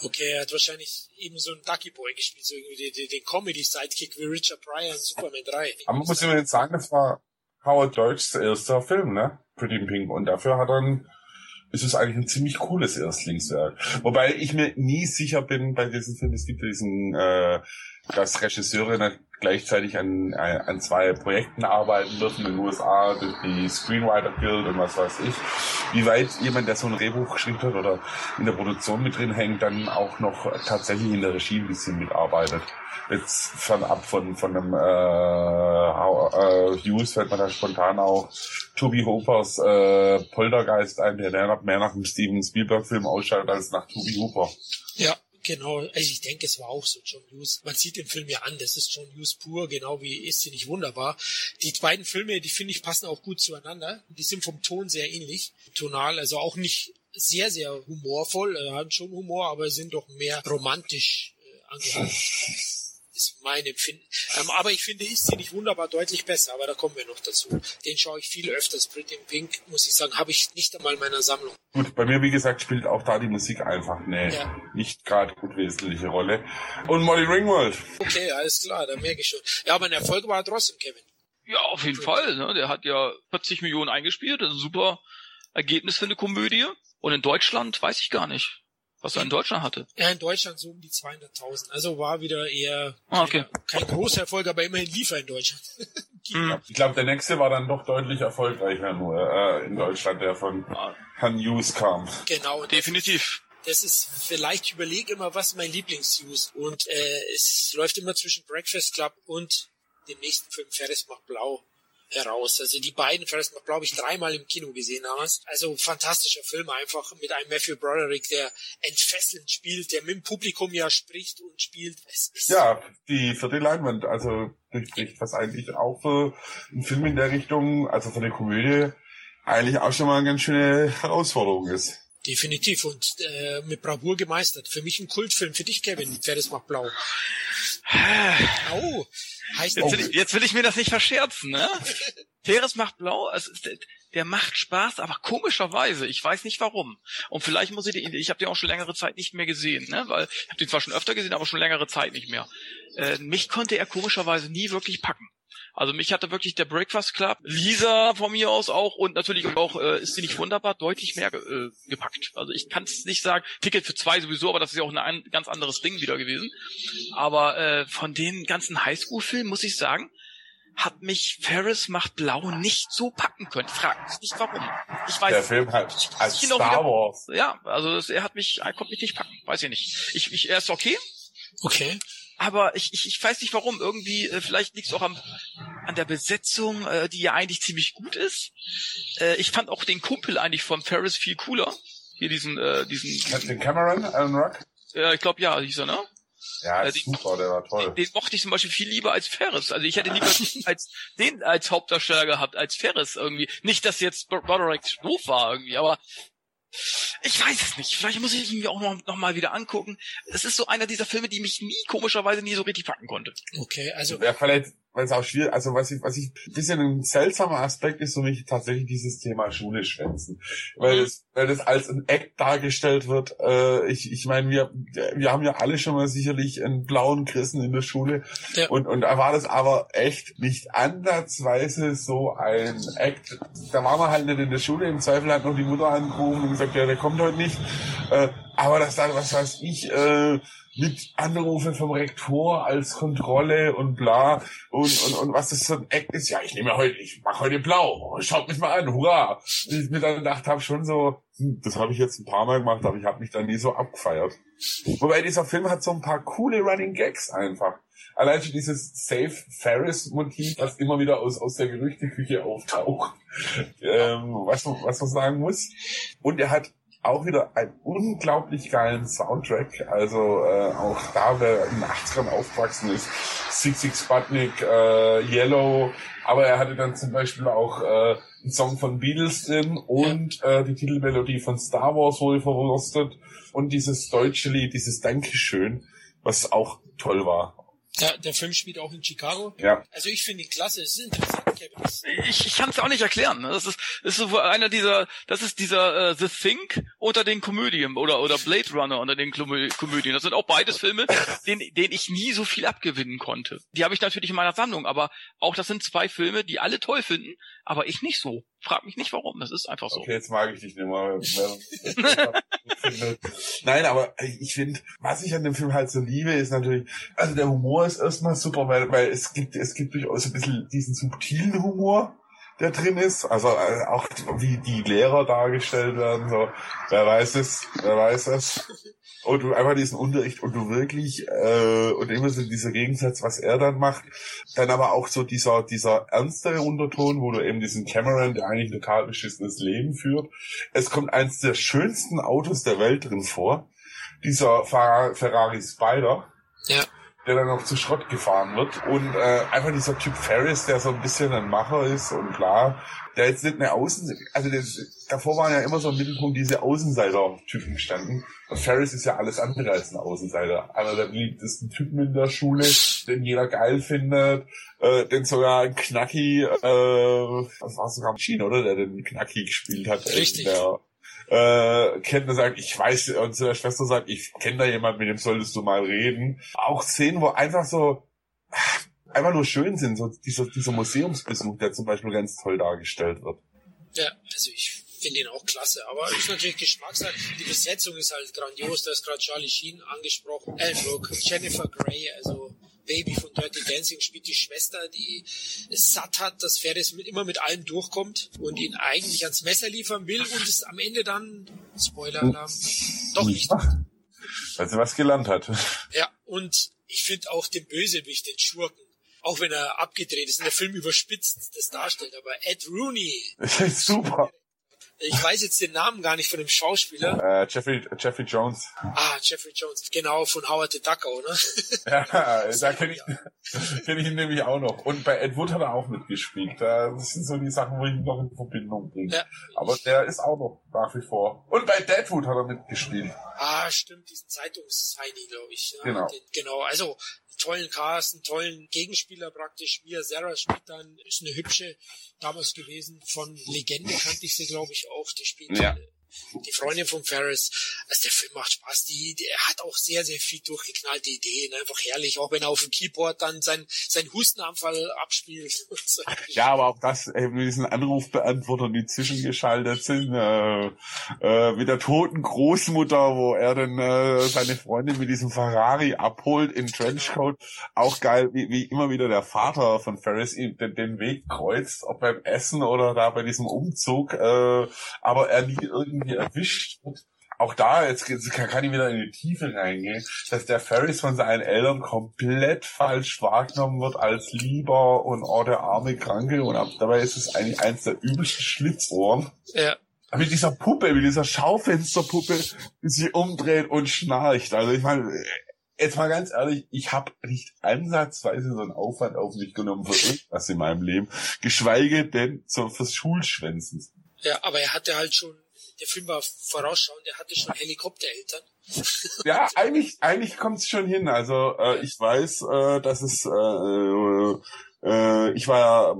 Okay, er hat wahrscheinlich eben so einen Ducky Boy gespielt, so irgendwie den, den Comedy-Sidekick wie Richard Pryor in Superman 3. Aber man muss immer jetzt sagen, das war Howard Deutschs erster Film, ne? Pretty in Pink. Und dafür hat er ein, ist es eigentlich ein ziemlich cooles Erstlingswerk. Wobei ich mir nie sicher bin bei diesem Film, es gibt diesen, äh, dass Regisseure gleichzeitig an, an an zwei Projekten arbeiten dürfen in den USA, durch die Screenwriter Guild und was weiß ich. Wie weit jemand, der so ein Drehbuch geschrieben hat oder in der Produktion mit drin hängt, dann auch noch tatsächlich in der Regie ein bisschen mitarbeitet. Jetzt fernab von, von einem äh, äh, Hughes fällt mir da spontan auch Toby Hoopers äh, Poltergeist ein, der mehr nach einem Steven Spielberg-Film ausschaut als nach Toby Hooper. Ja, genau. Also ich denke, es war auch so John Hughes. Man sieht den Film ja an, das ist John Hughes pur, genau wie ist sie nicht wunderbar. Die beiden Filme, die finde ich passen auch gut zueinander. Die sind vom Ton sehr ähnlich, tonal, also auch nicht sehr, sehr humorvoll, äh, haben schon Humor, aber sind doch mehr romantisch äh, angehaucht. ist mein Empfinden. Ähm, aber ich finde, ist sie nicht wunderbar deutlich besser, aber da kommen wir noch dazu. Den schaue ich viel öfters. Pretty in Pink, muss ich sagen, habe ich nicht einmal in meiner Sammlung. Gut, bei mir, wie gesagt, spielt auch da die Musik einfach eine Ja. nicht gerade gut wesentliche Rolle. Und Molly Ringwald. Okay, alles klar, da merke ich schon. Ja, aber ein Erfolg war er trotzdem, Kevin. Ja, auf jeden Fall. Ne? Der hat ja 40 Millionen eingespielt. Das ist ein super Ergebnis für eine Komödie. Und in Deutschland weiß ich gar nicht, was er in Deutschland hatte. Ja, in Deutschland so um die 200.000. Also war wieder eher Ah, okay. kein großer Erfolg, aber immerhin lief er in Deutschland. Hm. Ich glaube, der nächste war dann doch deutlich erfolgreicher nur äh, in Deutschland, der von Herrn Hughes kam. genau. Definitiv. Das ist vielleicht, ich überlege immer, was mein Lieblingsnews. Und äh, es läuft immer zwischen Breakfast Club und dem nächsten Film Ferris macht blau heraus. Also die beiden macht blau habe ich dreimal im Kino gesehen damals. Also fantastischer Film einfach mit einem Matthew Broderick, der entfesselnd spielt, der mit dem Publikum ja spricht und spielt. Es ist Ja, die vierte Leinwand, also durchbricht, was eigentlich auch für einen Film in der Richtung, also für eine Komödie, eigentlich auch schon mal eine ganz schöne Herausforderung ist. definitiv und äh, mit Bravour gemeistert. Für mich ein Kultfilm, für dich Kevin, Ferris macht blau. Au, heißt Jetzt will, ich, jetzt will ich mir das nicht verscherzen, ne? Teres macht blau, ist, der macht Spaß, aber komischerweise, ich weiß nicht warum. Und vielleicht muss ich den, ich habe den auch schon längere Zeit nicht mehr gesehen, ne? Weil ich habe den zwar schon öfter gesehen, aber schon längere Zeit nicht mehr. Äh, mich konnte er komischerweise nie wirklich packen. Also mich hatte wirklich der Breakfast Club, Lisa von mir aus auch und natürlich auch äh, ist sie nicht wunderbar deutlich mehr ge äh, gepackt. Also ich kann es nicht sagen. Ticket für zwei sowieso, aber das ist ja auch ein ein ganz anderes Ding wieder gewesen. Aber äh, von den ganzen Highschool-Filmen muss ich sagen, hat mich Ferris macht blau nicht so packen können. Frag mich nicht warum. Ich weiß Der Film hat als Genau Star wieder- Wars. Ja, also es- er hat mich, er konnte mich nicht packen. Weiß ich nicht. Ich, ich, er ist okay, Okay. Aber ich, ich, ich weiß nicht warum. Irgendwie, äh, vielleicht liegt es auch am, an der Besetzung, äh, die ja eigentlich ziemlich gut ist. Äh, ich fand auch den Kumpel eigentlich von Ferris viel cooler. Hier diesen, äh, diesen, Captain Cameron, Alan Rock? äh, ich glaube ja, hieß er, ne? Ja, Äh, ist die- super, der war toll. Den mochte ich zum Beispiel viel lieber als Ferris. Also ich hätte lieber als den als Hauptdarsteller gehabt als Ferris irgendwie. Nicht, dass jetzt Broderick doof war irgendwie, aber ich weiß es nicht. Vielleicht muss ich ihn mir auch noch, noch mal wieder angucken. Es ist so einer dieser Filme, die mich nie, komischerweise nie so richtig packen konnte. Okay, also Ja, vielleicht, weil es auch schwierig, also was ich, was ich, ein bisschen ein seltsamer Aspekt ist für mich tatsächlich dieses Thema Schule schwänzen. Weil Mhm. es, weil das als ein Act dargestellt wird, äh, ich, ich meine, wir, wir haben ja alle schon mal sicherlich einen blauen Christen in der Schule. Ja. Und, und da war das aber echt nicht ansatzweise so ein Act. Da waren wir halt nicht in der Schule, im Zweifel hat noch die Mutter angerufen und gesagt, ja, der kommt heute nicht. Äh, aber das dann, was weiß ich, äh, mit Anrufe vom Rektor als Kontrolle und bla und, und, und was das so ein Act ist, ja, ich nehme heute, ich mache heute blau, schaut mich mal an, hurra. Ich mir dann gedacht habe, schon so, hm, das habe ich jetzt ein paar Mal gemacht, aber ich habe mich da nie so abgefeiert. Wobei dieser Film hat so ein paar coole Running Gags einfach. Allein schon dieses Safe Ferris Motiv, was immer wieder aus, aus der Gerüchteküche auftaucht, ähm, was, was man sagen muss. Und er hat auch wieder einen unglaublich geilen Soundtrack. Also äh, auch da, wer in den 80ern aufgewachsen ist, Six Six Sputnik, äh, Yellow, aber er hatte dann zum Beispiel auch äh, einen Song von Beatles drin und äh, die Titelmelodie von Star Wars wohl verwurstet und dieses deutsche Lied, dieses Dankeschön, was auch toll war. ja, der Film spielt auch in Chicago. Ja. Also ich finde ihn klasse, es ist interessant, Ich, ich kann es auch nicht erklären. ne? Das ist, das ist so einer dieser, das ist dieser äh, The Think unter den Komödien oder oder Blade Runner unter den Komö Komödien. Das sind auch beides Filme, denen, denen ich nie so viel abgewinnen konnte. Die habe ich natürlich in meiner Sammlung, aber auch das sind zwei Filme, die alle toll finden, aber ich nicht so. Frag mich nicht warum. Das ist einfach so. Okay, jetzt mag ich dich nicht mehr. Nein, aber ich finde, was ich an dem Film halt so liebe, ist natürlich, also der Humor ist erstmal super, weil, weil es gibt, es gibt durchaus ein bisschen diesen subtilen Humor, der drin ist. Also äh, auch wie die Lehrer dargestellt werden, so, wer weiß es, wer weiß es. Und du einfach diesen Unterricht und du wirklich, äh, und immer so dieser Gegensatz, was er dann macht, dann aber auch so dieser, dieser ernstere Unterton, wo du eben diesen Cameron, der eigentlich ein total beschissenes Leben führt. Es kommt eins der schönsten Autos der Welt drin vor. Dieser Fer- Ferrari Spider. Ja. Der dann noch zu Schrott gefahren wird. Und äh, einfach dieser Typ Ferris, der so ein bisschen ein Macher ist und klar, der jetzt nicht eine Außen... Also das, davor waren ja immer so im Mittelpunkt diese Außenseiter-Typen gestanden. Und Ferris ist ja alles andere als ein Außenseiter. Einer der beliebtesten Typen in der Schule, den jeder geil findet, äh, den sogar ein Knacki, äh, was war sogar Machine, oder? Der den Knacki gespielt hat. Richtig. Der, äh, kennt und sagt, ich weiß, und zu der Schwester sagt, ich kenne da jemand, mit dem solltest du mal reden. Auch Szenen, wo einfach so, einfach nur schön sind, so dieser, dieser Museumsbesuch, der zum Beispiel ganz toll dargestellt wird. Ja, also ich finde ihn auch klasse, aber ist natürlich Geschmackssache. Die Besetzung ist halt grandios, da ist gerade Charlie Sheen angesprochen, Brooke, Jennifer Grey, also Baby von Dirty Dancing spielt die Schwester, die es satt hat, dass Ferris mit, immer mit allem durchkommt und ihn eigentlich ans Messer liefern will und es am Ende dann, Spoiler-Alarm, doch nicht. Weil sie was gelernt hat. Ja, und ich finde auch den Bösewicht, den Schurken, auch wenn er abgedreht ist, in der Film überspitzt das darstellt, aber Ed Rooney, Super. Ich weiß jetzt den Namen gar nicht von dem Schauspieler, Äh, Jeffrey, Jeffrey Jones. Ah, Jeffrey Jones, genau, von Howard the Duck ne? Ja, da kenne ich, kenn ich ihn nämlich auch noch. Und bei Ed Wood hat er auch mitgespielt. Das sind so die Sachen, wo ich ihn noch in Verbindung bringe. Ja. Aber der ist auch noch nach wie vor. Und bei Deadwood hat er mitgespielt. Ah, stimmt, diesen Zeitungsheini, glaube ich. Ja, Genau. Den, genau, also tollen Cast, einen tollen Gegenspieler praktisch. Mia Sarah spielt dann, ist eine hübsche damals gewesen. Von Legende kannte ich sie, glaube ich, auch. Die spielt Ja. Die Freundin von Ferris. Also der Film macht Spaß. Die, der hat auch sehr, sehr viel durchgeknallte Ideen. Einfach herrlich. Auch wenn er auf dem Keyboard dann sein, sein Hustenanfall abspielt. Ja, aber auch das, äh, mit diesen Anrufbeantwortern, die zwischengeschaltet sind, äh, äh, mit der toten Großmutter, wo er dann äh, seine Freundin mit diesem Ferrari abholt in Trenchcoat. Auch geil, wie, wie immer wieder der Vater von Ferris den, den Weg kreuzt, ob beim Essen oder da bei diesem Umzug, äh, aber er nie irgendwie erwischt wird. Auch da, jetzt kann ich wieder in die Tiefe reingehen, dass der Ferris von seinen Eltern komplett falsch wahrgenommen wird als lieber und oh, der arme Kranke und ab, dabei ist es eigentlich eins der übelsten Schlitzohren. Ja. Mit dieser Puppe, mit dieser Schaufensterpuppe, die sich umdreht und schnarcht. Also ich meine, jetzt mal ganz ehrlich, ich habe nicht ansatzweise so einen Aufwand auf mich genommen für irgendwas in meinem Leben, geschweige denn so fürs Schulschwänzen. Ja, aber er hatte halt schon, der Film war vorausschauend, der hatte schon Helikoptereltern. Ja, eigentlich, eigentlich kommt's schon hin. Also äh, ich weiß, äh, dass es, äh, äh, ich war ja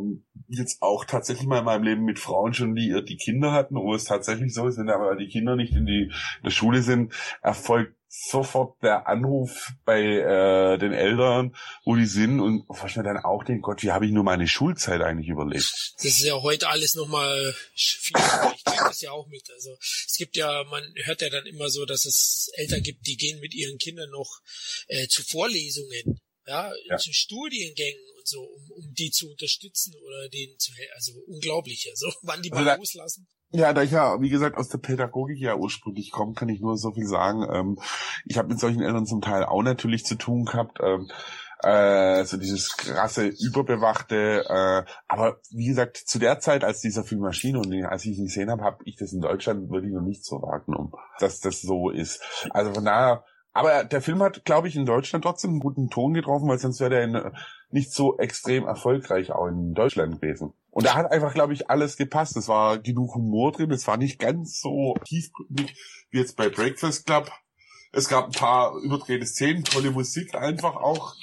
jetzt auch tatsächlich mal in meinem Leben mit Frauen schon, die die Kinder hatten, wo es tatsächlich so ist, wenn aber die Kinder nicht in die in der Schule sind, erfolgt sofort der Anruf bei äh, den Eltern, wo die sind und ich mir dann auch denke, Gott, wie habe ich nur meine Schulzeit eigentlich überlebt? Das ist ja heute alles nochmal viel. Ich kriege das ja auch mit. Also es gibt ja, man hört ja dann immer so, dass es Eltern gibt, die gehen mit ihren Kindern noch äh, zu Vorlesungen, ja, Ja. zu Studiengängen und so, um, um die zu unterstützen oder denen zu helfen. Also unglaublich, also wann die Also mal da- loslassen. Ja, da ich ja, wie gesagt, aus der Pädagogik ja ursprünglich komme, kann ich nur so viel sagen. Ähm, ich habe mit solchen Eltern zum Teil auch natürlich zu tun gehabt. Ähm, äh, so dieses krasse, überbewachte, äh, aber wie gesagt, zu der Zeit, als dieser Film erschien und als ich ihn gesehen habe, habe ich das in Deutschland wirklich noch nicht so wahrgenommen, dass das so ist. Also von daher, aber der Film hat, glaube ich, in Deutschland trotzdem einen guten Ton getroffen, weil sonst wäre der in, nicht so extrem erfolgreich auch in Deutschland gewesen. Und da hat einfach, glaube ich, alles gepasst. Es war genug Humor drin. Es war nicht ganz so tiefgründig wie jetzt bei Breakfast Club. Es gab ein paar überdrehte Szenen, tolle Musik einfach auch.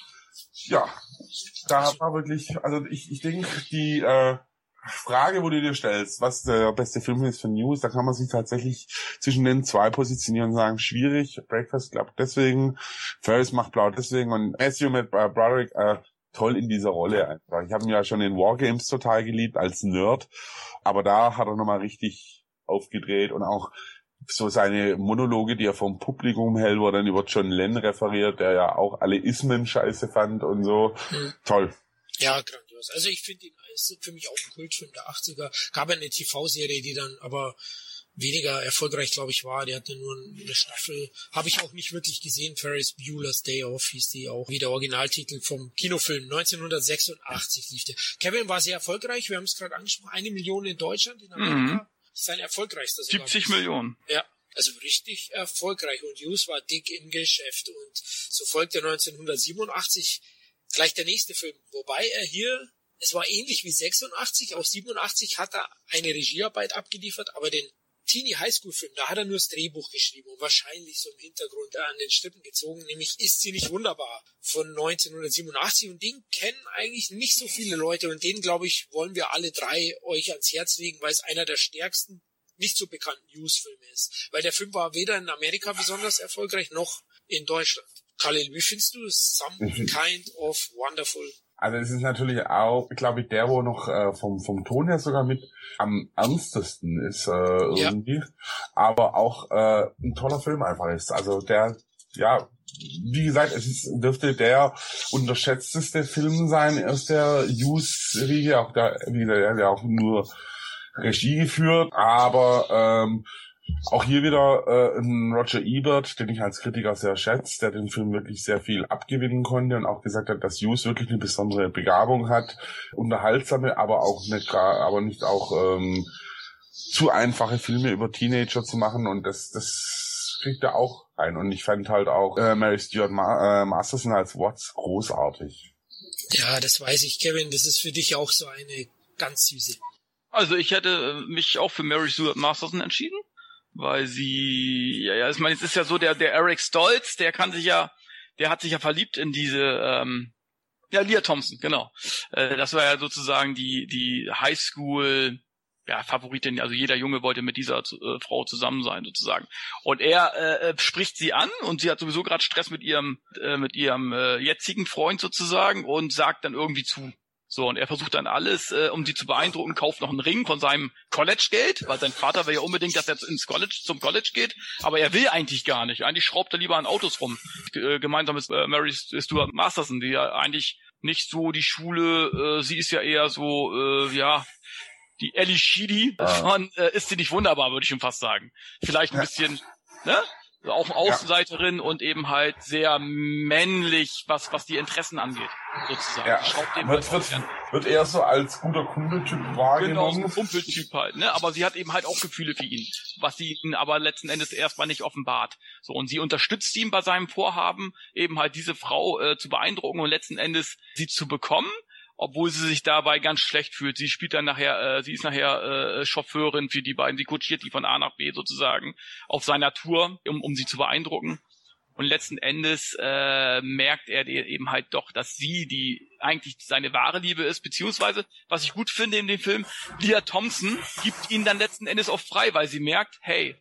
Ja, da war wirklich, also ich, ich denke, die äh, Frage, wo du dir stellst, was der beste Film ist für News, da kann man sich tatsächlich zwischen den zwei positionieren und sagen, schwierig, Breakfast Club deswegen, Ferris macht blau deswegen und Matthew mit äh, Broderick äh, toll in dieser Rolle einfach. Ich habe ihn ja schon in Wargames total geliebt als Nerd, aber da hat er nochmal richtig aufgedreht und auch so seine Monologe, die er vom Publikum hält, wo er dann über John Lennon referiert, der ja auch alle Ismen scheiße fand und so. Hm. Toll. Ja, grandios. Also ich finde ihn, ist für mich auch ein Kultfilm der 80er. Gab ja eine TV-Serie, die dann aber weniger erfolgreich, glaube ich, war. Die hatte nur eine Staffel. Habe ich auch nicht wirklich gesehen. Ferris Bueller's Day Off hieß die auch. Wie der Originaltitel vom Kinofilm. 1986 lief der. Kevin war sehr erfolgreich. Wir haben es gerade angesprochen. Eine Million in Deutschland, in Amerika. Sein erfolgreichster sogar. 70 Millionen. Ja, also richtig erfolgreich und Hughes war dick im Geschäft und so folgte 1987 gleich der nächste Film, wobei er hier, es war ähnlich wie 86, auch 87 hat er eine Regiearbeit abgeliefert, aber den Teenie Highschool Film, da hat er nur das Drehbuch geschrieben und wahrscheinlich so im Hintergrund an den Strippen gezogen, nämlich Ist sie nicht wunderbar von 1987 und den kennen eigentlich nicht so viele Leute und den glaube ich wollen wir alle drei euch ans Herz legen, weil es einer der stärksten nicht so bekannten News-Filme ist. Weil der Film war weder in Amerika besonders erfolgreich noch in Deutschland. Khalil, wie findest du Some Mhm. Kind of Wonderful? Also es ist natürlich auch, glaube ich, der, wo noch äh, vom, vom Ton her sogar mit am ernstesten ist äh, irgendwie. Aber auch äh, ein toller Film einfach ist. Also der, ja, wie gesagt, es ist, dürfte der unterschätzteste Film sein aus der Use-Riege. Auch da, wie gesagt, er hat ja auch nur Regie geführt, aber ähm, auch hier wieder äh, ein Roger Ebert, den ich als Kritiker sehr schätze, der den Film wirklich sehr viel abgewinnen konnte und auch gesagt hat, dass Hughes wirklich eine besondere Begabung hat, unterhaltsame, aber auch nicht, aber nicht auch ähm, zu einfache Filme über Teenager zu machen und das, das kriegt er auch ein. Und ich fand halt auch äh, Mary Stuart Ma äh, Masterson als Watts großartig. Ja, das weiß ich, Kevin. Das ist für dich auch so eine ganz süße. Also ich hätte äh, mich auch für Mary Stuart Masterson entschieden, weil sie, ja, ja, ich meine, es ist ja so, der, der Eric Stolz, der kann sich ja, der hat sich ja verliebt in diese, ähm, ja, Leah Thompson, genau. Äh, das war ja sozusagen die, die Highschool ja, Favoritin, also jeder Junge wollte mit dieser äh, Frau zusammen sein sozusagen. Und er äh, spricht sie an und sie hat sowieso gerade Stress mit ihrem äh, mit ihrem äh, jetzigen Freund sozusagen und sagt dann irgendwie zu. So, und er versucht dann alles, äh, um sie zu beeindrucken, kauft noch einen Ring von seinem College-Geld, weil sein Vater will ja unbedingt, dass er ins College, zum College geht, aber er will eigentlich gar nicht. Eigentlich schraubt er lieber an Autos rum. Äh, gemeinsam mit äh, Mary Stuart Masterson, die ja eigentlich nicht so die Schule, äh, sie ist ja eher so, äh, ja, die Ellie Sheedy ah. von äh, Ist sie nicht wunderbar, würde ich schon fast sagen. Vielleicht ein bisschen, ne? Auch Außenseiterin ja. und eben halt sehr männlich, was, was die Interessen angeht, sozusagen. Ja. Wird, wird, wird eher so als guter Kumpeltyp wahrgenommen. Genau, so Kumpeltyp halt, ne? Aber sie hat eben halt auch Gefühle für ihn, was sie ihn aber letzten Endes erstmal nicht offenbart. So, und sie unterstützt ihn bei seinem Vorhaben, eben halt diese Frau äh, zu beeindrucken und letzten Endes sie zu bekommen obwohl sie sich dabei ganz schlecht fühlt. Sie spielt dann nachher, äh, sie ist nachher äh, Chauffeurin für die beiden, sie kutschiert die von A nach B sozusagen auf seiner Tour, um, um sie zu beeindrucken. Und letzten Endes äh, merkt er eben halt doch, dass sie die eigentlich seine wahre Liebe ist, beziehungsweise, was ich gut finde in dem Film, Leah Thompson gibt ihn dann letzten Endes auch frei, weil sie merkt, hey,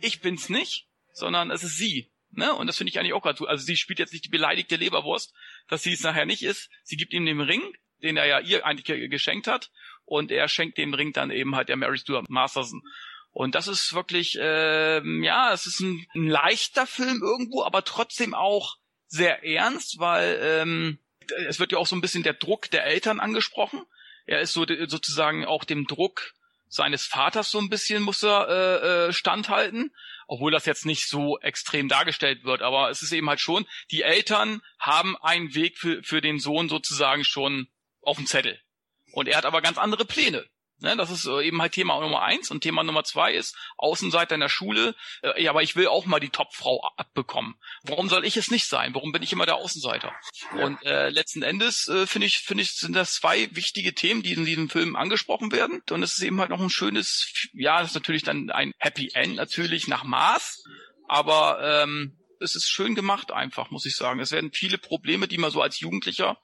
ich bin's nicht, sondern es ist sie. Ne? Und das finde ich eigentlich auch gerade so. Also sie spielt jetzt nicht die beleidigte Leberwurst, dass sie es nachher nicht ist. Sie gibt ihm den Ring, den er ja ihr eigentlich geschenkt hat. Und er schenkt den Ring dann eben halt der Mary Stuart Masterson. Und das ist wirklich, äh, ja, es ist ein, ein leichter Film irgendwo, aber trotzdem auch sehr ernst, weil ähm, es wird ja auch so ein bisschen der Druck der Eltern angesprochen. Er ist so sozusagen auch dem Druck seines Vaters so ein bisschen muss er äh, äh, standhalten, obwohl das jetzt nicht so extrem dargestellt wird. Aber es ist eben halt schon, die Eltern haben einen Weg für, für den Sohn sozusagen schon auf dem Zettel. Und er hat aber ganz andere Pläne. Ne, das ist äh, eben halt Thema Nummer eins. Und Thema Nummer zwei ist Außenseiter in der Schule. Äh, ja, aber ich will auch mal die Topfrau abbekommen. Warum soll ich es nicht sein? Warum bin ich immer der Außenseiter? Ja. Und äh, letzten Endes äh, finde ich, finde ich, sind das zwei wichtige Themen, die in diesem Film angesprochen werden. Und es ist eben halt noch ein schönes, ja, das ist natürlich dann ein Happy End natürlich nach Maß. Aber ähm, es ist schön gemacht einfach, muss ich sagen. Es werden viele Probleme, die man so als Jugendlicher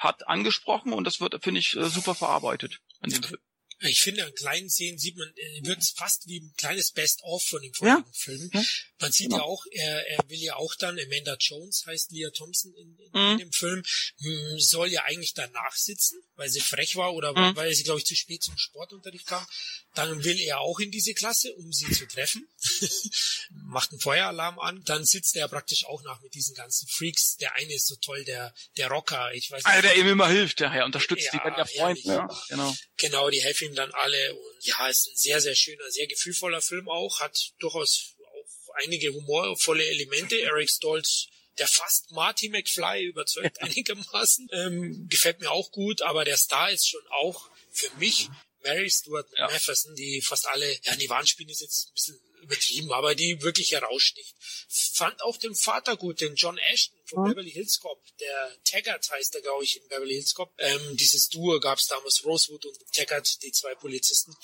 hat angesprochen und das wird, finde ich, äh, super verarbeitet in dem Film. Ich finde, an kleinen Szenen sieht man, äh, wird es fast wie ein kleines Best-of von dem vorigen ja. Film. Ja. Man sieht genau. ja auch, er, er will ja auch dann, Amanda Jones heißt Leah Thompson in, in, mhm. dem Film, hm, soll ja eigentlich danach sitzen, weil sie frech war oder mhm. weil sie, glaube ich, zu spät zum Sportunterricht kam. Dann will er auch in diese Klasse, um sie zu treffen. Macht einen Feueralarm an. Dann sitzt er praktisch auch nach mit diesen ganzen Freaks. Der eine ist so toll, der, der Rocker. Ich weiß nicht. Ah, der ihm immer hilft, der, der unterstützt ja, die, wenn der Freund. Ja. Genau. genau, die helfen ihm dann alle. Und ja, ist ein sehr, sehr schöner, sehr gefühlvoller Film auch. Hat durchaus auch einige humorvolle Elemente. Eric Stoltz der fast Marty McFly überzeugt einigermaßen. Ähm, gefällt mir auch gut, aber der Star ist schon auch für mich Mary Stuart ja. Matheson, die fast alle, ja, die Warnspiele ist jetzt ein bisschen übertrieben, aber die wirklich heraussticht. Fand auch den Vater gut, den John Ashton von mhm. Beverly Hills Cop, der Taggart heißt er, glaube ich, in Beverly Hills Cop. Ähm, dieses Duo gab es damals, Rosewood und Taggart, die zwei Polizisten,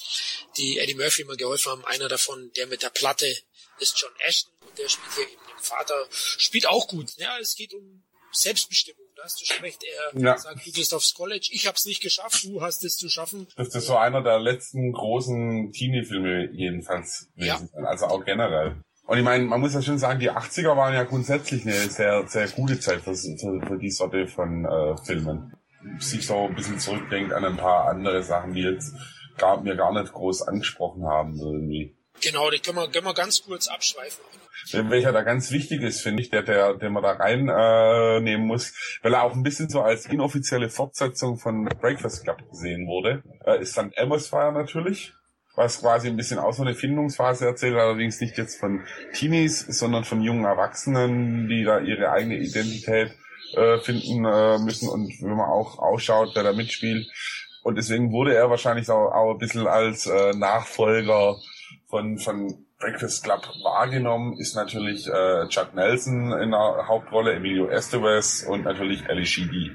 die Eddie Murphy immer geholfen haben. Einer davon, der mit der Platte, ist John Ashton und der spielt hier eben den Vater, spielt auch gut. Ja, es geht um Selbstbestimmung da hast du schon recht. Er ja. sagt, du gehst aufs College, ich hab's nicht geschafft, du hast es zu schaffen. Das ist so einer der letzten großen Teenie-Filme jedenfalls ja. also auch generell. Und ich meine, man muss ja schon sagen, die 80er waren ja grundsätzlich eine sehr, sehr gute Zeit für, für, für die Sorte von äh, Filmen. Sich so ein bisschen zurückdenkt an ein paar andere Sachen, die jetzt gar, mir gar nicht groß angesprochen haben irgendwie. Genau, die können wir, können wir ganz kurz abschweifen welcher da ganz wichtig ist, finde ich, der, der, der man da reinnehmen äh, muss, weil er auch ein bisschen so als inoffizielle Fortsetzung von Breakfast Club gesehen wurde, äh, ist dann Amos Fire natürlich, was quasi ein bisschen auch so eine Findungsphase erzählt, allerdings nicht jetzt von Teenies, sondern von jungen Erwachsenen, die da ihre eigene Identität äh, finden äh, müssen und wenn man auch ausschaut, wer da mitspielt. Und deswegen wurde er wahrscheinlich auch, auch ein bisschen als äh, Nachfolger von, von Breakfast Club wahrgenommen ist natürlich äh, Chuck Nelson in der Hauptrolle, Emilio Estevez und natürlich Ali Sheedy.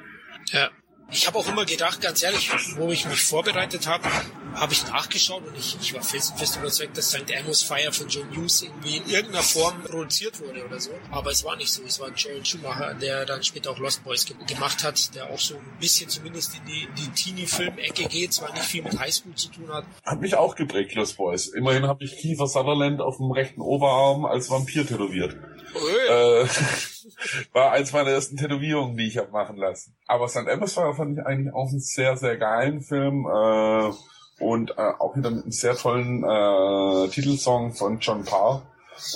Ja. Ich habe auch immer gedacht, ganz ehrlich, wo ich mich vorbereitet habe, habe ich nachgeschaut und ich, ich war felsenfest überzeugt, dass St. Amos Fire von Joe News irgendwie in irgendeiner Form produziert wurde oder so. Aber es war nicht so. Es war Joel Schumacher, der dann später auch Lost Boys ge gemacht hat, der auch so ein bisschen zumindest in die, die Teenie-Film-Ecke geht, zwar nicht viel mit Highschool zu tun hat. Hat mich auch geprägt, Lost Boys. Immerhin habe ich Kiefer Sutherland auf dem rechten Oberarm als Vampir tätowiert. Äh, war eins meiner ersten Tätowierungen, die ich habe machen lassen. Aber St. Amos Fire fand ich eigentlich auch einen sehr, sehr geilen Film. Äh, und äh, auch mit einem sehr tollen äh, Titelsong von John Parr.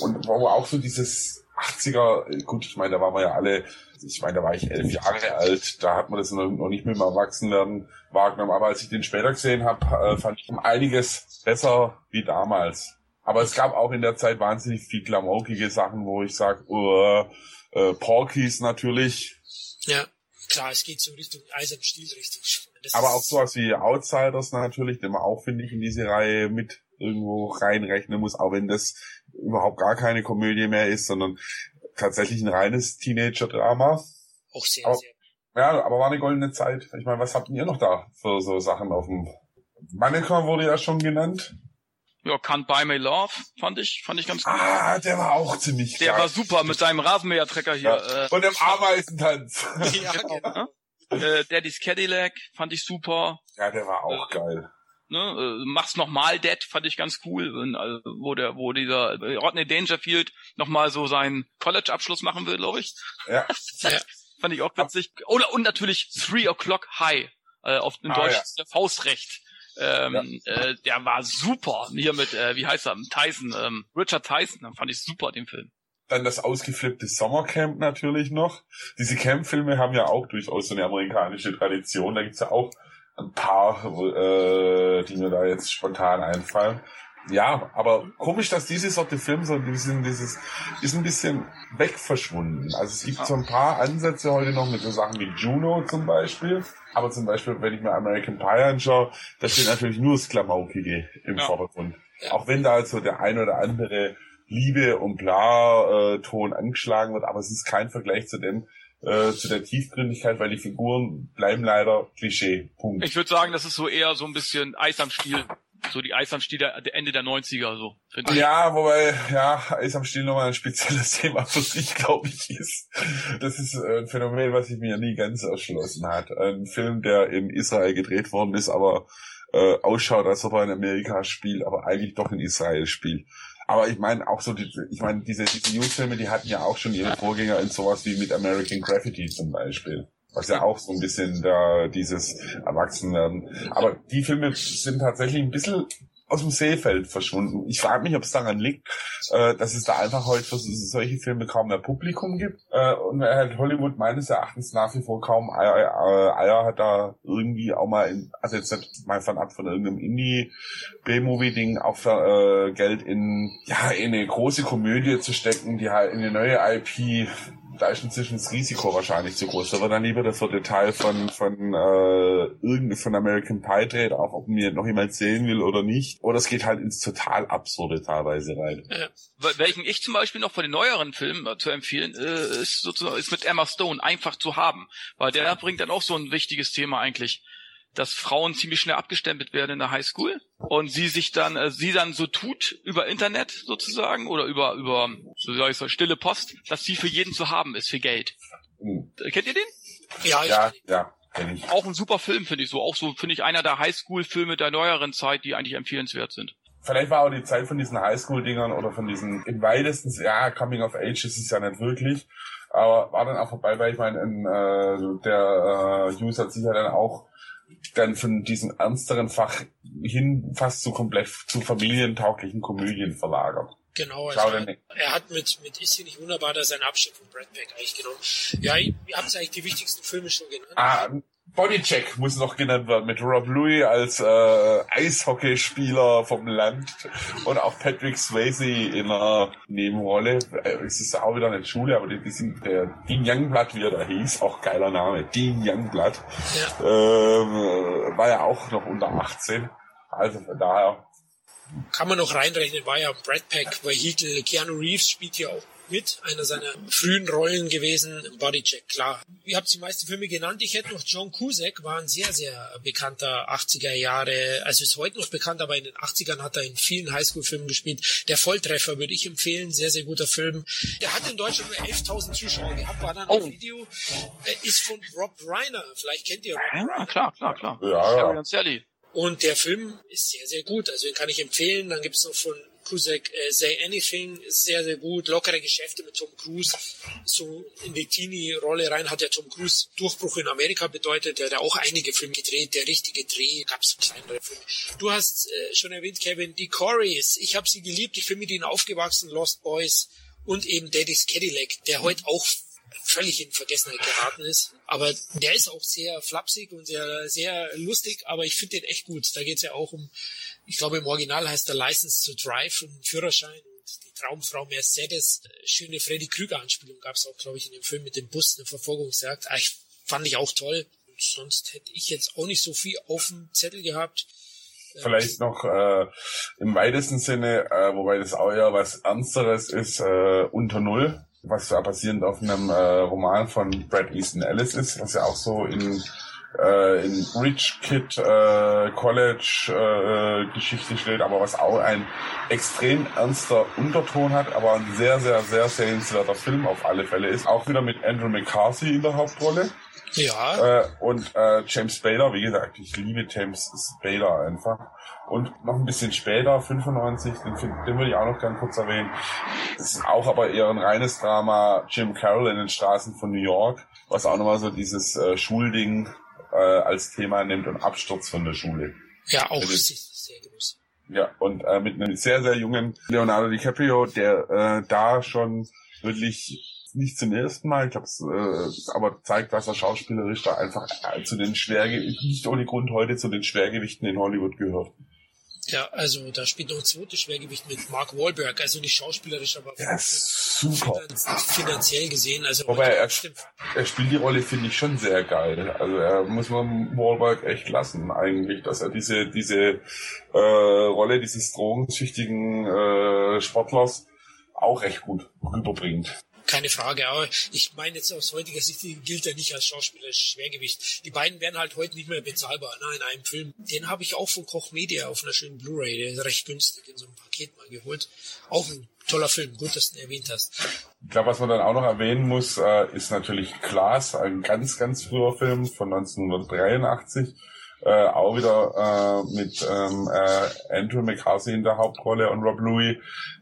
Und wo auch so dieses 80er, gut, ich meine, da waren wir ja alle, ich meine, da war ich elf Jahre alt, da hat man das noch, nicht mit dem Erwachsenwerden wahrgenommen. Aber als ich den später gesehen habe, äh, fand ich um einiges besser wie damals. Aber es gab auch in der Zeit wahnsinnig viel klamaukige Sachen, wo ich sage, uh, äh, Porkies natürlich. Ja, klar, es geht so Richtung Eis am Stiel richtig. Das aber auch sowas wie Outsiders natürlich, den man auch, finde ich, in diese Reihe mit irgendwo reinrechnen muss, auch wenn das überhaupt gar keine Komödie mehr ist, sondern tatsächlich ein reines Teenager-Drama. Auch sehr, aber, sehr. Ja, aber war eine goldene Zeit. Ich meine, was habt ihr noch da für so Sachen auf dem Mannequin wurde ja schon genannt. Ja, Can't Buy Me Love fand ich, fand ich ganz gut. Ah, der war auch ziemlich Der geil. war super mit seinem Rasenmähertrecker hier. Ja. Äh, Von dem Ameisentanz. ja, genau. Äh, Daddy's Cadillac fand ich super. Ja, der war auch äh, geil. Ne, äh, mach's nochmal Dead fand ich ganz cool, also, wo der, wo dieser äh, Rodney Dangerfield nochmal so seinen College-Abschluss machen will, glaube ich. Ja. ja. Fand ich auch witzig. Oder und natürlich Three O'clock High. Äh, auf in ah, Deutsch ja. der Faustrecht. Ähm, ja. äh, der war super. Hier mit, äh, wie heißt er, Tyson, ähm, Richard Tyson, dann fand ich super, den Film. Dann das ausgeflippte Sommercamp natürlich noch. Diese Camp-Filme haben ja auch durchaus so eine amerikanische Tradition. Da gibt's ja auch ein paar, äh, die mir da jetzt spontan einfallen. Ja, aber komisch, dass diese Sorte Film so ein bisschen dieses, ist ein bisschen wegverschwunden. Also es gibt so ein paar Ansätze heute noch mit so Sachen wie Juno zum Beispiel. Aber zum Beispiel, wenn ich mir American Pie anschaue, da steht natürlich nur das Klamaukige im ja. Vordergrund. Auch wenn da also der ein oder andere Liebe und bla äh, Ton angeschlagen wird, aber es ist kein Vergleich zu dem, äh, zu der Tiefgründigkeit, weil die Figuren bleiben leider Klischee. Punkt. Ich würde sagen, das ist so eher so ein bisschen Eis am Stiel so die Eis am Stiel der, der Ende der 90er, so. Ja, wobei, ja, Eis am Stiel nochmal ein spezielles Thema für sich, glaube ich, ist. Das ist ein Phänomen, was sich mir nie ganz erschlossen hat. Ein Film, der in Israel gedreht worden ist, aber äh, ausschaut, als ob er in Amerika spielt, aber eigentlich doch in Israel spielt. Aber ich meine auch so, die, ich meine, diese, diese News-Filme, die hatten ja auch schon ihre Vorgänger in sowas wie mit American Graffiti zum Beispiel was ja auch so ein bisschen da dieses Erwachsenwerden. Aber die Filme sind tatsächlich ein bisschen aus dem Seefeld verschwunden. Ich frage mich, ob es daran liegt, äh, dass es da einfach heute für solche Filme kaum mehr Publikum gibt. Äh, und halt Hollywood meines Erachtens nach wie vor kaum Eier, äh, Eier hat da irgendwie auch mal, in, also jetzt nicht mal von ab von irgendeinem Indie-B-Movie-Ding auch für, äh, Geld in, ja, in eine große Komödie zu stecken, die halt in eine neue IP da ist inzwischen das Risiko wahrscheinlich zu groß. Da wird dann lieber das so Detail von, von, äh, irgendwie von American Pie dreht, auch ob mir noch jemand sehen will oder nicht. Oder es geht halt ins total absurde teilweise rein. Ja. Welchen ich zum Beispiel noch von den neueren Filmen äh, zu empfehlen, äh, ist sozusagen, ist mit Emma Stone einfach zu haben. Weil der bringt dann auch so ein wichtiges Thema eigentlich dass Frauen ziemlich schnell abgestempelt werden in der Highschool und sie sich dann, äh, sie dann so tut über Internet sozusagen oder über über so sag ich so stille Post, dass sie für jeden zu haben ist für Geld. Mhm. Kennt ihr den? Ja, ich ja, ja. Kenn ich. Auch ein super Film finde ich so, auch so finde ich einer der Highschool-Filme der neueren Zeit, die eigentlich empfehlenswert sind. Vielleicht war auch die Zeit von diesen Highschool-Dingern oder von diesen im weitesten, ja, Coming of Age ist es ja nicht wirklich, aber war dann auch vorbei, weil ich meine, äh, der äh, User hat sich ja dann auch dann von diesem ernsteren Fach hin fast zu komplett zu familientauglichen Komödien verlagert. Genau, also er, er, hat mit, mit Ist hier nicht wunderbar da seinen Abschied von Brad Pitt eigentlich genommen. Ja, ihr habt eigentlich die wichtigsten Filme schon genannt. Ah, Bodycheck muss noch genannt werden mit Rob Louis als äh, Eishockeyspieler vom Land und auch Patrick Swayze in einer Nebenrolle. Äh, es ist auch wieder eine Schule, aber die, die sind der Dean Youngblood, wie er da hieß, auch geiler Name, Dean Youngblood, ja. ähm, war ja auch noch unter 18. Also von daher kann man noch reinrechnen, war ja Brad Pack, Vehicle, Keanu Reeves spielt ja auch mit, einer seiner frühen Rollen gewesen, Bodycheck, klar. Ihr habt die meisten Filme genannt. Ich hätte noch John Cusack, war ein sehr, sehr bekannter 80er Jahre, also ist heute noch bekannt, aber in den 80ern hat er in vielen Highschool-Filmen gespielt. Der Volltreffer würde ich empfehlen, sehr, sehr guter Film. Der hat in Deutschland nur 11.000 Zuschauer gehabt, war dann oh. ein Video, ist von Rob Reiner, vielleicht kennt ihr Rob Ja, Reiner. klar, klar, klar. Ja, ja. Und der Film ist sehr, sehr gut, also den kann ich empfehlen. Dann gibt's noch von Cusack äh, Say Anything sehr, sehr gut. Lockere Geschäfte mit Tom Cruise. So in die Teenie-Rolle rein hat ja Tom Cruise Durchbruch in Amerika bedeutet. Der hat ja auch einige Filme gedreht. Der richtige Dreh gab es kleinere Filme. Du hast äh, schon erwähnt, Kevin, die Corys. Ich habe sie geliebt. Ich bin mit ihnen aufgewachsen. Lost Boys und eben Daddy's Cadillac, der heute auch völlig in Vergessenheit geraten ist. Aber der ist auch sehr flapsig und sehr, sehr lustig, aber ich finde den echt gut. Da geht's ja auch um ich glaube im Original heißt der License to Drive und Führerschein und die Traumfrau Mercedes. Schöne Freddy Krüger Anspielung gab es auch, glaube ich, in dem Film mit dem Bus, eine Verfolgungsjagd. Ah, ich, fand ich auch toll. Und sonst hätte ich jetzt auch nicht so viel auf dem Zettel gehabt. Vielleicht noch äh, im weitesten Sinne, äh, wobei das auch eher was Ernsteres ist, äh, unter Null, was ja basierend auf einem äh, Roman von Brad Easton Ellis ist, was ja auch so in äh, in Rich Kid äh, College äh, Geschichte steht, aber was auch ein extrem ernster Unterton hat, aber ein sehr, sehr, sehr sehenswerter Film auf alle Fälle ist. Auch wieder mit Andrew McCarthy in der Hauptrolle. Ja. Äh, und äh, James Bader, wie gesagt, ich liebe James Bader einfach. Und noch ein bisschen später, 95, den, den würde ich auch noch ganz kurz erwähnen. Das ist auch aber eher ein reines Drama, Jim Carroll in den Straßen von New York, was auch nochmal so dieses äh, Schulding äh, als Thema nimmt und Absturz von der Schule. Ja, auch sehr, sehr groß. Ja, und äh, mit einem sehr, sehr jungen Leonardo DiCaprio, der äh, da schon wirklich nicht zum ersten Mal, ich glaube, äh, aber zeigt, was er schauspielerisch da einfach äh, zu den Schwergewichten, nicht ohne Grund heute zu den Schwergewichten in Hollywood gehört. Ja, also da spielt noch ein zweites Schwergewicht mit Mark Wahlberg, also nicht schauspielerisch, aber ja, super. finanziell gesehen. Also Wobei er, er spielt die Rolle, finde ich, schon sehr geil. Also er muss man Wahlberg echt lassen, eigentlich, dass er diese, diese äh, Rolle dieses drogensüchtigen äh, Sportlers auch recht gut rüberbringt keine Frage. Aber ich meine jetzt aus heutiger Sicht gilt er nicht als Schauspieler Schwergewicht. Die beiden wären halt heute nicht mehr bezahlbar ne, in einem Film. Den habe ich auch von Koch Media auf einer schönen Blu-ray, der ist recht günstig in so einem Paket mal geholt. Auch ein toller Film, gut, dass du ihn erwähnt hast. Ich glaube, was man dann auch noch erwähnen muss, äh, ist natürlich Klaas, ein ganz, ganz früher Film von 1983. Äh, auch wieder äh, mit ähm, äh, Andrew McCarthy in der Hauptrolle und Rob Louis,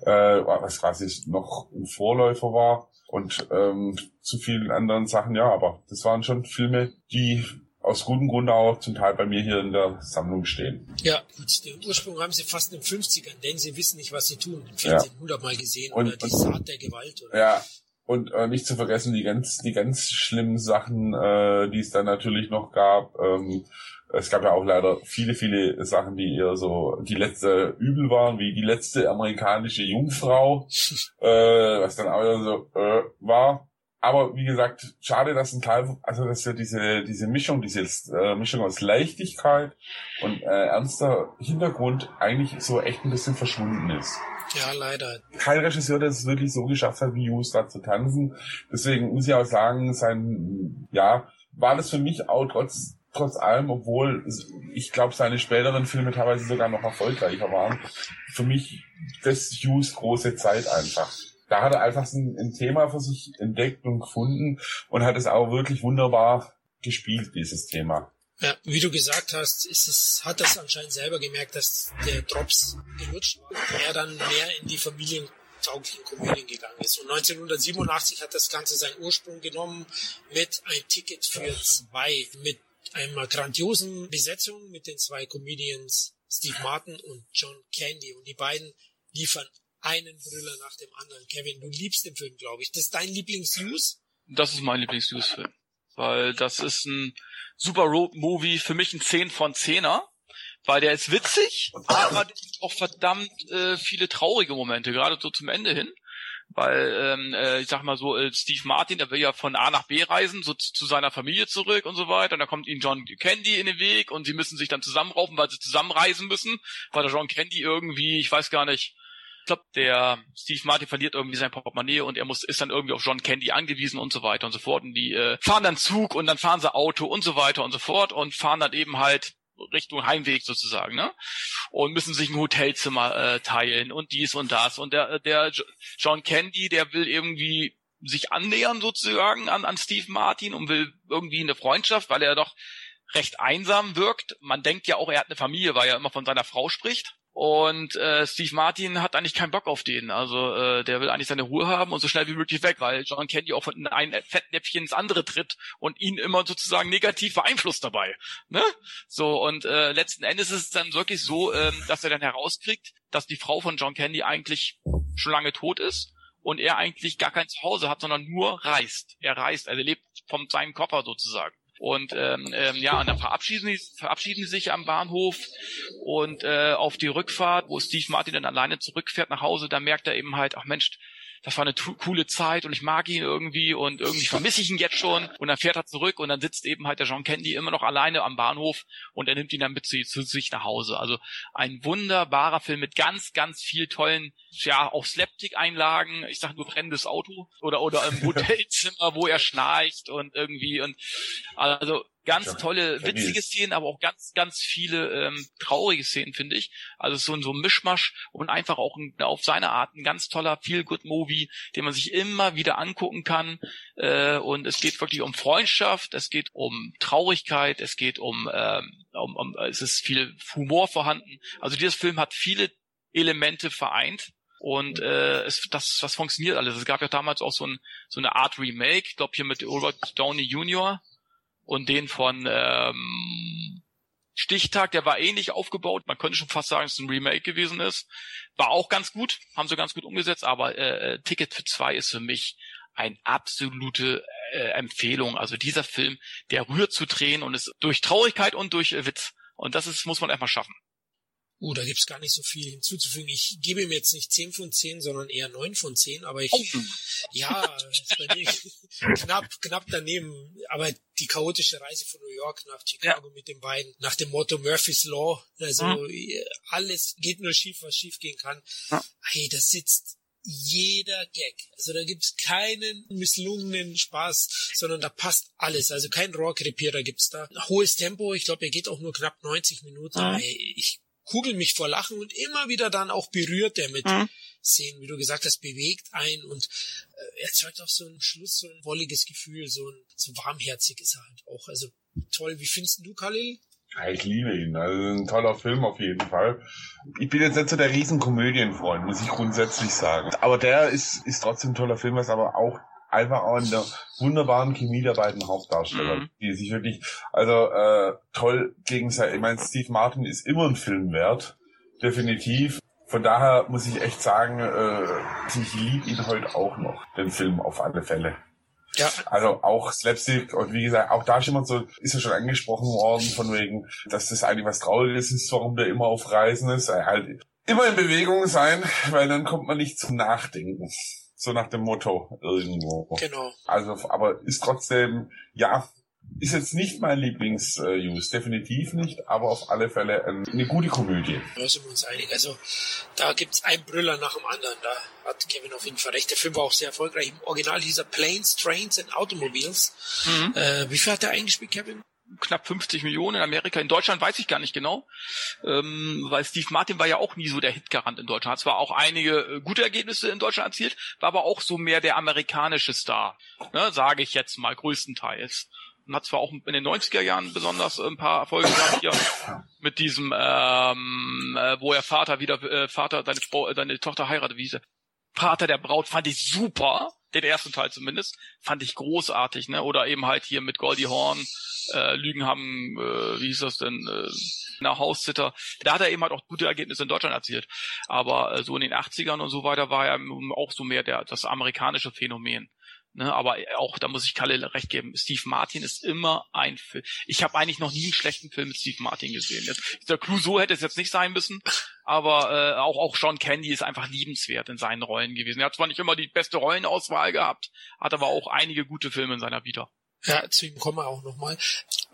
äh, was quasi noch ein Vorläufer war und ähm, zu vielen anderen Sachen, ja, aber das waren schon Filme, die aus gutem Grund auch zum Teil bei mir hier in der Sammlung stehen. Ja, gut, den Ursprung haben sie fast in den 50ern, denn sie wissen nicht, was sie tun. Im Fernsehen ja. hundertmal gesehen und, oder die Saat der Gewalt. Oder ja, und äh, nicht zu vergessen die ganz, die ganz schlimmen Sachen, äh, die es dann natürlich noch gab. Ähm, es gab ja auch leider viele, viele Sachen, die eher so die letzte Übel waren, wie die letzte amerikanische Jungfrau, äh, was dann auch eher so äh, war. Aber wie gesagt, schade, dass ein Teil, also dass ja diese diese Mischung, diese äh, Mischung aus Leichtigkeit und äh, ernster Hintergrund eigentlich so echt ein bisschen verschwunden ist. Ja, leider. Kein Regisseur, der es wirklich so geschafft hat, wie Hughes da zu tanzen. Deswegen muss ich auch sagen, sein, ja, war das für mich auch trotz trotz allem, obwohl ich glaube, seine späteren Filme teilweise sogar noch erfolgreicher waren, für mich das Hughes große Zeit einfach. Da hat er einfach ein, ein Thema für sich entdeckt und gefunden und hat es auch wirklich wunderbar gespielt, dieses Thema. Ja, wie du gesagt hast, ist es, hat das anscheinend selber gemerkt, dass der Drops gelutscht war er dann mehr in die familientauglichen Komödien gegangen ist. Und 1987 hat das Ganze seinen Ursprung genommen mit ein Ticket für zwei, mit einer grandiosen Besetzung mit den zwei Comedians Steve Martin und John Candy. Und die beiden liefern einen Brüller nach dem anderen. Kevin, du liebst den Film, glaube ich. Das ist dein Lieblings-Use? Das ist mein Lieblings-Use-Film. Weil das ist ein super Road-Movie, für mich ein 10 von 10er. Weil der ist witzig, aber auch verdammt äh, viele traurige Momente, gerade so zum Ende hin weil ähm, äh, ich sag mal so, äh, Steve Martin, der will ja von A nach B reisen, so zu, zu seiner Familie zurück und so weiter. Und da kommt ihnen John Candy in den Weg und sie müssen sich dann zusammenraufen, weil sie zusammenreisen müssen, weil der John Candy irgendwie, ich weiß gar nicht, Ich glaube, der Steve Martin verliert irgendwie sein Portemonnaie und er muss ist dann irgendwie auf John Candy angewiesen und so weiter und so fort. Und die äh, fahren dann Zug und dann fahren sie Auto und so weiter und so fort und fahren dann eben halt Richtung Heimweg sozusagen, ne? Und müssen sich ein Hotelzimmer äh, teilen und dies und das. Und der, der John Candy, der will irgendwie sich annähern sozusagen an, an Steve Martin und will irgendwie eine Freundschaft, weil er doch recht einsam wirkt. Man denkt ja auch, er hat eine Familie, weil er immer von seiner Frau spricht. Und äh, Steve Martin hat eigentlich keinen Bock auf den. Also äh, der will eigentlich seine Ruhe haben und so schnell wie möglich weg, weil John Candy auch von einem Fettnäpfchen ins andere tritt und ihn immer sozusagen negativ beeinflusst dabei. Ne? So, und äh, letzten Endes ist es dann wirklich so, ähm, dass er dann herauskriegt, dass die Frau von John Candy eigentlich schon lange tot ist und er eigentlich gar kein Zuhause hat, sondern nur reist. Er reist, also er lebt von seinem Koffer sozusagen. Und ähm, ähm, ja, und dann verabschieden die, verabschieden die sich am Bahnhof und äh, auf die Rückfahrt, wo Steve Martin dann alleine zurückfährt nach Hause, da merkt er eben halt, ach Mensch, das war eine coole Zeit und ich mag ihn irgendwie und irgendwie vermisse ich ihn jetzt schon. Und dann fährt er zurück und dann sitzt eben halt der John Candy immer noch alleine am Bahnhof und er nimmt ihn dann mit zu, zu sich nach Hause. Also ein wunderbarer Film mit ganz, ganz viel tollen, ja, auch Slapstick-Einlagen. Ich sag nur brennendes Auto oder, oder im Hotelzimmer, wo er schnarcht und irgendwie und, also Ganz ja, tolle, witzige Szenen, aber auch ganz, ganz viele ähm, traurige Szenen, finde ich. Also so, so ein Mischmasch und einfach auch ein, auf seine Art ein ganz toller Feel-Good-Movie, den man sich immer wieder angucken kann. Äh, und es geht wirklich um Freundschaft, es geht um Traurigkeit, es geht um, ähm, um, um es ist viel Humor vorhanden. Also dieser Film hat viele Elemente vereint. Und äh, es, das, das funktioniert alles. Es gab ja damals auch so, ein, so eine Art Remake, ich glaube hier mit Robert Downey Jr., und den von ähm, Stichtag, der war ähnlich aufgebaut. Man könnte schon fast sagen, dass es ein Remake gewesen ist. War auch ganz gut, haben sie ganz gut umgesetzt, aber äh, äh Ticket für zwei ist für mich eine absolute äh, Empfehlung. Also dieser Film, der rührt zu Tränen und ist durch Traurigkeit und durch äh, Witz. Und das ist, muss man erstmal schaffen. Uh, da gibt's gar nicht so viel hinzuzufügen. Ich gebe ihm jetzt nicht 10 von 10, sondern eher 9 von 10, aber ich, oh. ja, knapp, knapp daneben. Aber die chaotische Reise von New York nach Chicago ja. mit den beiden, nach dem Motto Murphy's Law, also mhm. alles geht nur schief, was schief gehen kann. Ja. Hey, das sitzt jeder Gag. Also da gibt's keinen misslungenen Spaß, sondern da passt alles. Also kein Rohrkrepierer gibt's da. Hohes Tempo, ich glaube, er geht auch nur knapp 90 Minuten. Mhm. Hey, ich kugel mich vor Lachen und immer wieder dann auch berührt er mit mhm. Szenen, wie du gesagt hast, bewegt ein und äh, erzeugt auch so ein Schluss so ein wolliges Gefühl, so ein so warmherzig ist er halt auch. Also toll. Wie findest du Khalil? Ja, ich liebe ihn. Also ein toller Film auf jeden Fall. Ich bin jetzt nicht so der Riesenkomödienfreund, muss ich grundsätzlich sagen. Aber der ist, ist trotzdem ein toller Film, was aber auch einfach auch in der wunderbaren Chemie der beiden Hauptdarsteller, mhm. die sich wirklich, also äh, toll gegenseitig, ich meine, Steve Martin ist immer ein Film wert, definitiv. Von daher muss ich echt sagen, äh, ich liebe ihn heute auch noch, den Film auf alle Fälle. Ja. Also auch Slapstick und wie gesagt, auch da ist immer so, ist ja schon angesprochen worden, von wegen, dass das eigentlich was Trauriges ist, warum der immer auf Reisen ist. Er halt immer in Bewegung sein, weil dann kommt man nicht zum Nachdenken. So nach dem Motto irgendwo. Genau. Also, aber ist trotzdem, ja, ist jetzt nicht mein Lieblings-Use, definitiv nicht, aber auf alle Fälle eine gute Komödie. Da sind wir uns einig. Also da gibt's einen Brüller nach dem anderen. Da hat Kevin auf jeden Fall recht. Der Film war auch sehr erfolgreich. Im Original hieß er Planes, Trains and Automobiles. Mhm. Äh, wie viel hat er eingespielt, Kevin? Knapp 50 Millionen in Amerika. In Deutschland weiß ich gar nicht genau, ähm, weil Steve Martin war ja auch nie so der Hitgarant in Deutschland. Hat zwar auch einige äh, gute Ergebnisse in Deutschland erzielt, war aber auch so mehr der amerikanische Star, ne, sage ich jetzt mal größtenteils. Und hat zwar auch in den 90er Jahren besonders ein paar Erfolge gehabt hier mit diesem, ähm, äh, wo er Vater wieder, äh, Vater, seine Frau, äh, seine Tochter heiratet, wie hieß er? Vater der Braut fand ich super, den ersten Teil zumindest, fand ich großartig, ne? Oder eben halt hier mit Goldie Horn, äh, Lügen haben, äh, wie hieß das denn, äh, nach Haussitter. Da hat er eben halt auch gute Ergebnisse in Deutschland erzielt. Aber äh, so in den 80ern und so weiter war er auch so mehr der, das amerikanische Phänomen. Ne, aber auch, da muss ich Kalle recht geben, Steve Martin ist immer ein Film. Ich habe eigentlich noch nie einen schlechten Film mit Steve Martin gesehen. Jetzt, der Clouseau hätte es jetzt nicht sein müssen, aber äh, auch, auch Sean Candy ist einfach liebenswert in seinen Rollen gewesen. Er hat zwar nicht immer die beste Rollenauswahl gehabt, hat aber auch einige gute Filme in seiner Vita. Ja, zu ihm kommen wir auch nochmal.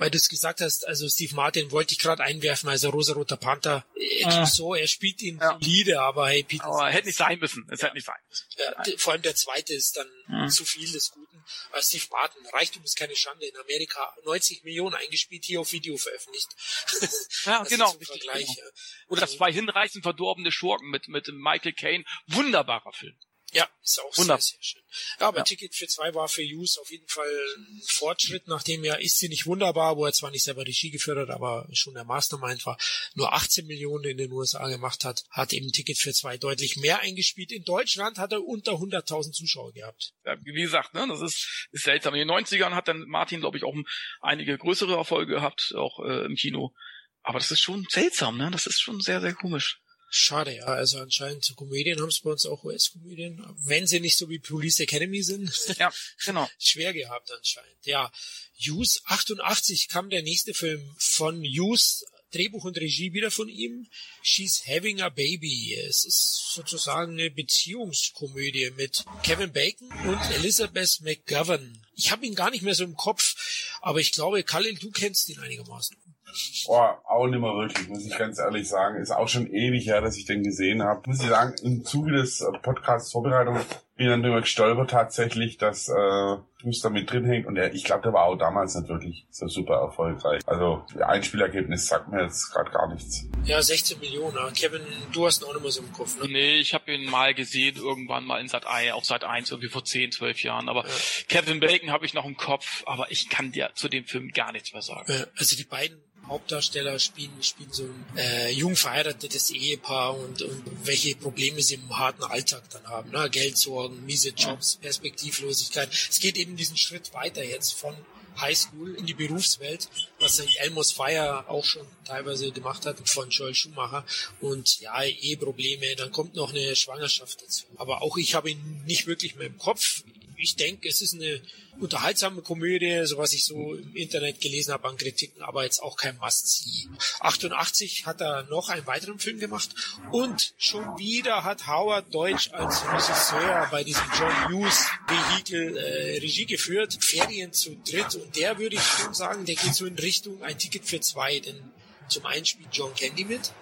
Weil du es gesagt hast, also Steve Martin wollte ich gerade einwerfen, also Rosa-Roter Panther, äh, Ah. so, er spielt ihn Ja. solide, aber hey, Peter Aber hätte nicht sein müssen. Es hätte nicht sein müssen. Ja, vor allem der zweite ist dann Mhm. zu viel des Guten. Aber Steve Martin, Reichtum ist keine Schande. In Amerika 90 Millionen eingespielt, hier auf Video veröffentlicht. Ja, Also genau. Richtig, Vergleich. genau. ja. Oder zwei hinreißend verdorbene Schurken mit, mit Michael Caine. Wunderbarer Film. Ja, ist auch Wunderbar. sehr, sehr schön. Ja, aber Ja. Ticket für zwei war für Hughes auf jeden Fall ein Fortschritt, nachdem ja Ist sie nicht wunderbar, wo er zwar nicht selber Regie geführt hat, aber schon der Mastermind war, nur 18 Millionen in den USA gemacht hat, hat eben Ticket für zwei deutlich mehr eingespielt. In Deutschland hat er unter 100.000 Zuschauer gehabt. Ja, wie gesagt, ne, das ist, ist seltsam. In den 90ern hat dann Martin, glaube ich, auch einige größere Erfolge gehabt, auch äh, im Kino. Aber das ist schon seltsam, ne? Das ist schon sehr, sehr komisch. Schade, ja. Also anscheinend Komödien haben es bei uns auch US-Komödien, wenn sie nicht so wie Police Academy sind, Ja, genau. schwer gehabt anscheinend. Ja, Hughes 88 kam der nächste Film von Hughes, Drehbuch und Regie wieder von ihm. She's Having a Baby. Es ist sozusagen eine Beziehungskomödie mit Kevin Bacon und Elizabeth McGovern. Ich habe ihn gar nicht mehr so im Kopf, aber ich glaube, Khalil, du kennst ihn einigermaßen. Boah, auch nicht mehr wirklich, muss ich ganz ehrlich sagen. Ist auch schon ewig her, dass ich den gesehen habe. Muss ich sagen, im Zuge des äh, Podcasts Vorbereitung bin ich dann drüber gestolpert tatsächlich, dass äh, Bruce da mit drin hängt. Und der, ich glaube, der war auch damals nicht wirklich so super erfolgreich. Also, der Einspielergebnis sagt mir jetzt gerade gar nichts. Ja, 16 Millionen. aber Kevin, du hast ihn auch nicht mehr so im Kopf, ne? Nee, ich habe ihn mal gesehen, irgendwann mal in Sat 1, auf Sat 1, irgendwie vor 10, 12 Jahren. Aber Ja. Kevin Bacon habe ich noch im Kopf, aber ich kann dir zu dem Film gar nichts mehr sagen. Also die beiden Hauptdarsteller spielen, spielen so ein äh, jung verheiratetes Ehepaar und, und welche Probleme sie im harten Alltag dann haben. Ne? Geldsorgen, miese Jobs, Perspektivlosigkeit. Es geht eben diesen Schritt weiter jetzt von Highschool in die Berufswelt, was St. Elmo's Fire auch schon teilweise gemacht hat von Joel Schumacher. Und ja, Eheprobleme, dann kommt noch eine Schwangerschaft dazu. Aber auch ich habe ihn nicht wirklich mehr im Kopf. Ich denke, es ist eine unterhaltsame Komödie, so was ich so im Internet gelesen habe an Kritiken, aber jetzt auch kein Must-See. 88 hat er noch einen weiteren Film gemacht und schon wieder hat Howard Deutsch als Regisseur bei diesem John Hughes Vehikel äh, Regie geführt, Ferien zu dritt und der würde ich schon sagen, der geht so in Richtung ein Ticket für zwei, denn zum einen spielt John Candy mit,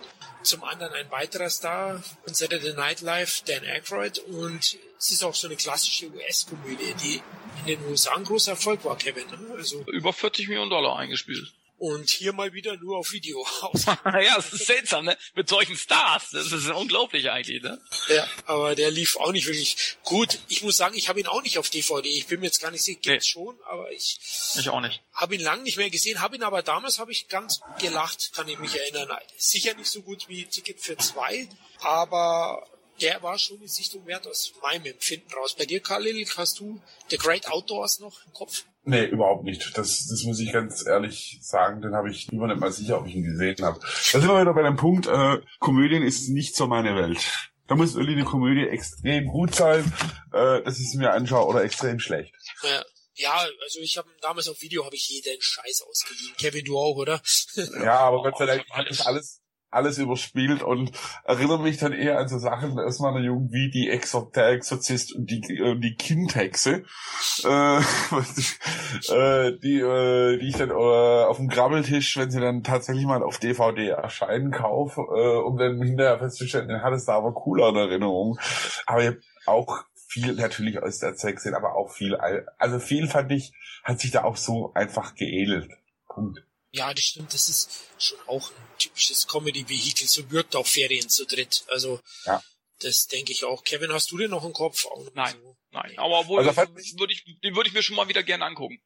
zum anderen ein weiterer Star von Saturday Night Live, Dan Aykroyd und es ist auch so eine klassische US-Komödie, die in den USA ein großer Erfolg war, Kevin. ne? Also Über 40 Millionen Dollar eingespielt. Und hier mal wieder nur auf Video aus. ja, das ist seltsam, ne? Mit solchen Stars. Das ist unglaublich eigentlich, ne? ja, aber der lief auch nicht wirklich gut. Ich muss sagen, ich habe ihn auch nicht auf DVD. Ich bin mir jetzt gar nicht sicher, gibt's Nee. schon, aber ich Ich auch nicht. habe ihn lang nicht mehr gesehen, habe ihn aber damals habe ich ganz gelacht, kann ich mich erinnern. Sicher nicht so gut wie Ticket für zwei, aber der war schon eine Sichtung wert aus meinem Empfinden raus. Bei dir, Khalil, hast du The Great Outdoors noch im Kopf? Nee, überhaupt nicht. Das, das muss ich ganz ehrlich sagen. Den habe ich immer nicht mal sicher, ob ich ihn gesehen habe. Da sind wir wieder bei dem Punkt, äh, Komödien ist nicht so meine Welt. Da muss irgendwie eine Komödie extrem gut sein, äh, dass ich sie mir anschaue, oder extrem schlecht. Ja. Ja, also ich habe damals auf Video habe ich jeden Scheiß ausgeliehen. Kevin, du auch, oder? Ja, aber Gott sei Dank hat das alles. Alles überspielt und erinnere mich dann eher an so Sachen aus meiner Jugend wie die Exor der Exorzist und die, äh, die Kindhexe, äh, äh, die, äh, die ich dann äh, auf dem Grabbeltisch, wenn sie dann tatsächlich mal auf DVD erscheinen, kaufe, äh, um dann hinterher festzustellen, den hat es da aber cooler in Erinnerung. Aber ich auch viel natürlich aus der Zeit gesehen, aber auch viel, al- also viel fand ich, hat sich da auch so einfach geedelt. Punkt. Ja, das stimmt. Das ist schon auch ein typisches Comedy-Vehikel. So wirkt auch Ferien zu dritt. Also, Ja. das denke ich auch. Kevin, hast du den noch im Kopf? Auch noch Nein. So? Nein, aber wohl, Also würde ich, den würde ich mir schon mal wieder gerne angucken.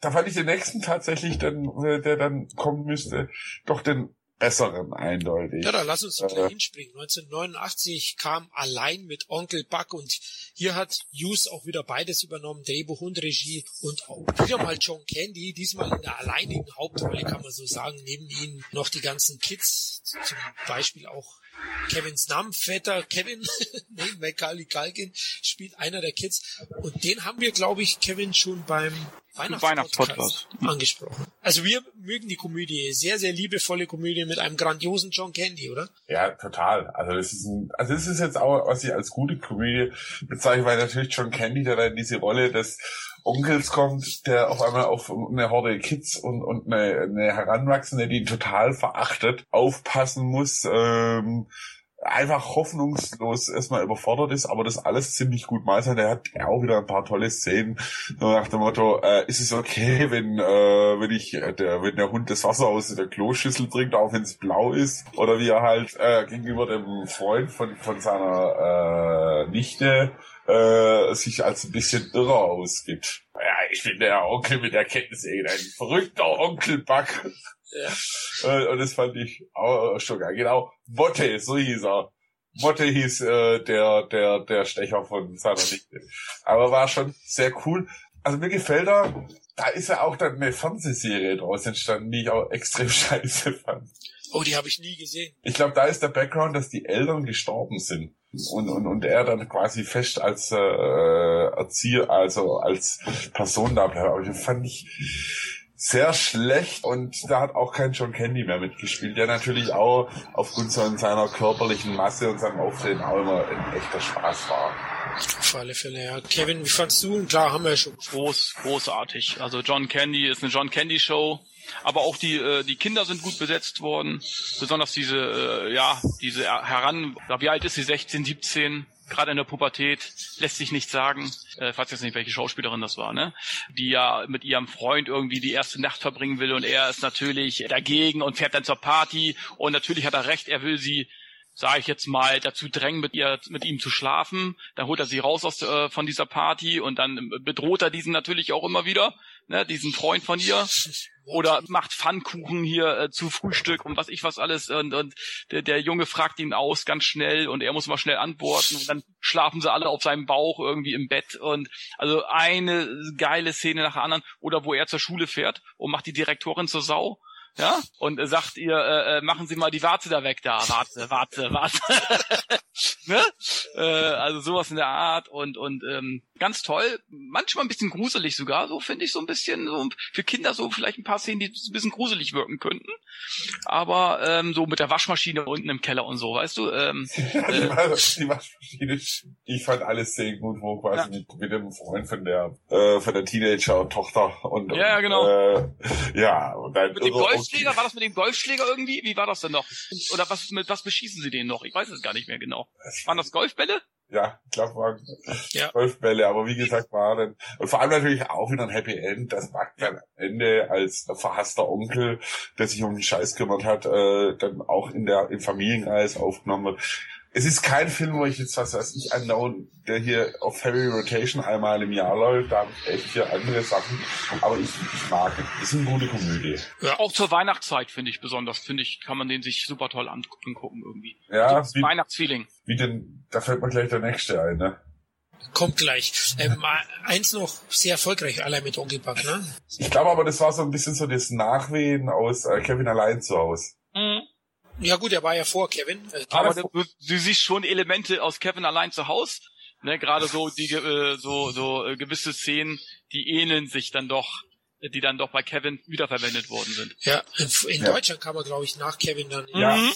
da fand ich den nächsten tatsächlich, dann, äh, der dann kommen müsste, doch den besseren eindeutig. Ja, dann lass uns doch Äh. gleich hinspringen. 1989 kam allein mit Onkel Buck und hier hat Hughes auch wieder beides übernommen, Drehbuch und Regie und auch wieder mal John Candy, diesmal in der alleinigen Hauptrolle kann man so sagen, neben ihnen noch die ganzen Kids, zum Beispiel auch Kevins Namenvetter Kevin, neben Macaulay Culkin, spielt einer der Kids und den haben wir, glaube ich, Kevin schon beim Weihnachtspodcast angesprochen. Also wir mögen die Komödie, sehr, sehr liebevolle Komödie mit einem grandiosen John Candy, oder? Ja, total. Also das ist ein, also das ist jetzt auch, was ich als gute Komödie bezeichne, weil natürlich John Candy, der da in diese Rolle des Onkels kommt, der auf einmal auf eine Horde Kids und, und eine, eine Heranwachsende, die ihn total verachtet, aufpassen muss, ähm, einfach hoffnungslos erstmal überfordert ist, aber das alles ziemlich gut meistert. Er hat auch wieder ein paar tolle Szenen so nach dem Motto, äh, ist es okay, wenn äh, wenn ich äh, der wenn der Hund das Wasser aus der Kloschüssel trinkt, auch wenn es blau ist, oder wie er halt äh, gegenüber dem Freund von von seiner äh, Nichte äh, sich als ein bisschen irrer ausgibt. Ja, ich bin der Onkel mit der Kettensäge, ein verrückter Onkel Buck. Ja. Äh, und das fand ich auch schon geil. Genau, Motte, so hieß er. Motte hieß äh, der, der, der Stecher von seiner Nichte. Aber war schon sehr cool. Also mir gefällt er, da ist ja auch dann eine Fernsehserie draus entstanden, die ich auch extrem scheiße fand. Oh, die habe ich nie gesehen. Ich glaube, da ist der Background, dass die Eltern gestorben sind und, und, und er dann quasi fest als äh, Erzieher, also als Person da bleibt. Aber das fand ich sehr schlecht und da hat auch kein John Candy mehr mitgespielt, der natürlich auch aufgrund seiner körperlichen Masse und seinem Auftreten auch immer ein echter Spaß war. Auf alle Fälle, ja. Kevin, wie fandst du? Klar, haben wir ja schon. Groß, großartig. Also John Candy ist eine John Candy Show. Aber auch die äh, die Kinder sind gut besetzt worden, besonders diese äh, ja diese heran wie alt ist sie? 16 17 gerade in der Pubertät, lässt sich nicht sagen, äh, falls jetzt nicht welche Schauspielerin das war, ne? Die ja mit ihrem Freund irgendwie die erste Nacht verbringen will und er ist natürlich dagegen und fährt dann zur Party. Und natürlich hat er recht, er will sie sage ich jetzt mal, dazu drängen, mit ihr, mit ihm zu schlafen. Dann holt er sie raus aus, äh, von dieser Party und dann bedroht er diesen natürlich auch immer wieder, ne, diesen Freund von ihr. Oder macht Pfannkuchen hier äh, zu Frühstück und was ich was alles. Und, und der, der Junge fragt ihn aus ganz schnell und er muss mal schnell antworten. Und dann schlafen sie alle auf seinem Bauch irgendwie im Bett. Und also eine geile Szene nach der anderen. Oder wo er zur Schule fährt und macht die Direktorin zur Sau ja, und äh, sagt ihr, äh, äh, machen Sie mal die Warte da weg da, warte, warte, warte. ne? äh, also sowas in der Art und und ähm, ganz toll, manchmal ein bisschen gruselig sogar, so finde ich so ein bisschen so für Kinder so vielleicht ein paar Szenen, die ein bisschen gruselig wirken könnten, aber ähm, so mit der Waschmaschine unten im Keller und so, weißt du? Ähm, die, äh, Waschmaschine, ich fand alles sehr gut, wo quasi ja. mit, mit dem Freund von der äh, von der Teenager-Tochter und ja, genau. Äh, ja und dann mit dem Golfschläger war das mit dem Golfschläger irgendwie? Wie war das denn noch? Oder was mit was beschießen sie den noch? Ich weiß es gar nicht mehr genau. Waren das Golfbälle? Ja, ich glaube waren ja. Golfbälle, aber wie gesagt war dann und vor allem natürlich auch wieder ein Happy End, das Buck dann am Ende als verhasster Onkel, der sich um den Scheiß kümmert hat, äh, dann auch in der im Familienkreis aufgenommen wird es ist kein Film, wo ich jetzt was weiß ich andauernd, der hier auf Heavy Rotation einmal im Jahr läuft. Da habe ich echt hier andere Sachen. Aber ich, ich mag es. Es ist eine gute Komödie. Ja, auch zur Weihnachtszeit finde ich besonders. Finde ich, kann man den sich super toll angucken irgendwie. Ja, so wie, Weihnachtsfeeling. Wie denn, da fällt mir gleich der nächste ein, ne? Kommt gleich. Ähm, eins noch sehr erfolgreich, allein mit Onkel Buck, ne? Ich glaube aber, das war so ein bisschen so das Nachwehen aus äh, Kevin allein zu Hause. Mhm. Ja gut, er war ja vor Kevin. Äh, Aber du, du, siehst schon Elemente aus Kevin allein zu Haus. Ne, gerade so die äh, so so äh, gewisse Szenen, die ähneln sich dann doch die dann doch bei Kevin wiederverwendet worden sind. Ja, in, ja. Deutschland kam er, glaube ich, nach Kevin dann. Ja, mhm.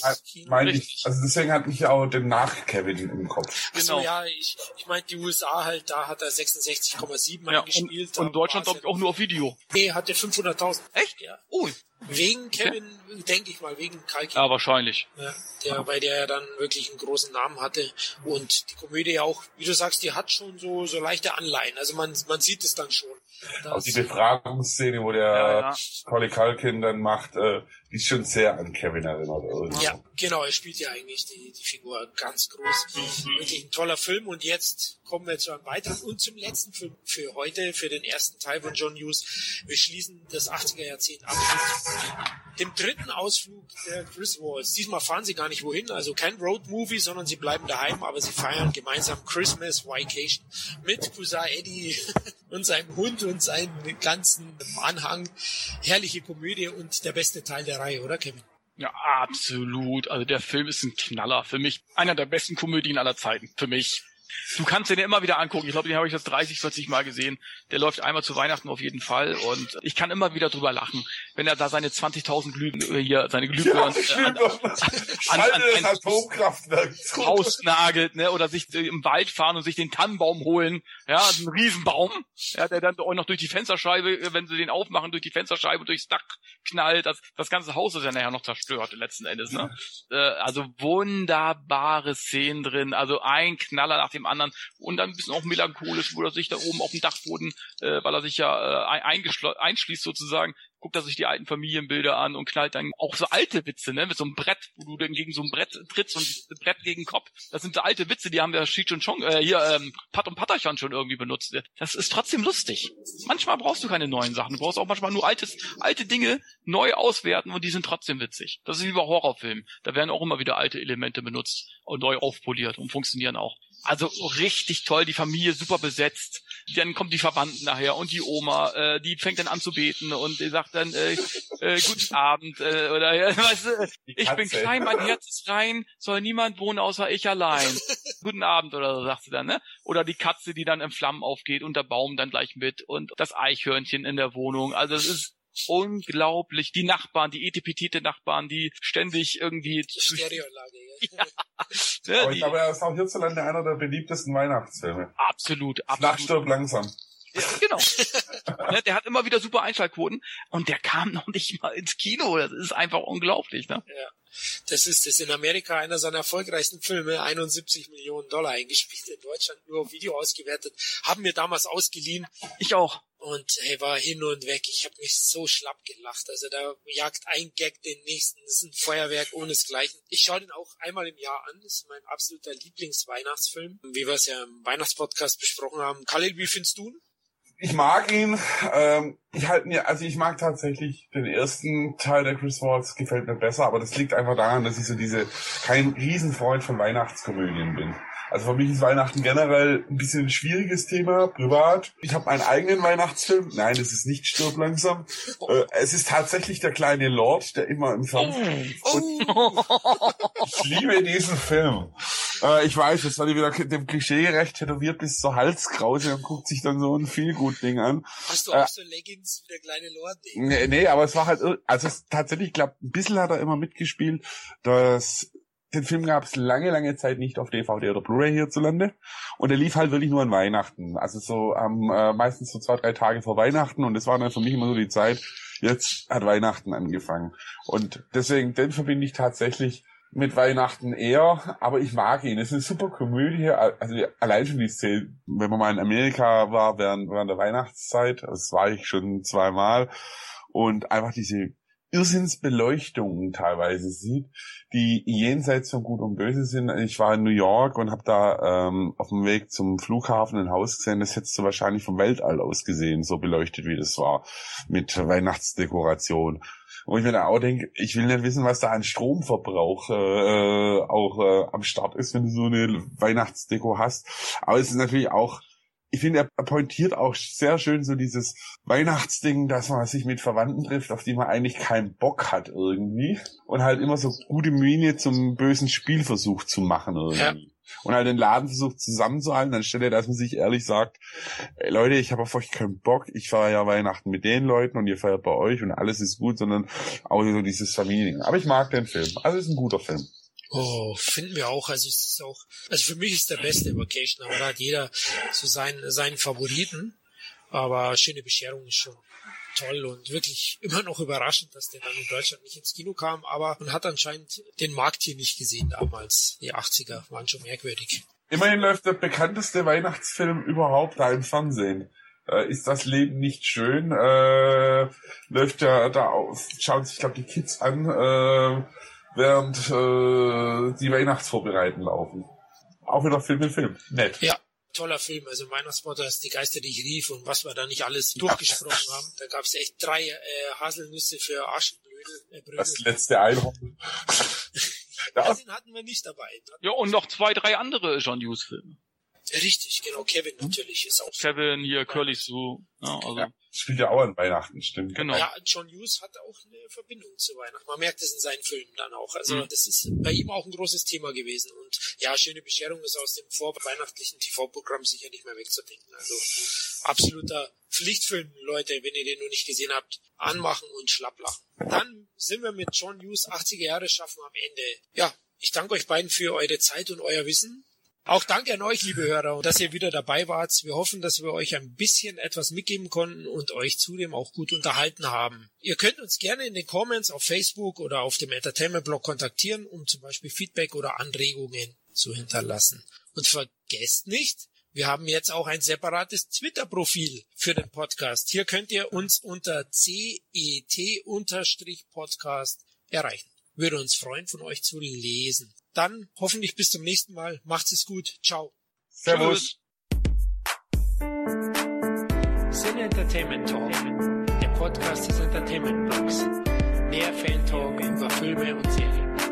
meine ich. Also deswegen hatte ich auch den nach Kevin im Kopf. Genau. So, ja, ich, ich meine, die USA halt, da hat er 66,7 ja, eingespielt. Und, und Deutschland, glaube ich, auch nur auf Video. Nee, hatte 500.000. Echt? Ja. Oh. Wegen Kevin, ja. denke ich mal, wegen Kalki. Ja, wahrscheinlich. Ja, der, weil der ja dann wirklich einen großen Namen hatte. Und die Komödie auch, wie du sagst, die hat schon so, so leichte Anleihen. Also man, man sieht es dann schon. Auch die Befragungsszene, wo der ja, ja. Collie Culkin dann macht, äh, ist schon sehr an Kevin erinnert. Irgendwie. Ja, genau, er spielt ja eigentlich die, die Figur ganz groß. Mhm. Wirklich ein toller Film. Und jetzt kommen wir zu einem weiteren und zum letzten Film für heute, für den ersten Teil von John Hughes. Wir schließen das 80er Jahrzehnt ab mit dem dritten Ausflug der Chris Walls. Diesmal fahren sie gar nicht wohin, also kein Road-Movie, sondern sie bleiben daheim, aber sie feiern gemeinsam Christmas Vacation mit Cousin Eddie und seinem Hund und seinen ganzen Anhang. Herrliche Komödie und der beste Teil der Reihe, oder Kevin? Ja, absolut. Also der Film ist ein Knaller. Für mich einer der besten Komödien aller Zeiten. Für mich Du kannst den ja immer wieder angucken. Ich glaube, den habe ich das 30, 40 Mal gesehen. Der läuft einmal zu Weihnachten auf jeden Fall. Und ich kann immer wieder drüber lachen, wenn er da seine 20.000 Glüh äh, hier seine Glühbirnen Ja, äh, an, an das ein Atomkraftwerk ne, oder sich äh, im Wald fahren und sich den Tannenbaum holen, ja, einen Riesenbaum, ja, der dann auch noch durch die Fensterscheibe, wenn sie den aufmachen, durch die Fensterscheibe durchs Dach knallt, das, das ganze Haus ist ja nachher noch zerstört letzten Endes, ne? Also wunderbare Szenen drin, also ein Knaller nach dem anderen und dann ein bisschen auch melancholisch, wo er sich da oben auf dem Dachboden, äh, weil er sich ja äh, einschließt sozusagen, guckt er sich die alten Familienbilder an und knallt dann auch so alte Witze, ne, mit so einem Brett, wo du dann gegen so ein Brett trittst und Brett gegen Kopf. Das sind so alte Witze, die haben wir Cheech und Chong, äh, hier, ähm, Pat und Patterchan schon irgendwie benutzt. Das ist trotzdem lustig. Manchmal brauchst du keine neuen Sachen. Du brauchst auch manchmal nur altes, alte Dinge neu auswerten und die sind trotzdem witzig. Das ist wie bei Horrorfilmen. Da werden auch immer wieder alte Elemente benutzt und neu aufpoliert und funktionieren auch. Also richtig toll, die Familie super besetzt. Dann kommt die Verwandten nachher und die Oma, äh, die fängt dann an zu beten und die sagt dann äh, äh, guten Abend äh, oder ja, weißt du, Die ich bin klein, mein Herz ist rein, soll niemand wohnen außer ich allein. guten Abend oder so sagt sie dann, ne? Oder die Katze, die dann in Flammen aufgeht und der Baum dann gleich mit und das Eichhörnchen in der Wohnung. Also es ist unglaublich. Die Nachbarn, die etipetite Nachbarn, die ständig irgendwie Stereoanlage. Ja. ne, Aber ich glaube, er ist auch hierzulande einer der beliebtesten Weihnachtsfilme. absolut, Nacht absolut. stirbt langsam. Ja, genau. ne, der hat immer wieder super Einschaltquoten und der kam noch nicht mal ins Kino. Das ist einfach unglaublich, ne? Das ist das in Amerika einer seiner erfolgreichsten Filme, 71 Millionen Dollar eingespielt, in Deutschland nur auf Video ausgewertet, haben wir damals ausgeliehen Ich auch. und hey, war hin und weg. Ich habe mich so schlapp gelacht. Also da jagt ein Gag den nächsten. Das ist ein Feuerwerk ohnesgleichen. Ich schaue den auch einmal im Jahr an. Das ist mein absoluter Lieblingsweihnachtsfilm. Wie wir es ja im Weihnachtspodcast besprochen haben. Khalil, wie findest du ihn? Ich mag ihn. Ähm, ich halt mir, also ich mag tatsächlich den ersten Teil der Chris Waltz gefällt mir besser, aber das liegt einfach daran, dass ich so diese kein Riesenfreund von Weihnachtskomödien bin. Also für mich ist Weihnachten generell ein bisschen ein schwieriges Thema, privat. Ich habe meinen eigenen Weihnachtsfilm. Nein, es ist nicht Stirb langsam. Äh, es ist tatsächlich der kleine Lord, der immer im Fernsehen Oh, Ich liebe diesen Film. Äh, ich weiß, jetzt werde ich wieder dem Klischee gerecht tätowiert bis zur Halskrause und guckt sich dann so ein Feelgood-Ding an. hast du Äh, auch so Leggings wie der kleine Lord? Nee. Nee, aber es war halt, also es, tatsächlich, ich glaube, ein bisschen hat er immer mitgespielt, dass den Film gab es lange, lange Zeit nicht auf DVD oder Blu-ray hierzulande. Und er lief halt wirklich nur an Weihnachten. Also so am äh, meistens so zwei, drei Tage vor Weihnachten. Und das war dann für mich immer so die Zeit, jetzt hat Weihnachten angefangen. Und deswegen, den verbinde ich tatsächlich mit Weihnachten eher, aber ich mag ihn. Es ist eine super Komödie, also allein schon die Szene, wenn man mal in Amerika war während, während der Weihnachtszeit, das war ich schon zweimal, und einfach diese Irrsinnsbeleuchtungen teilweise sieht, die jenseits von Gut und Böse sind. Ich war in New York und habe da ähm, auf dem Weg zum Flughafen ein Haus gesehen, das hättest du wahrscheinlich vom Weltall aus gesehen, so beleuchtet wie das war, mit Weihnachtsdekoration. Und ich mir da auch denke, ich will nicht wissen, was da an Stromverbrauch äh, äh, auch äh, am Start ist, wenn du so eine Weihnachtsdeko hast. Aber es ist natürlich auch ich finde, er pointiert auch sehr schön so dieses Weihnachtsding, dass man sich mit Verwandten trifft, auf die man eigentlich keinen Bock hat irgendwie. Und halt immer so gute Miene zum bösen Spielversuch zu machen irgendwie. Und halt den Laden versucht zusammenzuhalten, anstelle, dass man sich ehrlich sagt, ey Leute, ich habe auf euch keinen Bock, ich feiere ja Weihnachten mit den Leuten und ihr feiert bei euch und alles ist gut, sondern auch so dieses Familiending. Aber ich mag den Film. Also es ist ein guter Film. Oh, finden wir auch. Also es ist auch, also für mich ist der beste Vacation, aber da hat jeder so seinen, seinen Favoriten. Aber schöne Bescherung ist schon toll und wirklich immer noch überraschend, dass der dann in Deutschland nicht ins Kino kam. Aber man hat anscheinend den Markt hier nicht gesehen damals. Die 80er waren schon merkwürdig. Immerhin läuft der bekannteste Weihnachtsfilm überhaupt da im Fernsehen. Äh, ist das Leben nicht schön? Äh, läuft ja da auf, schauen sich, glaube die Kids an, äh, während äh, die Weihnachtsvorbereiten laufen. Auch wieder Film in Film. Nett. Ja, toller Film. Also Weihnachtspotter ist die Geister, die ich rief und was wir da nicht alles durchgesprochen haben. Da gab es echt drei äh, Haselnüsse für Aschenbrödel. Äh, Brödel. Das letzte Einhorn. Ja, Ja, den hatten wir nicht dabei. Ja, und noch zwei, drei andere John Hughes-Filme. Richtig, genau. Kevin natürlich ist auch. Kevin, hier, Curly Sue. Ja, also. Ja. Spielt ja auch an Weihnachten, stimmt. Genau. Ja, John Hughes hat auch eine Verbindung zu Weihnachten. Man merkt es in seinen Filmen dann auch. Also Mhm. das ist bei ihm auch ein großes Thema gewesen. Und ja, schöne Bescherung ist aus dem vorweihnachtlichen TV-Programm sicher nicht mehr wegzudenken. Also absoluter Pflichtfilm, Leute, wenn ihr den noch nicht gesehen habt, anmachen und schlapplachen. Dann sind wir mit John Hughes 80er Jahre schaffen am Ende. Ja, ich danke euch beiden für eure Zeit und euer Wissen. Auch danke an euch, liebe Hörer, dass ihr wieder dabei wart. Wir hoffen, dass wir euch ein bisschen etwas mitgeben konnten und euch zudem auch gut unterhalten haben. Ihr könnt uns gerne in den Comments auf Facebook oder auf dem Entertainment-Blog kontaktieren, um zum Beispiel Feedback oder Anregungen zu hinterlassen. Und vergesst nicht, wir haben jetzt auch ein separates Twitter-Profil für den Podcast. Hier könnt ihr uns unter CET-Podcast erreichen. Würde uns freuen, von euch zu lesen. Dann hoffentlich bis zum nächsten Mal. Macht's es gut. Ciao. Servus. Cine Entertainment Talk, der Podcast des Entertainment Blogs. Mehr Fan Talk über Filme und Serien.